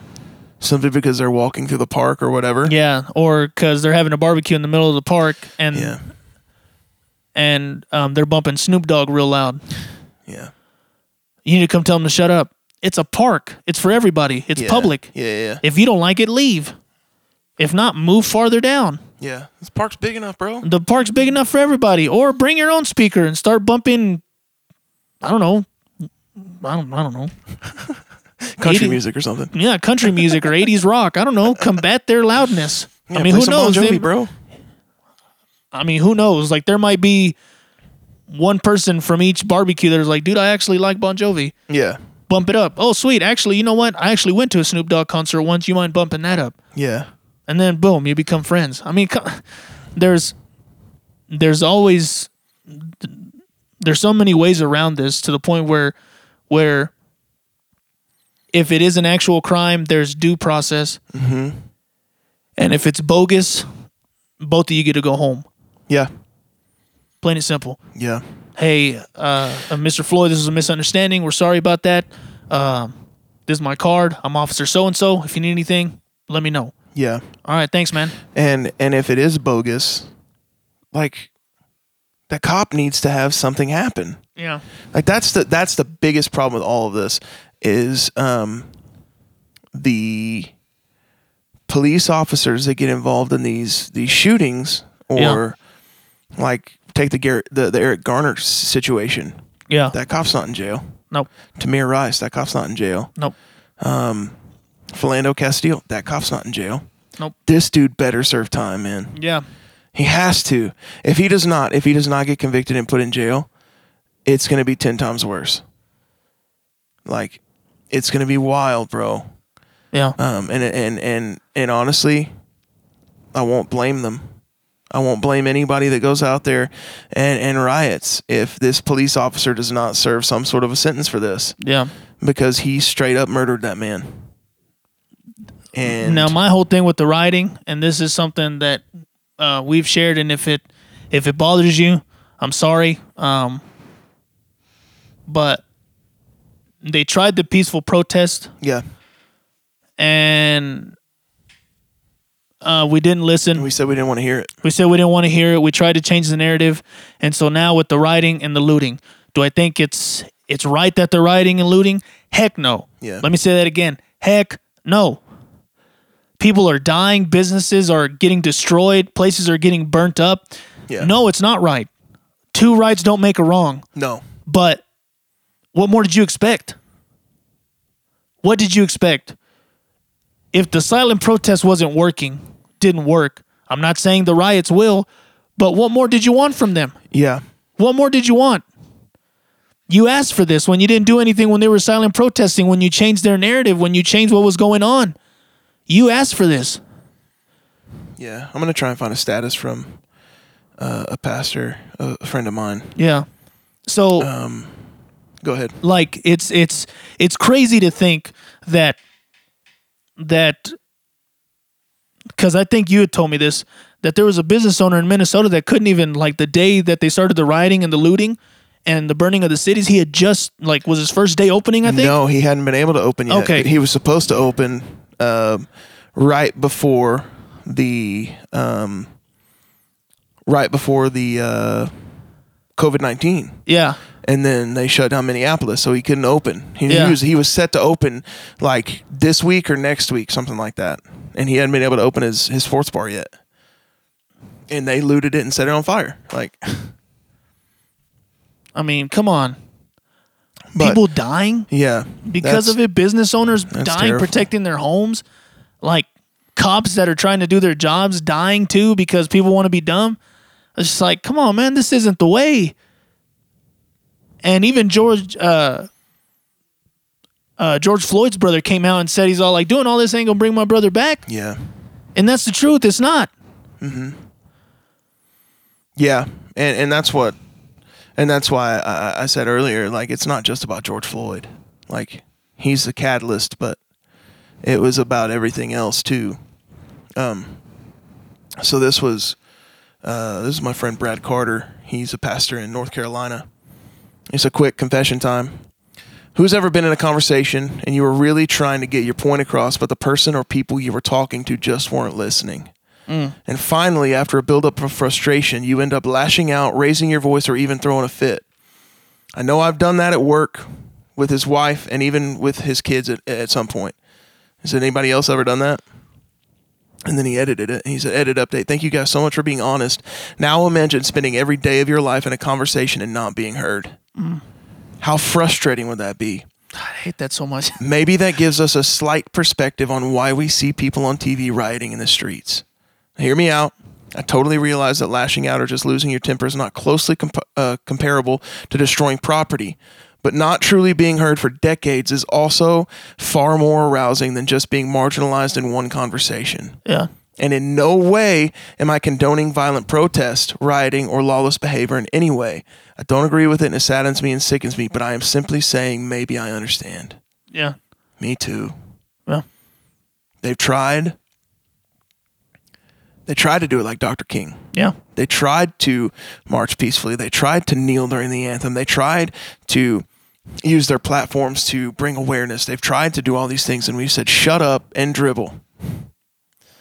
Speaker 1: simply because they're walking through the park or whatever.
Speaker 2: yeah or because they're having a barbecue in the middle of the park and
Speaker 1: Yeah.
Speaker 2: and um, they're bumping snoop dogg real loud
Speaker 1: Yeah.
Speaker 2: you need to come tell them to shut up it's a park it's for everybody it's
Speaker 1: Yeah.
Speaker 2: public
Speaker 1: yeah, yeah.
Speaker 2: if you don't like it leave if not move farther down
Speaker 1: Yeah. This park's big enough, bro.
Speaker 2: the park's big enough for everybody or bring your own speaker and start bumping i don't know i don't, I don't know (laughs)
Speaker 1: Country
Speaker 2: 80
Speaker 1: music or something.
Speaker 2: yeah country music or 80s (laughs) rock i don't know combat their loudness
Speaker 1: Yeah,
Speaker 2: i mean who knows
Speaker 1: Jovi,
Speaker 2: They-
Speaker 1: bro.
Speaker 2: i mean who knows like there might be one person from each barbecue that's like, dude, I actually like Bon Jovi.
Speaker 1: Yeah.
Speaker 2: Bump it up. Oh, sweet. Actually, you know what? I actually went to a Snoop Dogg concert once. You mind bumping that up?
Speaker 1: Yeah.
Speaker 2: And then boom, you become friends. I mean, there's there's always there's so many ways around this to the point where where if it is an actual crime, there's due process, mm-hmm. and if it's bogus, both of you get to go home.
Speaker 1: Yeah.
Speaker 2: Plain and simple.
Speaker 1: Yeah.
Speaker 2: Hey, uh, uh, Mr. Floyd, this is a misunderstanding. We're sorry about that. Um, this is my card. I'm Officer So and So. If you need anything, let me know.
Speaker 1: Yeah.
Speaker 2: All right, thanks, man.
Speaker 1: And and if it is bogus, like the cop needs to have something happen.
Speaker 2: Yeah.
Speaker 1: Like that's the that's the biggest problem with all of this is um the police officers that get involved in these these shootings or like take the Garrett the, the Eric Garner situation.
Speaker 2: Yeah.
Speaker 1: That cop's not in jail.
Speaker 2: nope.
Speaker 1: Tamir Rice, that cop's not in jail.
Speaker 2: Nope.
Speaker 1: Philando Castile, that cop's not in jail.
Speaker 2: Nope.
Speaker 1: This dude better serve time, man.
Speaker 2: Yeah.
Speaker 1: He has to. If he does not, if he does not get convicted and put in jail, it's going to be 10 times worse. Like it's going to be wild, bro.
Speaker 2: Yeah.
Speaker 1: Um and and and and honestly, I won't blame them. I won't blame anybody that goes out there and and riots if this police officer does not serve some sort of a sentence for this
Speaker 2: yeah.
Speaker 1: because he straight up murdered that man. And
Speaker 2: Now my whole thing with the writing, and this is something that uh, we've shared, and if it if it bothers you, I'm sorry. Um, but they tried the peaceful protest,
Speaker 1: yeah,
Speaker 2: and uh, we didn't listen.
Speaker 1: we said we didn't want to hear it.
Speaker 2: We said we didn't want to hear it. We tried to change the narrative, and so now with the rioting and the looting, do I think it's it's right that they're rioting and looting? Heck no.
Speaker 1: Yeah.
Speaker 2: Let me say that again. Heck no. People are dying. Businesses are getting destroyed. Places are getting burnt up.
Speaker 1: Yeah.
Speaker 2: No, it's not right. Two rights don't make a wrong.
Speaker 1: No.
Speaker 2: But what more did you expect? What did you expect? If the silent protest wasn't working, didn't work, I'm not saying the riots will, but what more did you want from them?
Speaker 1: Yeah.
Speaker 2: What more did you want? You asked for this when you didn't do anything when they were silent protesting, when you changed their narrative, when you changed what was going on. You asked for this.
Speaker 1: Yeah. I'm gonna try and find a status from uh, a pastor, a friend of mine.
Speaker 2: Yeah. So um,
Speaker 1: Go ahead.
Speaker 2: like it's it's it's crazy to think that that because I think you had told me this that there was a business owner in Minnesota that couldn't even like the day that they started the rioting and the looting and the burning of the cities. He had just like was his first day opening. I think.
Speaker 1: No, he hadn't been able to open yet.
Speaker 2: Okay.
Speaker 1: He was supposed to open um right before the um, right before the uh, COVID nineteen.
Speaker 2: Yeah.
Speaker 1: and then they shut down Minneapolis, so he couldn't open. He,
Speaker 2: Yeah.
Speaker 1: he was he was set to open like this week or next week, something like that, and he hadn't been able to open his his sports bar yet. And they looted it and set it on fire. Like,
Speaker 2: I mean, come on.
Speaker 1: But-
Speaker 2: People dying
Speaker 1: yeah,
Speaker 2: because of it. Business owners dying protecting their homes. Like cops that are trying to do their jobs dying too because people want to be dumb. It's just like, come on, man, this isn't the way. And even George uh, uh, George Floyd's brother came out and said he's all like, doing all this ain't gonna bring my brother back.
Speaker 1: Yeah,
Speaker 2: And that's the truth. It's not.
Speaker 1: yeah, and and that's what, and that's why I, I said earlier, like it's not just about George Floyd, like he's the catalyst, but it was about everything else too. Um, so this was, uh, this is my friend Brad Carter. He's a pastor in North Carolina. It's a quick confession time. Who's ever been in a conversation and you were really trying to get your point across, but the person or people you were talking to just weren't listening? Mm. And finally, after a buildup of frustration, you end up lashing out, raising your voice, or even throwing a fit. I know I've done that at work with his wife and even with his kids at, at some point. Has anybody else ever done that? And then he edited it. He said, Edit update. Thank you guys so much for being honest. Now imagine spending every day of your life in a conversation and not being heard. Mm. How frustrating would that be?
Speaker 2: I hate that so much.
Speaker 1: Maybe that (laughs) gives us a slight perspective on why we see people on TV rioting in the streets. Hear me out. I totally realize that lashing out or just losing your temper is not closely comp- uh, comparable to destroying property, but not truly being heard for decades is also far more arousing than just being marginalized in one conversation.
Speaker 2: Yeah.
Speaker 1: And in no way am I condoning violent protest, rioting, or lawless behavior in any way. I don't agree with it and it saddens me and sickens me, but I am simply saying maybe I understand.
Speaker 2: Yeah.
Speaker 1: Me too.
Speaker 2: Well,
Speaker 1: They've tried. They tried to do it like Dr. King.
Speaker 2: yeah.
Speaker 1: They tried to march peacefully. They tried to kneel during the anthem. They tried to use their platforms to bring awareness. They've tried to do all these things, and we've said, shut up and dribble.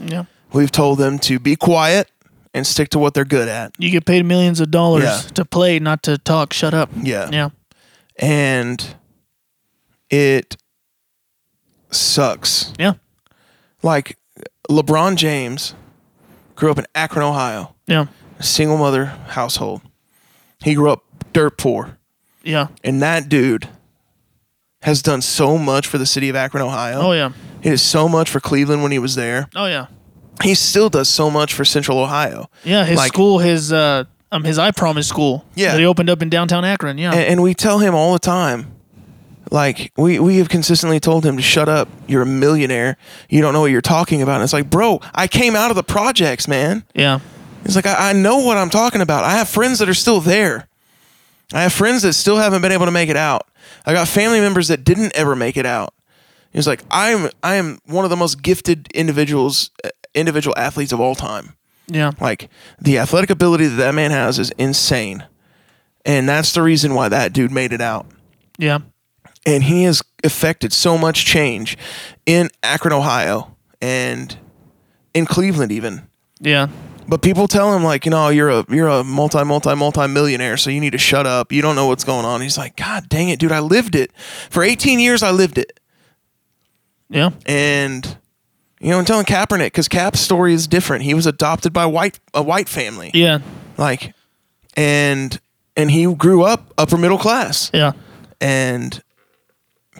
Speaker 2: Yeah.
Speaker 1: We've told them to be quiet and stick to what they're good at.
Speaker 2: You get paid millions of dollars
Speaker 1: Yeah.
Speaker 2: to play, not to talk. Shut up.
Speaker 1: Yeah.
Speaker 2: Yeah.
Speaker 1: And it sucks.
Speaker 2: Yeah.
Speaker 1: Like LeBron James grew up in Akron, Ohio,
Speaker 2: Yeah.
Speaker 1: a single mother household. He grew up dirt poor.
Speaker 2: Yeah.
Speaker 1: And that dude has done so much for the city of Akron, Ohio.
Speaker 2: Oh yeah.
Speaker 1: He did so much for Cleveland when he was there.
Speaker 2: Oh yeah.
Speaker 1: He still does so much for Central Ohio.
Speaker 2: Yeah. His
Speaker 1: Like-
Speaker 2: school, his uh, um, his I Promise school.
Speaker 1: Yeah.
Speaker 2: That he opened up in downtown Akron. Yeah.
Speaker 1: And, and we tell him all the time, like we we have consistently told him to shut up. You're a millionaire. You don't know what you're talking about. And it's like, bro, I came out of the projects, man.
Speaker 2: yeah.
Speaker 1: It's like I, I know what I'm talking about. I have friends that are still there. I have friends that still haven't been able to make it out. I got family members that didn't ever make it out. It's like I'm I am one of the most gifted individuals, individual athletes of all time.
Speaker 2: Yeah.
Speaker 1: Like the athletic ability that that man has is insane, and that's the reason why that dude made it out.
Speaker 2: Yeah.
Speaker 1: And he has affected so much change in Akron, Ohio, and in Cleveland even.
Speaker 2: Yeah.
Speaker 1: But people tell him like, you know, you're a you're a multi multi multi millionaire, so you need to shut up. You don't know what's going on. He's like, God dang it, dude, I lived it for 18 years. I lived it,
Speaker 2: Yeah.
Speaker 1: and you know, I'm telling Kaepernick because Cap's story is different. He was adopted by white a white family,
Speaker 2: Yeah.
Speaker 1: like, and and he grew up upper middle class,
Speaker 2: Yeah.
Speaker 1: and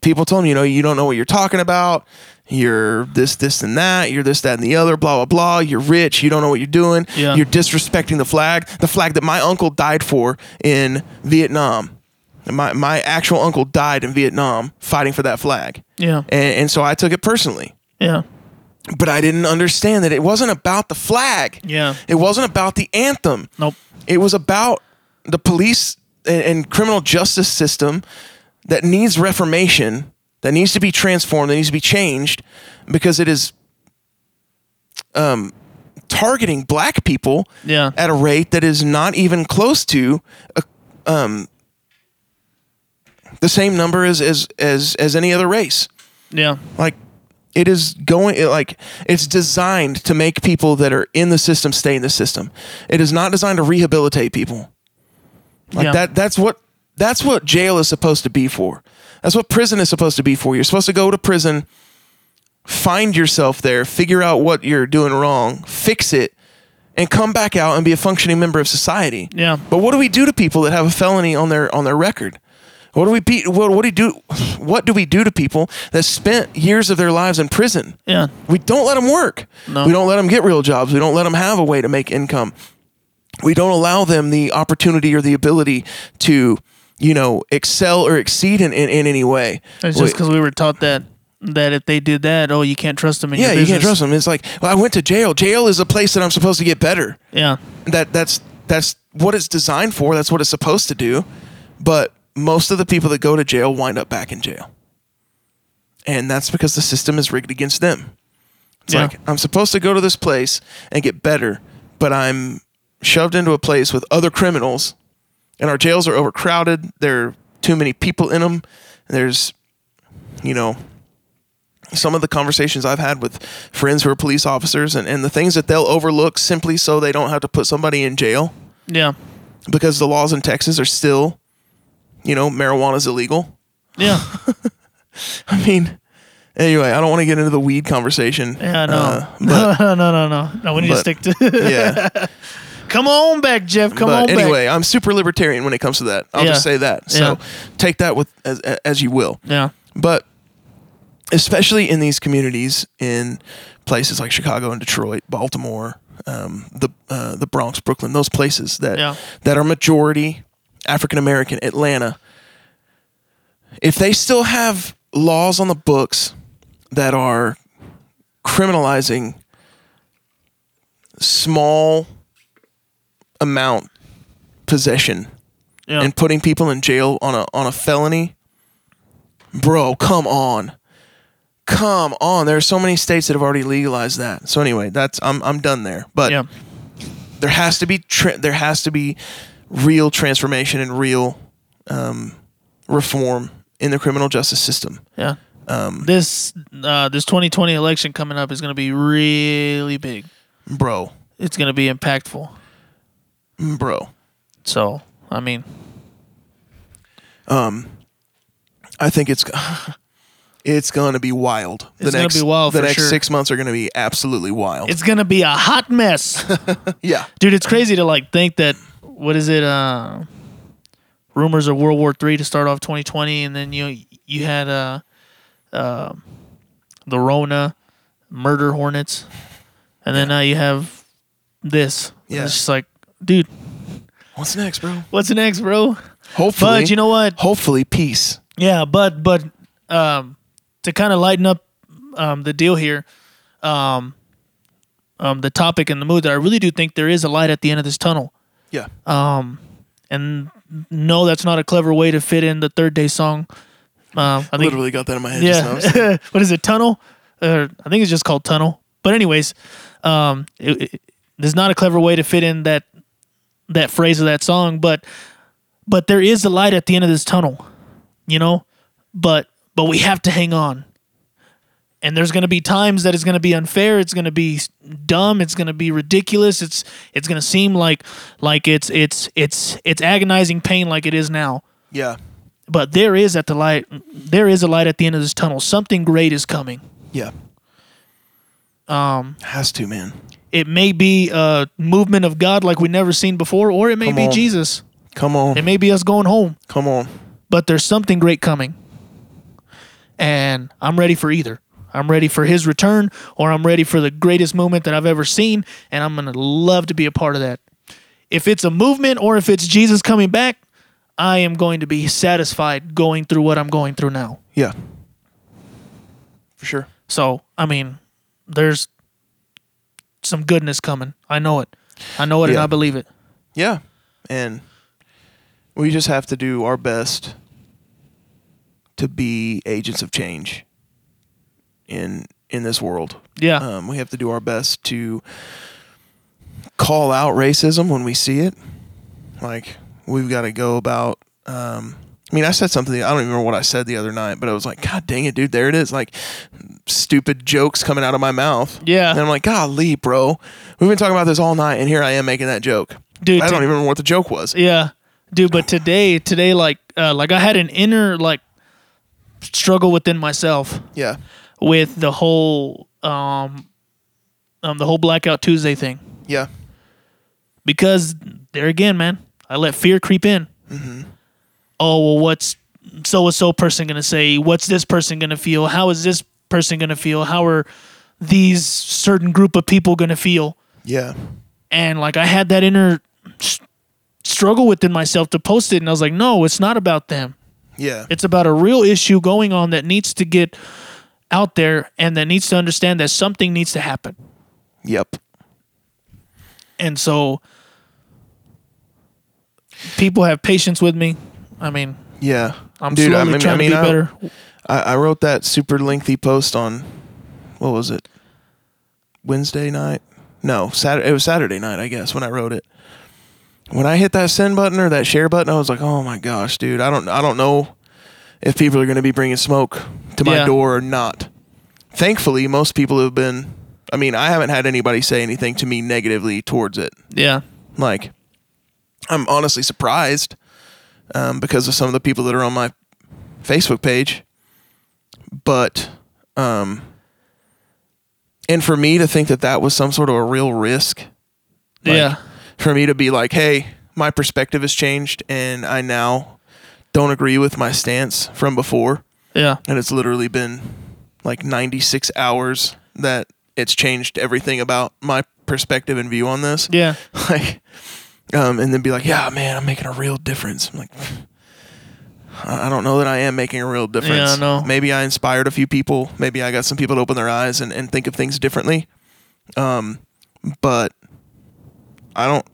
Speaker 1: people told him, you know, you don't know what you're talking about. You're this, this, and that. You're this, that, and the other. Blah, blah, blah. You're rich. You don't know what you're doing.
Speaker 2: Yeah.
Speaker 1: You're disrespecting the flag, the flag that my uncle died for in Vietnam. My my actual uncle died in Vietnam fighting for that flag,
Speaker 2: Yeah.
Speaker 1: and, and so I took it personally.
Speaker 2: Yeah.
Speaker 1: But I didn't understand that it wasn't about the flag.
Speaker 2: Yeah.
Speaker 1: It wasn't about the anthem.
Speaker 2: Nope.
Speaker 1: It was about the police and, and criminal justice system that needs reformation, that needs to be transformed, that needs to be changed because it is um, targeting black people
Speaker 2: Yeah.
Speaker 1: at a rate that is not even close to uh, um, the same number as, as as as any other race.
Speaker 2: Yeah.
Speaker 1: Like it is going it, like it's designed to make people that are in the system stay in the system. It is not designed to rehabilitate people. Like
Speaker 2: Yeah.
Speaker 1: that that's what that's what jail is supposed to be for. That's what prison is supposed to be for. You're supposed to go to prison, find yourself there, figure out what you're doing wrong, fix it, and come back out and be a functioning member of society.
Speaker 2: Yeah.
Speaker 1: But what do we do to people that have a felony on their on their record? What do we be, what, what do we do what do we do to people that spent years of their lives in prison?
Speaker 2: Yeah.
Speaker 1: We don't let them work.
Speaker 2: No.
Speaker 1: We don't let them get real jobs. We don't let them have a way to make income. We don't allow them the opportunity or the ability to, you know, excel or exceed in, in, in any way.
Speaker 2: It's just because we were taught that that if they did that, oh, you can't trust them in
Speaker 1: yeah, you can't trust them. It's like, well, I went to jail. Jail is a place that I'm supposed to get better.
Speaker 2: Yeah.
Speaker 1: that that's that's what it's designed for. That's what it's supposed to do. But most of the people that go to jail wind up back in jail. And that's because the system is rigged against them. It's
Speaker 2: Yeah.
Speaker 1: like I'm supposed to go to this place and get better, but I'm shoved into a place with other criminals and our jails are overcrowded. There are too many people in them. There's you know, some of the conversations I've had with friends who are police officers and, and the things that they'll overlook simply so they don't have to put somebody in jail
Speaker 2: Yeah.
Speaker 1: because the laws in Texas are still, you know, marijuana's illegal.
Speaker 2: Yeah. (laughs)
Speaker 1: I mean, anyway, I don't want to get into the weed conversation.
Speaker 2: Yeah. No.
Speaker 1: uh,
Speaker 2: no. (laughs) No. No. No. No. No. We need to stick to. (laughs)
Speaker 1: yeah.
Speaker 2: Come on back, Jeff. Come
Speaker 1: but
Speaker 2: on
Speaker 1: anyway, I'm super libertarian when it comes to that. I'll
Speaker 2: Yeah.
Speaker 1: just say that. So
Speaker 2: Yeah.
Speaker 1: take that with as, as you will.
Speaker 2: Yeah.
Speaker 1: But especially in these communities in places like Chicago and Detroit, Baltimore, um, the uh, the Bronx, Brooklyn, those places that
Speaker 2: Yeah.
Speaker 1: that are majority African American, Atlanta. If they still have laws on the books that are criminalizing small amount possession
Speaker 2: Yeah.
Speaker 1: and putting people in jail on a on a felony, bro, come on. Come on. There are so many states that have already legalized that. So anyway, that's I'm I'm done there. But
Speaker 2: yeah.
Speaker 1: there has to be tra- there has to be real transformation and real um, reform in the criminal justice system.
Speaker 2: Yeah.
Speaker 1: Um,
Speaker 2: this uh, this 2020 election coming up is going to be really big.
Speaker 1: Bro,
Speaker 2: It's going to be impactful.
Speaker 1: Bro.
Speaker 2: So, I mean, um,
Speaker 1: I think it's it's going to be wild.
Speaker 2: It's gonna be wild
Speaker 1: The next
Speaker 2: sure.
Speaker 1: 6 months are going to be absolutely wild.
Speaker 2: it's going to be a hot mess. (laughs)
Speaker 1: yeah.
Speaker 2: Dude, it's crazy to like think that what is it uh rumors of World War 3 to start off 2020 and then you you had uh uh, the Rona murder hornets and then now you have this.
Speaker 1: Yeah.
Speaker 2: It's just like, dude,
Speaker 1: What's next, bro?
Speaker 2: what's next, bro?
Speaker 1: Hopefully.
Speaker 2: But you know what?
Speaker 1: hopefully peace.
Speaker 2: Yeah, but but um, to kind of lighten up um, the deal here, um, um, the topic and the mood that I really do think there is a light at the end of this tunnel.
Speaker 1: Yeah.
Speaker 2: Um, And no, that's not a clever way to fit in the third day song. Um, I think
Speaker 1: Literally got that in my head
Speaker 2: yeah. (laughs) what is it? Tunnel? Uh, I think it's just called tunnel. But anyways, um, it, it, there's not a clever way to fit in that that phrase of that song, but but there is a light at the end of this tunnel, you know. But but we have to hang on. And there's going to be times that it's going to be unfair. It's going to be dumb. It's going to be ridiculous. It's it's going to seem like like it's it's it's it's agonizing pain like it is now
Speaker 1: Yeah.
Speaker 2: but there is at the light there is a light at the end of this tunnel something great is coming
Speaker 1: Yeah. Um has to, man.
Speaker 2: It may be a movement of god like we never seen before or it may
Speaker 1: Come
Speaker 2: be
Speaker 1: on.
Speaker 2: jesus
Speaker 1: Come on.
Speaker 2: it may be us going home
Speaker 1: Come on.
Speaker 2: but there's something great coming and i'm ready for either i'm ready for his return or i'm ready for the greatest movement that i've ever seen and i'm gonna love to be a part of that if it's a movement or if it's jesus coming back i am going to be satisfied going through what i'm going through now
Speaker 1: Yeah. For sure.
Speaker 2: So, I mean, there's some goodness coming. I know it. I know it and I believe it.
Speaker 1: Yeah. And we just have to do our best to be agents of change in in this world.
Speaker 2: Yeah.
Speaker 1: Um, we have to do our best to call out racism when we see it. Like we've got to go about. Um, I mean, I said something. I don't even remember what I said the other night, but I was like, "God dang it, dude! There it is!" Like stupid jokes coming out of my mouth.
Speaker 2: Yeah.
Speaker 1: and I'm like, "Golly, bro! We've been talking about this all night, and here I am making that joke."
Speaker 2: Dude,
Speaker 1: I don't even remember what the joke was.
Speaker 2: Yeah. Dude, but today, today, like, uh, like I had an inner, like, struggle within myself
Speaker 1: Yeah,
Speaker 2: with the whole, um, um, the whole Blackout Tuesday thing.
Speaker 1: yeah,
Speaker 2: because there again, man, I let fear creep in. Oh well, what's so and so person gonna say? What's this person gonna feel? How is this person gonna feel? How are these certain group of people gonna feel?
Speaker 1: yeah,
Speaker 2: And like I had that inner s- struggle within myself to post it, and I was like, no, it's not about them.
Speaker 1: yeah,
Speaker 2: It's about a real issue going on that needs to get out there and that needs to understand that something needs to happen.
Speaker 1: yep,
Speaker 2: And so people have patience with me. I mean,
Speaker 1: yeah.
Speaker 2: I'm
Speaker 1: Dude,
Speaker 2: slowly
Speaker 1: I mean,
Speaker 2: trying
Speaker 1: I mean,
Speaker 2: to be
Speaker 1: I-
Speaker 2: better.
Speaker 1: I, I wrote that super lengthy post on what was it? Wednesday night? No, Saturday. It was Saturday night, I guess, when I wrote it. When I hit that send button or that share button, I was like, "Oh my gosh, dude! I don't, I don't know if people are going to be bringing smoke to my
Speaker 2: Yeah.
Speaker 1: door or not." Thankfully, most people have been. I mean, I haven't had anybody say anything to me negatively towards it.
Speaker 2: Yeah.
Speaker 1: Like, I'm honestly surprised um, because of some of the people that are on my Facebook page. But, um, and for me to think that that was some sort of a real risk, Like,
Speaker 2: yeah.
Speaker 1: for me to be like, hey, my perspective has changed and I now don't agree with my stance from before.
Speaker 2: Yeah.
Speaker 1: And it's literally been like 96 hours that it's changed everything about my perspective and view on this.
Speaker 2: Yeah. (laughs)
Speaker 1: Like, um, and then be like, yeah, man, I'm making a real difference. I'm like, I don't know that I am making a real difference.
Speaker 2: I know.
Speaker 1: Maybe I inspired a few people. Maybe I got some people to open their eyes and, and think of things differently. Um, but I don't.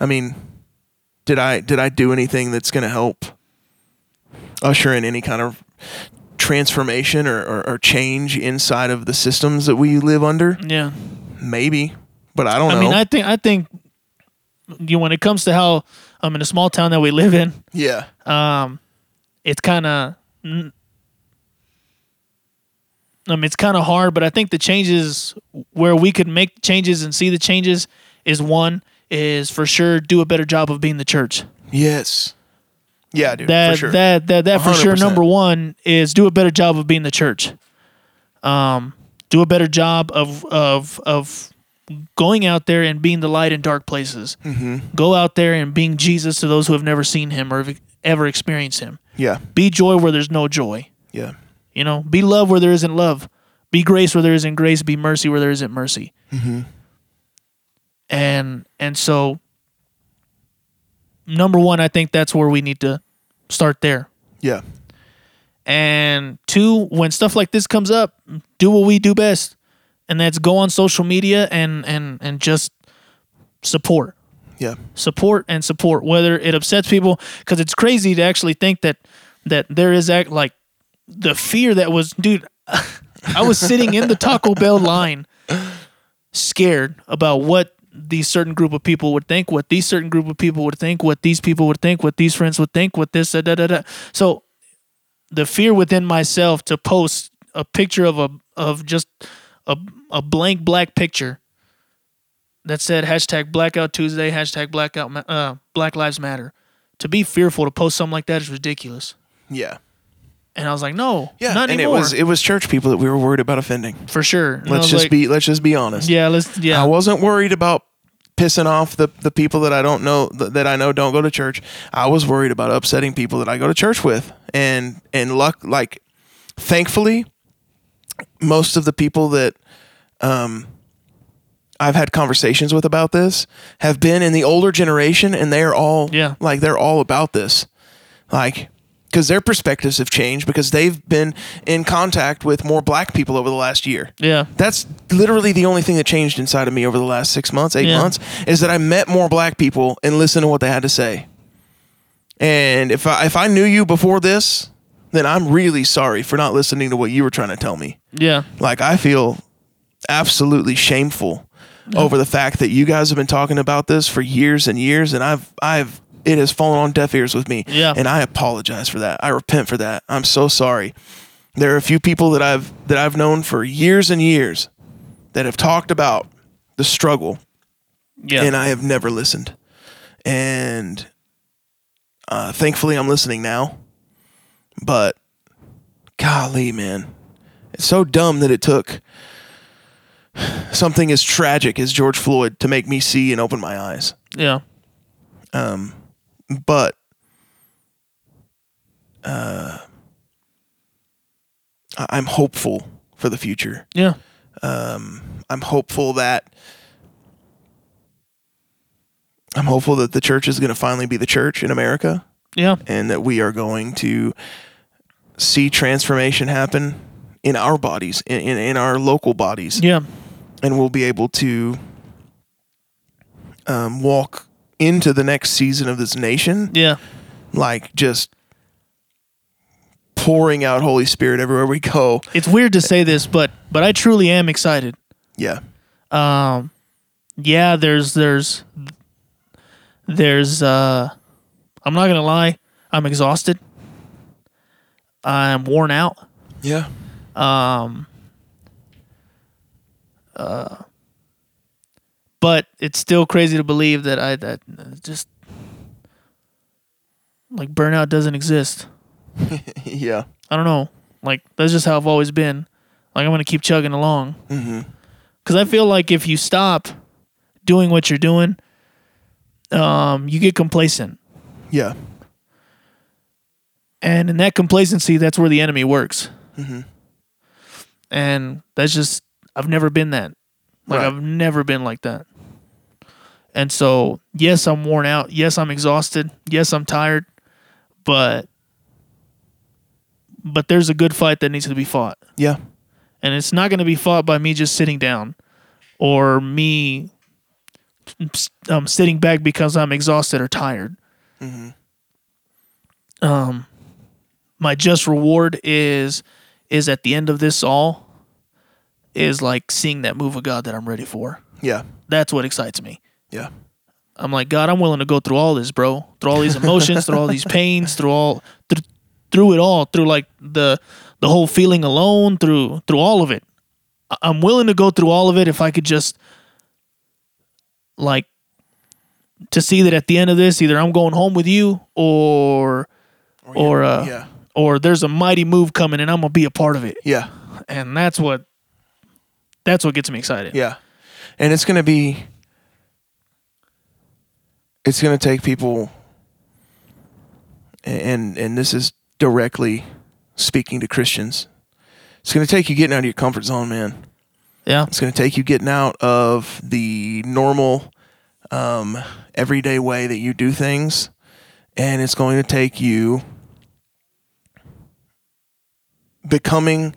Speaker 1: I mean, did I did I do anything that's going to help usher in any kind of transformation or, or, or change inside of the systems that we live under?
Speaker 2: Yeah.
Speaker 1: Maybe, but I don't know.
Speaker 2: I
Speaker 1: know.
Speaker 2: mean, I think I think you know, when it comes to how um in a small town that we live in,
Speaker 1: yeah,
Speaker 2: um, it's kind of. I mean, it's kind of hard, but I think the changes where we could make changes and see the changes is one is for sure do a better job of being the church.
Speaker 1: yes, yeah, dude,
Speaker 2: that
Speaker 1: for sure.
Speaker 2: that that that for sure
Speaker 1: 100%.
Speaker 2: number one is do a better job of being the church um do a better job of of of going out there and being the light in dark places.
Speaker 1: Mm-hmm.
Speaker 2: go out there and being jesus to those who have never seen him or have ever experienced him.
Speaker 1: Yeah,
Speaker 2: be joy where there's no joy.
Speaker 1: Yeah,
Speaker 2: you know be love where there isn't love. Be grace where there isn't grace. Be mercy where there isn't mercy.
Speaker 1: Mm-hmm.
Speaker 2: and and so number one i think that's where we need to start there.
Speaker 1: Yeah,
Speaker 2: And two, when stuff like this comes up, do what we do best, and that's go on social media and and and just support,
Speaker 1: yeah,
Speaker 2: support and support. Whether it upsets people, because it's crazy to actually think that that there is act like the fear that was, dude. (laughs) I was sitting in the Taco Bell line, scared about what these certain group of people would think, what these certain group of people would think, what these people would think, what these friends would think, what this da da da da. So the fear within myself to post a picture of a of just a a blank black picture that said hashtag Blackout Tuesday hashtag Blackout uh, Black Lives Matter. To be fearful to post something like that is ridiculous.
Speaker 1: yeah,
Speaker 2: And I was like, no,
Speaker 1: yeah.
Speaker 2: not
Speaker 1: and
Speaker 2: anymore.
Speaker 1: it was it was church people that we were worried about offending.
Speaker 2: for sure. And
Speaker 1: Let's just
Speaker 2: like,
Speaker 1: be let's just be honest.
Speaker 2: yeah, let's yeah,
Speaker 1: I wasn't worried about pissing off the, the people that I don't know that I know don't go to church. I was worried about upsetting people that I go to church with. And and luck like thankfully most of the people that um I've had conversations with about this have been in the older generation and they're all
Speaker 2: Yeah.
Speaker 1: like they're all about this. Like because their perspectives have changed because they've been in contact with more black people over the last year.
Speaker 2: yeah,
Speaker 1: That's literally the only thing that changed inside of me over the last six months, eight
Speaker 2: Yeah.
Speaker 1: months, is that I met more black people and listened to what they had to say. And if I if I knew you before this, then I'm really sorry for not listening to what you were trying to tell me.
Speaker 2: yeah,
Speaker 1: Like I feel absolutely shameful over the fact that you guys have been talking about this for years and years, and I've I've it has fallen on deaf ears with me.
Speaker 2: Yeah.
Speaker 1: And I apologize for that. I repent for that. I'm so sorry. There are a few people that I've that I've known for years and years that have talked about the struggle
Speaker 2: yeah.
Speaker 1: and I have never listened. And uh, thankfully, I'm listening now. But golly, man, it's so dumb that it took something as tragic as George Floyd to make me see and open my eyes.
Speaker 2: yeah.
Speaker 1: Um, But uh, I- I'm hopeful for the future.
Speaker 2: Yeah.
Speaker 1: Um, I'm hopeful that I'm hopeful that the church is going to finally be the church in America
Speaker 2: Yeah.
Speaker 1: and that we are going to see transformation happen in our bodies, in, in, in our local bodies,
Speaker 2: Yeah.
Speaker 1: And we'll be able to um, walk into the next season of this nation
Speaker 2: Yeah.
Speaker 1: like just pouring out Holy Spirit everywhere we go.
Speaker 2: It's weird to say this, but but I truly am excited.
Speaker 1: Yeah.
Speaker 2: Um yeah, there's there's there's uh I'm not going to lie, I'm exhausted. I'm worn out.
Speaker 1: Yeah.
Speaker 2: But it's still crazy to believe that I that just like burnout doesn't exist. (laughs)
Speaker 1: Yeah.
Speaker 2: I don't know. Like that's just how I've always been. Like I'm gonna keep chugging along. Because I feel like if you stop doing what you're doing, um, you get complacent,
Speaker 1: Yeah.
Speaker 2: and in that complacency, that's where the enemy works. Mhm. And that's just I've never been that. Like
Speaker 1: Right.
Speaker 2: I've never been like that. And so, yes, I'm worn out. Yes, I'm exhausted. Yes, I'm tired. But but there's a good fight that needs to be fought.
Speaker 1: Yeah.
Speaker 2: And it's not going to be fought by me just sitting down or me um, sitting back because I'm exhausted or tired. Mm-hmm. Um, my just reward is is at the end of this all is like seeing that move of God that I'm ready for.
Speaker 1: Yeah.
Speaker 2: That's what excites me.
Speaker 1: Yeah.
Speaker 2: I'm like, God, I'm willing to go through all this, bro. Through all these emotions, through all these (laughs) pains, through all through, through it all, through like the the whole feeling alone, through through all of it. I'm willing to go through all of it if I could just like to see that at the end of this, either I'm going home with you or or uh
Speaker 1: yeah.
Speaker 2: or there's a mighty move coming and I'm gonna be a part of it.
Speaker 1: Yeah.
Speaker 2: And that's what that's what gets me excited.
Speaker 1: Yeah. And it's going to be it's going to take people and and this is directly speaking to Christians. It's going to take you getting out of your comfort zone, man.
Speaker 2: Yeah.
Speaker 1: It's going to take you getting out of the normal um everyday way that you do things and it's going to take you becoming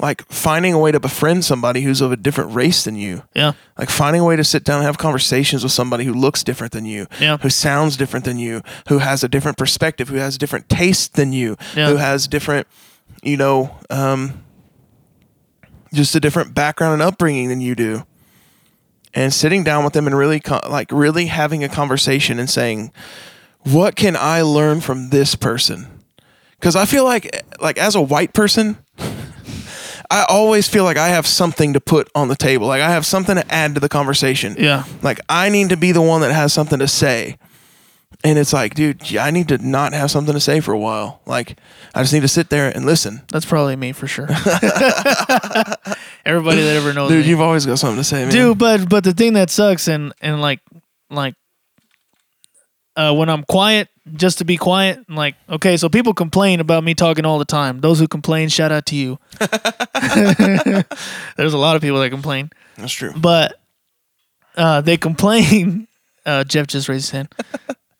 Speaker 1: like finding a way to befriend somebody who's of a different race than you
Speaker 2: Yeah.
Speaker 1: like finding a way to sit down and have conversations with somebody who looks different than you
Speaker 2: Yeah.
Speaker 1: who sounds different than you who has a different perspective who has different taste than you
Speaker 2: Yeah.
Speaker 1: who has different you know um, just a different background and upbringing than you do and sitting down with them and really co- like really having a conversation and saying what can i learn from this person because i feel like like as a white person I always feel like I have something to put on the table. Like I have something to add to the conversation.
Speaker 2: Yeah.
Speaker 1: Like I need to be the one that has something to say. And it's like, dude, I need to not have something to say for a while. Like I just need to sit there and listen.
Speaker 2: That's probably me for sure. (laughs) Everybody that ever knows
Speaker 1: Dude,
Speaker 2: me.
Speaker 1: you've always got something to say, man.
Speaker 2: Dude, but but the thing that sucks and and like like uh when I'm quiet, just to be quiet, like okay, so people complain about me talking all the time. Those who complain, shout out to you. (laughs) There's a lot of people that complain,
Speaker 1: That's true.
Speaker 2: but uh they complain. (laughs) Uh, Jeff just raised his hand.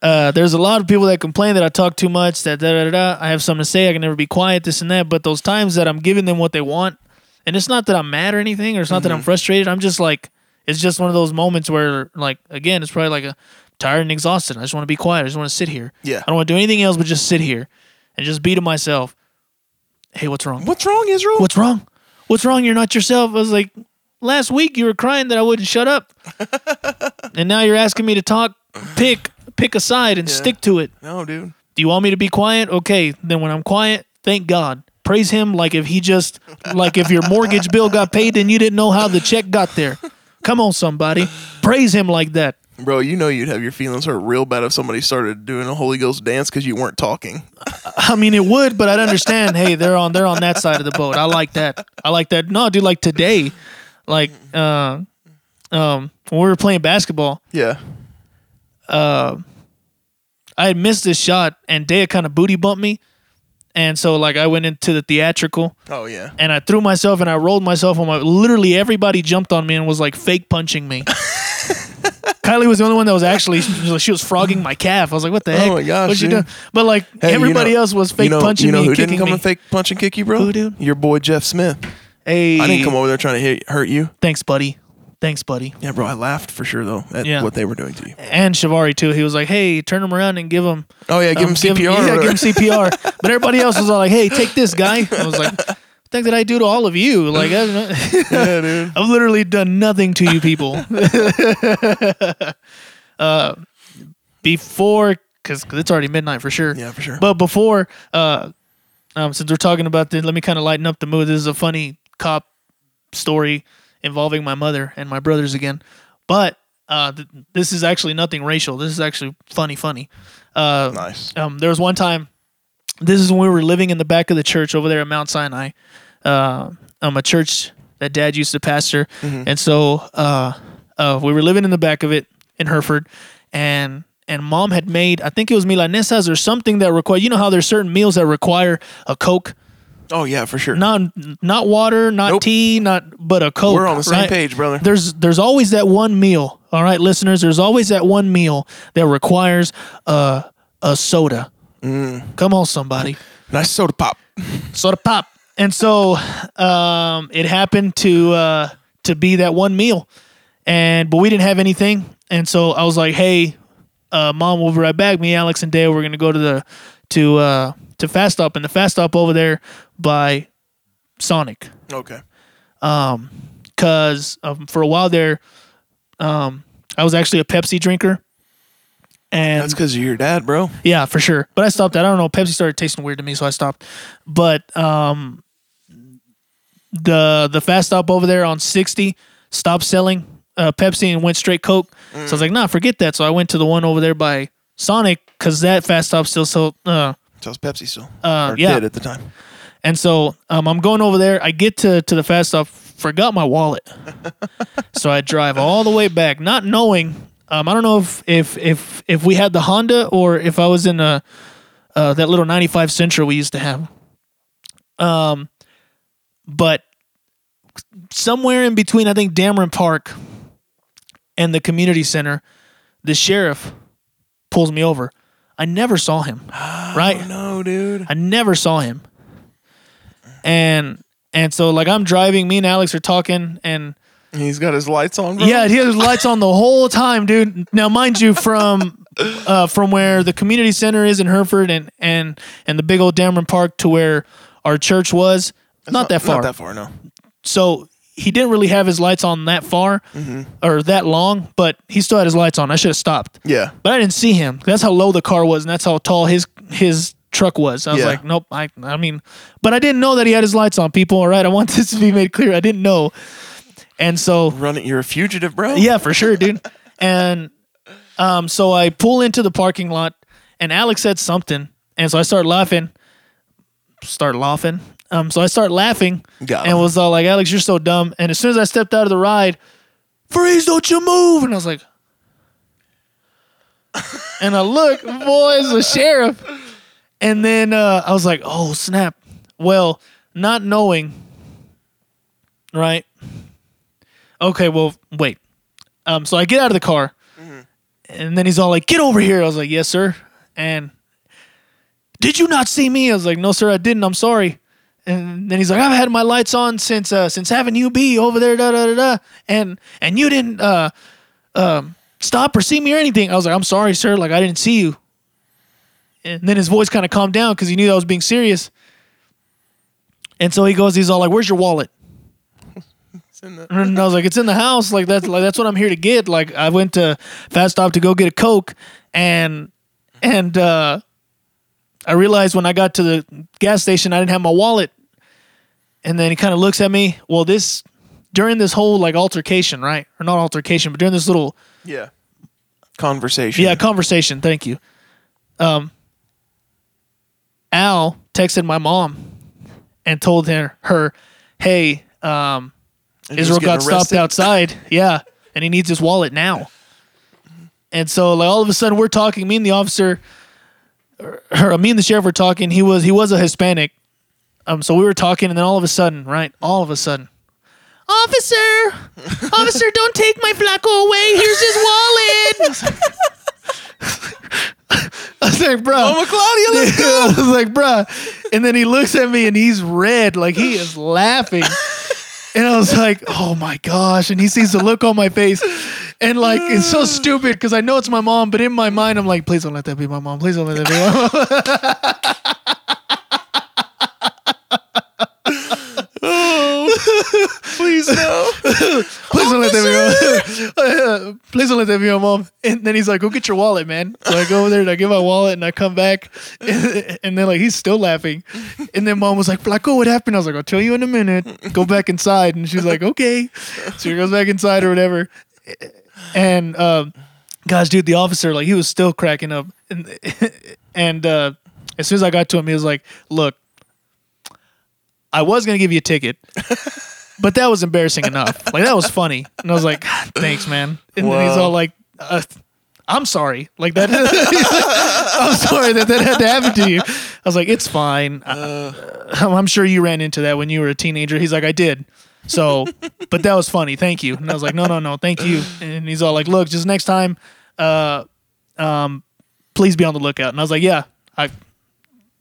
Speaker 2: Uh, there's a lot of people that complain that I talk too much. That da, da, da, da. I have something to say. I can never be quiet. This and that. But those times that I'm giving them what they want, and it's not that I'm mad or anything, or it's not that I'm frustrated. I'm just like, it's just one of those moments where, like, again, it's probably like a tired and exhausted. I just want to be quiet. I just want to sit here.
Speaker 1: Yeah.
Speaker 2: I don't want to do anything else but just sit here and just be to myself. Hey, what's wrong?
Speaker 1: What's wrong, Israel?
Speaker 2: What's wrong? What's wrong? You're not yourself. I was like, last week you were crying that I wouldn't shut up, (laughs) and now you're asking me to talk. Pick, pick a side and stick to it.
Speaker 1: No, dude.
Speaker 2: Do you want me to be quiet? Okay, then when I'm quiet, thank God. Praise him like if he just like if your mortgage bill got paid and you didn't know how the check got there. Come on, somebody. Praise him like that.
Speaker 1: Bro, you know you'd have your feelings hurt real bad if somebody started doing a Holy Ghost dance because you weren't talking.
Speaker 2: I mean, it would, but I'd understand. Hey, they're on they're on that side of the boat. I like that. I like that. No, dude, like today, like uh, um, when we were playing basketball,
Speaker 1: Yeah.
Speaker 2: uh, I had missed this shot, and Dea kind of booty bumped me, and so like I went into the theatrical,
Speaker 1: Oh, yeah.
Speaker 2: and I threw myself and I rolled myself on my. Literally, everybody jumped on me and was like fake punching me. (laughs) Kylie was the only one that was actually she was, frogging my calf. I was like, "What the heck?
Speaker 1: Oh my gosh,
Speaker 2: What's she
Speaker 1: dude.
Speaker 2: doing?" But like
Speaker 1: Hey, you
Speaker 2: everybody
Speaker 1: know-
Speaker 2: else was fake
Speaker 1: you know,
Speaker 2: punching
Speaker 1: You know
Speaker 2: me,
Speaker 1: who
Speaker 2: and
Speaker 1: didn't come
Speaker 2: me.
Speaker 1: and fake punch and kick you, bro?
Speaker 2: Who, dude?
Speaker 1: Your boy Jeff Smith.
Speaker 2: hey,
Speaker 1: I didn't come over there trying to hit, hurt you.
Speaker 2: Thanks, buddy. Thanks, buddy.
Speaker 1: Yeah, bro. I laughed for sure though at
Speaker 2: Yeah.
Speaker 1: what they were doing to you.
Speaker 2: And Shivari too. He was like, "Hey, turn him around and give him."
Speaker 1: Oh yeah, give
Speaker 2: um,
Speaker 1: him CPR.
Speaker 2: yeah, give him CPR. but everybody else was all like, "Hey, take this guy." I was like, "What that I do to all of you?" Like, I (laughs)
Speaker 1: yeah, dude. (laughs)
Speaker 2: I've literally done nothing to you people. (laughs) uh, before, because it's already midnight for sure.
Speaker 1: Yeah, for sure.
Speaker 2: But before, uh, um, since we're talking about this, let me kind of lighten up the mood. This is a funny cop story involving my mother and my brothers again. But uh, th- this is actually nothing racial. This is actually funny, funny. Uh,
Speaker 1: nice.
Speaker 2: um, there was one time. This is when we were living in the back of the church over there at Mount Sinai. Uh, um, a church that Dad used to pastor, and so uh, uh, we were living in the back of it in Hereford, and and Mom had made I think it was milanesas or something that required. You know how there's certain meals that require a Coke.
Speaker 1: Oh yeah, for sure.
Speaker 2: Not not water, not
Speaker 1: Nope.
Speaker 2: tea, not but a coke.
Speaker 1: We're on the same
Speaker 2: right?
Speaker 1: page, brother.
Speaker 2: There's there's always that one meal. All right, listeners. There's always that one meal that requires a a soda.
Speaker 1: Mm.
Speaker 2: Come on, somebody.
Speaker 1: Nice soda pop.
Speaker 2: soda pop. And so um, it happened to uh, to be that one meal, and but we didn't have anything, and so I was like, "Hey, uh, mom, we'll be right back. Me, Alex, and Dale, we're gonna go to the to uh, to Fast Stop, and the Fast Stop over there by Sonic,
Speaker 1: Okay.
Speaker 2: Um, because um, for a while there, um, I was actually a Pepsi drinker, and
Speaker 1: That's because of your dad, bro.
Speaker 2: Yeah, for sure. But I stopped that. I don't know. Pepsi started tasting weird to me, so I stopped. But um, the the fast stop over there on sixty stopped selling uh, Pepsi and went straight Coke. So I was like, nah, forget that. So I went to the one over there by Sonic because that fast stop still sold. Uh,
Speaker 1: So it's Pepsi still.
Speaker 2: Uh,
Speaker 1: or
Speaker 2: yeah.
Speaker 1: did at the time.
Speaker 2: and so um, I'm going over there. I get to to the fast stop, forgot my wallet. (laughs) so I drive all the way back, not knowing. Um, I don't know if if if if we had the Honda or if I was in a uh, that little 95 Sentra we used to have. Um, but somewhere in between, I think Dameron Park and the community center, the sheriff pulls me over. I never saw him. (gasps) right?
Speaker 1: No, dude.
Speaker 2: I never saw him. And and so like I'm driving, me and Alex are talking and
Speaker 1: He's got his lights on, bro.
Speaker 2: yeah, he had his lights on the whole time, dude. Now mind you, from uh from where the community center is in Hereford and and and the big old Dameron Park to where our church was, not, that far.
Speaker 1: Not that far, no.
Speaker 2: So he didn't really have his lights on that far or that long, but he still had his lights on. I should have stopped.
Speaker 1: Yeah.
Speaker 2: But I didn't see him. That's how low the car was, and that's how tall his his truck was. I was
Speaker 1: Yeah.
Speaker 2: like, nope. I I mean, but I didn't know that he had his lights on. People, all right. I want this to be made clear. I didn't know, and so
Speaker 1: Running, you're a fugitive, bro.
Speaker 2: yeah, for sure, dude. And um, so I pull into the parking lot, and Alex said something, and so I start laughing. Start laughing. Um, so I start laughing,
Speaker 1: Got
Speaker 2: and
Speaker 1: him.
Speaker 2: was all like, "Alex, you're so dumb." And as soon as I stepped out of the ride, freeze! Don't you move! And I was like, (laughs) and I look, boy, it's the sheriff. And then uh, I was like, "Oh snap!" Well, not knowing, right? Okay, well, wait. Um, so I get out of the car, and then he's all like, "Get over here!" I was like, "Yes, sir." And did you not see me? I was like, "No, sir, I didn't. I'm sorry." And then he's like, "I've had my lights on since uh, since having you be over there, da da da da, and and you didn't uh, um, stop or see me or anything." I was like, "I'm sorry, sir. Like I didn't see you." And then his voice kind of calmed down because he knew I was being serious. And so he goes, he's all like, "Where's your wallet?"
Speaker 1: The-
Speaker 2: And I was like, "It's in the house. Like that's like that's what I'm here to get." Like I went to Fast Stop to go get a Coke, and and uh, I realized when I got to the gas station, I didn't have my wallet. And then he kind of looks at me. Well, this during this whole like altercation, right? Or not altercation, but during this little
Speaker 1: yeah. Conversation.
Speaker 2: yeah conversation. Thank you. Um, Al texted my mom and told her her, "Hey, um."
Speaker 1: And
Speaker 2: Israel got
Speaker 1: getting
Speaker 2: stopped outside. Yeah. And he needs his wallet now. And so like all of a sudden we're talking, me and the officer or, or me and the sheriff were talking. He was he was a Hispanic. Um so we were talking and then all of a sudden, right? All of a sudden. Officer! (laughs) Officer, don't take my flaco away. Here's his wallet. (laughs) (laughs) I was like, bro.
Speaker 1: Oh, Claudia, let's go.
Speaker 2: I was like, bro. And then he looks at me and he's red, like he is laughing. And I was like, oh my gosh. And he sees the look on my face. And like, it's so (sighs) stupid because I know it's my mom, but in my mind, I'm like, please don't let that be my mom. Please don't let that be my mom. (laughs)
Speaker 1: Please no. (laughs)
Speaker 2: Please don't let that be my mom. (laughs) Please don't let that be my mom. And then he's like, go get your wallet, man. So I go over there and I get my wallet and I come back. And, (laughs) and then like, he's still laughing. And then mom was like, Flaco, what happened? I was like, I'll tell you in a minute. Go back inside. And she's like, okay. So he goes back inside or whatever. And, um, gosh, dude, the officer, like, he was still cracking up. And, and, uh, as soon as I got to him, he was like, look, I was going to give you a ticket. But that was embarrassing enough. Like that was funny, and I was like, "Thanks, man." And then he's all like, uh, I'm sorry. Like that. (laughs) I'm sorry that that had to happen to you. I was like, it's fine. I- I'm sure you ran into that when you were a teenager. He's like, I did. So, but that was funny. Thank you. And I was like, no, no, no, thank you. And he's all like, look, just next time, uh, um, please be on the lookout. And I was like, yeah, I,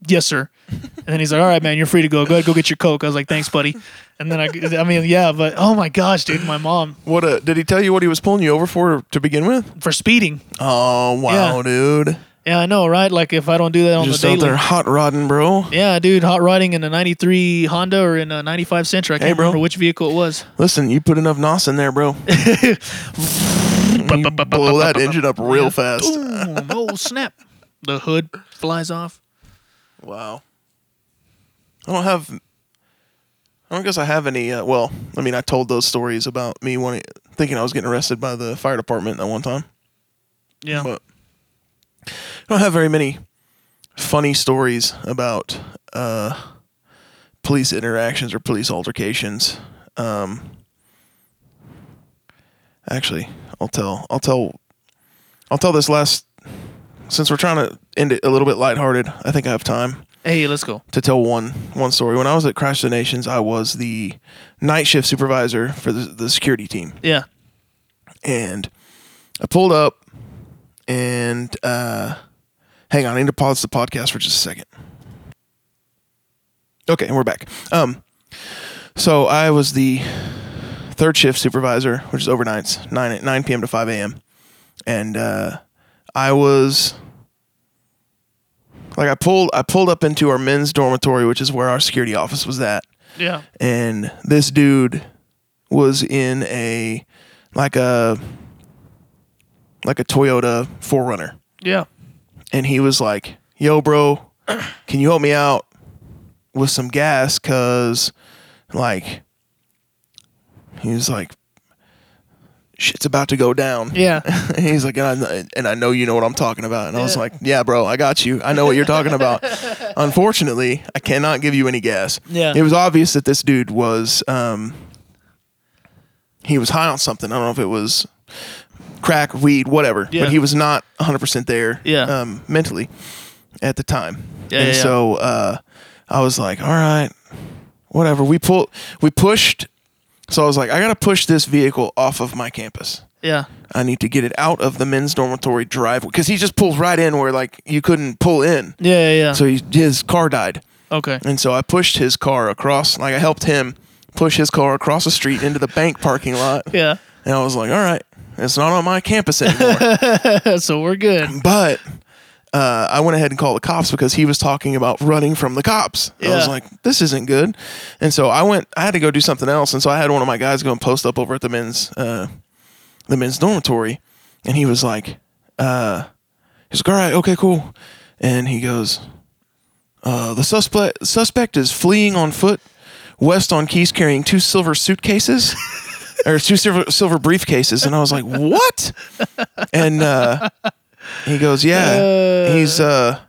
Speaker 2: yes, sir. And then he's like, all right, man, you're free to go. Go ahead, go get your coke. I was like, thanks, buddy. And then I, I mean, yeah, but oh my gosh, dude, my mom
Speaker 1: What uh did he tell you what he was pulling you over for to begin with?
Speaker 2: for speeding.
Speaker 1: Oh wow,
Speaker 2: Yeah.
Speaker 1: dude.
Speaker 2: Yeah, I know, right? Like if I don't do that on
Speaker 1: Just
Speaker 2: the
Speaker 1: out
Speaker 2: daily.
Speaker 1: there hot rodding, bro.
Speaker 2: Yeah, dude, hot riding in a 93 Honda or in a 95 Sentra. I can't
Speaker 1: bro.
Speaker 2: remember which vehicle it was.
Speaker 1: Listen, you put enough nos in there, bro. (laughs) You blow that engine up real fast.
Speaker 2: Boom, oh, snap. The hood flies off.
Speaker 1: Wow. I don't have. I don't guess I have any. Uh, well, I mean, I told those stories about me wanting, thinking I was getting arrested by the fire department that one time,
Speaker 2: Yeah.
Speaker 1: but I don't have very many funny stories about uh, police interactions or police altercations. Um, actually, I'll tell. I'll tell. I'll tell this last. Since we're trying to end it a little bit lighthearted, I think I have time
Speaker 2: hey, let's go.
Speaker 1: to tell one one story. When I was at Christ for the Nations, I was the night shift supervisor for the, the security team,
Speaker 2: Yeah.
Speaker 1: and I pulled up and uh, hang on, I need to pause the podcast for just a second. Okay, and we're back. Um, so I was the third shift supervisor, which is overnights, nine nine p.m. to five a.m. And uh, I was like I pulled I pulled up into our men's dormitory, which is where our security office was at,
Speaker 2: Yeah.
Speaker 1: and this dude was in a like a like a Toyota 4Runner
Speaker 2: Yeah.
Speaker 1: and he was like, "Yo, bro, can you help me out with some gas? Cause like, he was like, shit's about to go down."
Speaker 2: Yeah.
Speaker 1: And (laughs) he's like, and I, and I know you know what I'm talking about. And I was like, yeah, bro, I got you. I know what you're talking about. (laughs) Unfortunately, I cannot give you any gas.
Speaker 2: Yeah.
Speaker 1: It was obvious that this dude was, um, he was high on something. I don't know if it was crack, weed, whatever.
Speaker 2: Yeah.
Speaker 1: But he was not 100% there
Speaker 2: Yeah.
Speaker 1: um, mentally at the time.
Speaker 2: Yeah,
Speaker 1: and
Speaker 2: yeah, yeah.
Speaker 1: so uh, I was like, all right, whatever. We pulled, we pushed. So I was like, I got to push this vehicle off of my campus.
Speaker 2: Yeah.
Speaker 1: I need to get it out of the men's dormitory driveway because he just pulls right in where like you couldn't pull in.
Speaker 2: Yeah. Yeah. yeah.
Speaker 1: So he, his car died,
Speaker 2: okay.
Speaker 1: and so I pushed his car across. Like I helped him push his car across the street into the bank parking lot, (laughs)
Speaker 2: Yeah.
Speaker 1: and I was like, "All right, it's not on my campus anymore." (laughs)
Speaker 2: so we're good.
Speaker 1: but uh, I went ahead and called the cops because he was talking about running from the cops. I was like, "This isn't good," and so I went. I had to go do something else, and so I had one of my guys go and post up over at the men's uh, the men's dormitory, and he was like, uh, "He's like, all right, okay, cool," and he goes, uh, "The suspect suspect is fleeing on foot west on Keys, carrying two silver suitcases." (laughs) Or two silver, silver briefcases, and I was like, "What?" And uh, he goes, "Yeah, he's uh,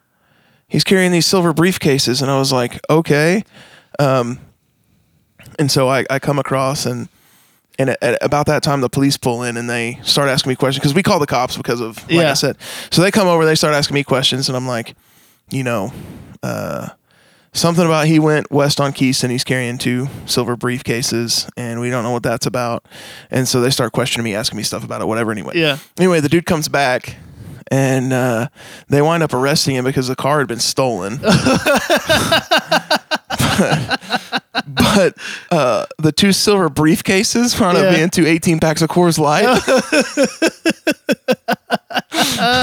Speaker 1: he's carrying these silver briefcases," and I was like, "Okay." Um, and so I, I come across and and at, at about that time the police pull in and they start asking me questions because we call the cops because of like I
Speaker 2: Yeah.
Speaker 1: said. So they come over, they start asking me questions, and I'm like, you know, uh, something about he went west on Keystone. He's carrying two silver briefcases, and we don't know what that's about. And so they start questioning me, asking me stuff about it, whatever. Anyway,
Speaker 2: Yeah.
Speaker 1: Anyway, the dude comes back. And uh, they wind up arresting him because the car had been stolen. (laughs) (laughs) but uh, the two silver briefcases wound up
Speaker 2: Yeah.
Speaker 1: being two 18 packs of Coors Light. and (laughs)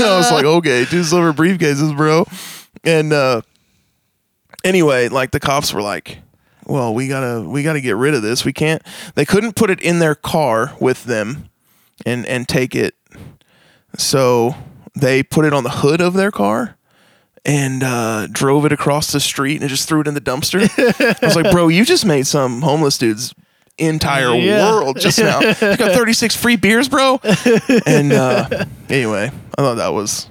Speaker 1: I was like, okay, two silver briefcases, bro. And uh, anyway, like the cops were like, well, we gotta we gotta get rid of this. We can't. They couldn't put it in their car with them and and take it. So they put it on the hood of their car and uh, drove it across the street and just threw it in the dumpster. I was like, bro, you just made some homeless dude's entire
Speaker 2: Yeah.
Speaker 1: world just now. You got 36 free beers, bro. And uh, anyway, I thought that was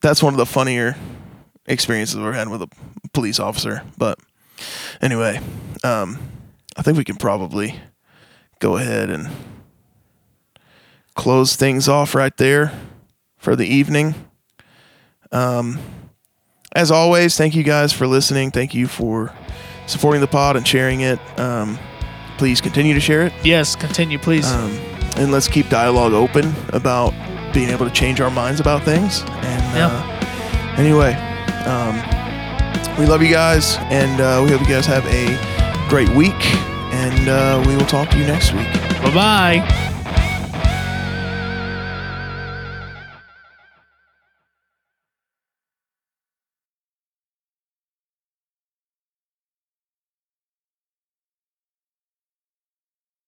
Speaker 1: that's one of the funnier experiences we've had with a police officer. But anyway, um, I think we can probably go ahead and close things off right there for the evening. Um, as always, thank you guys for listening. Thank you for supporting the pod and sharing it. Um, please continue to share it.
Speaker 2: Yes, continue, please.
Speaker 1: Um, and let's keep dialogue open about being able to change our minds about things. And
Speaker 2: Yeah.
Speaker 1: uh, anyway, um, we love you guys, and uh, we hope you guys have a great week. And uh, we will talk to you next week.
Speaker 2: bye bye.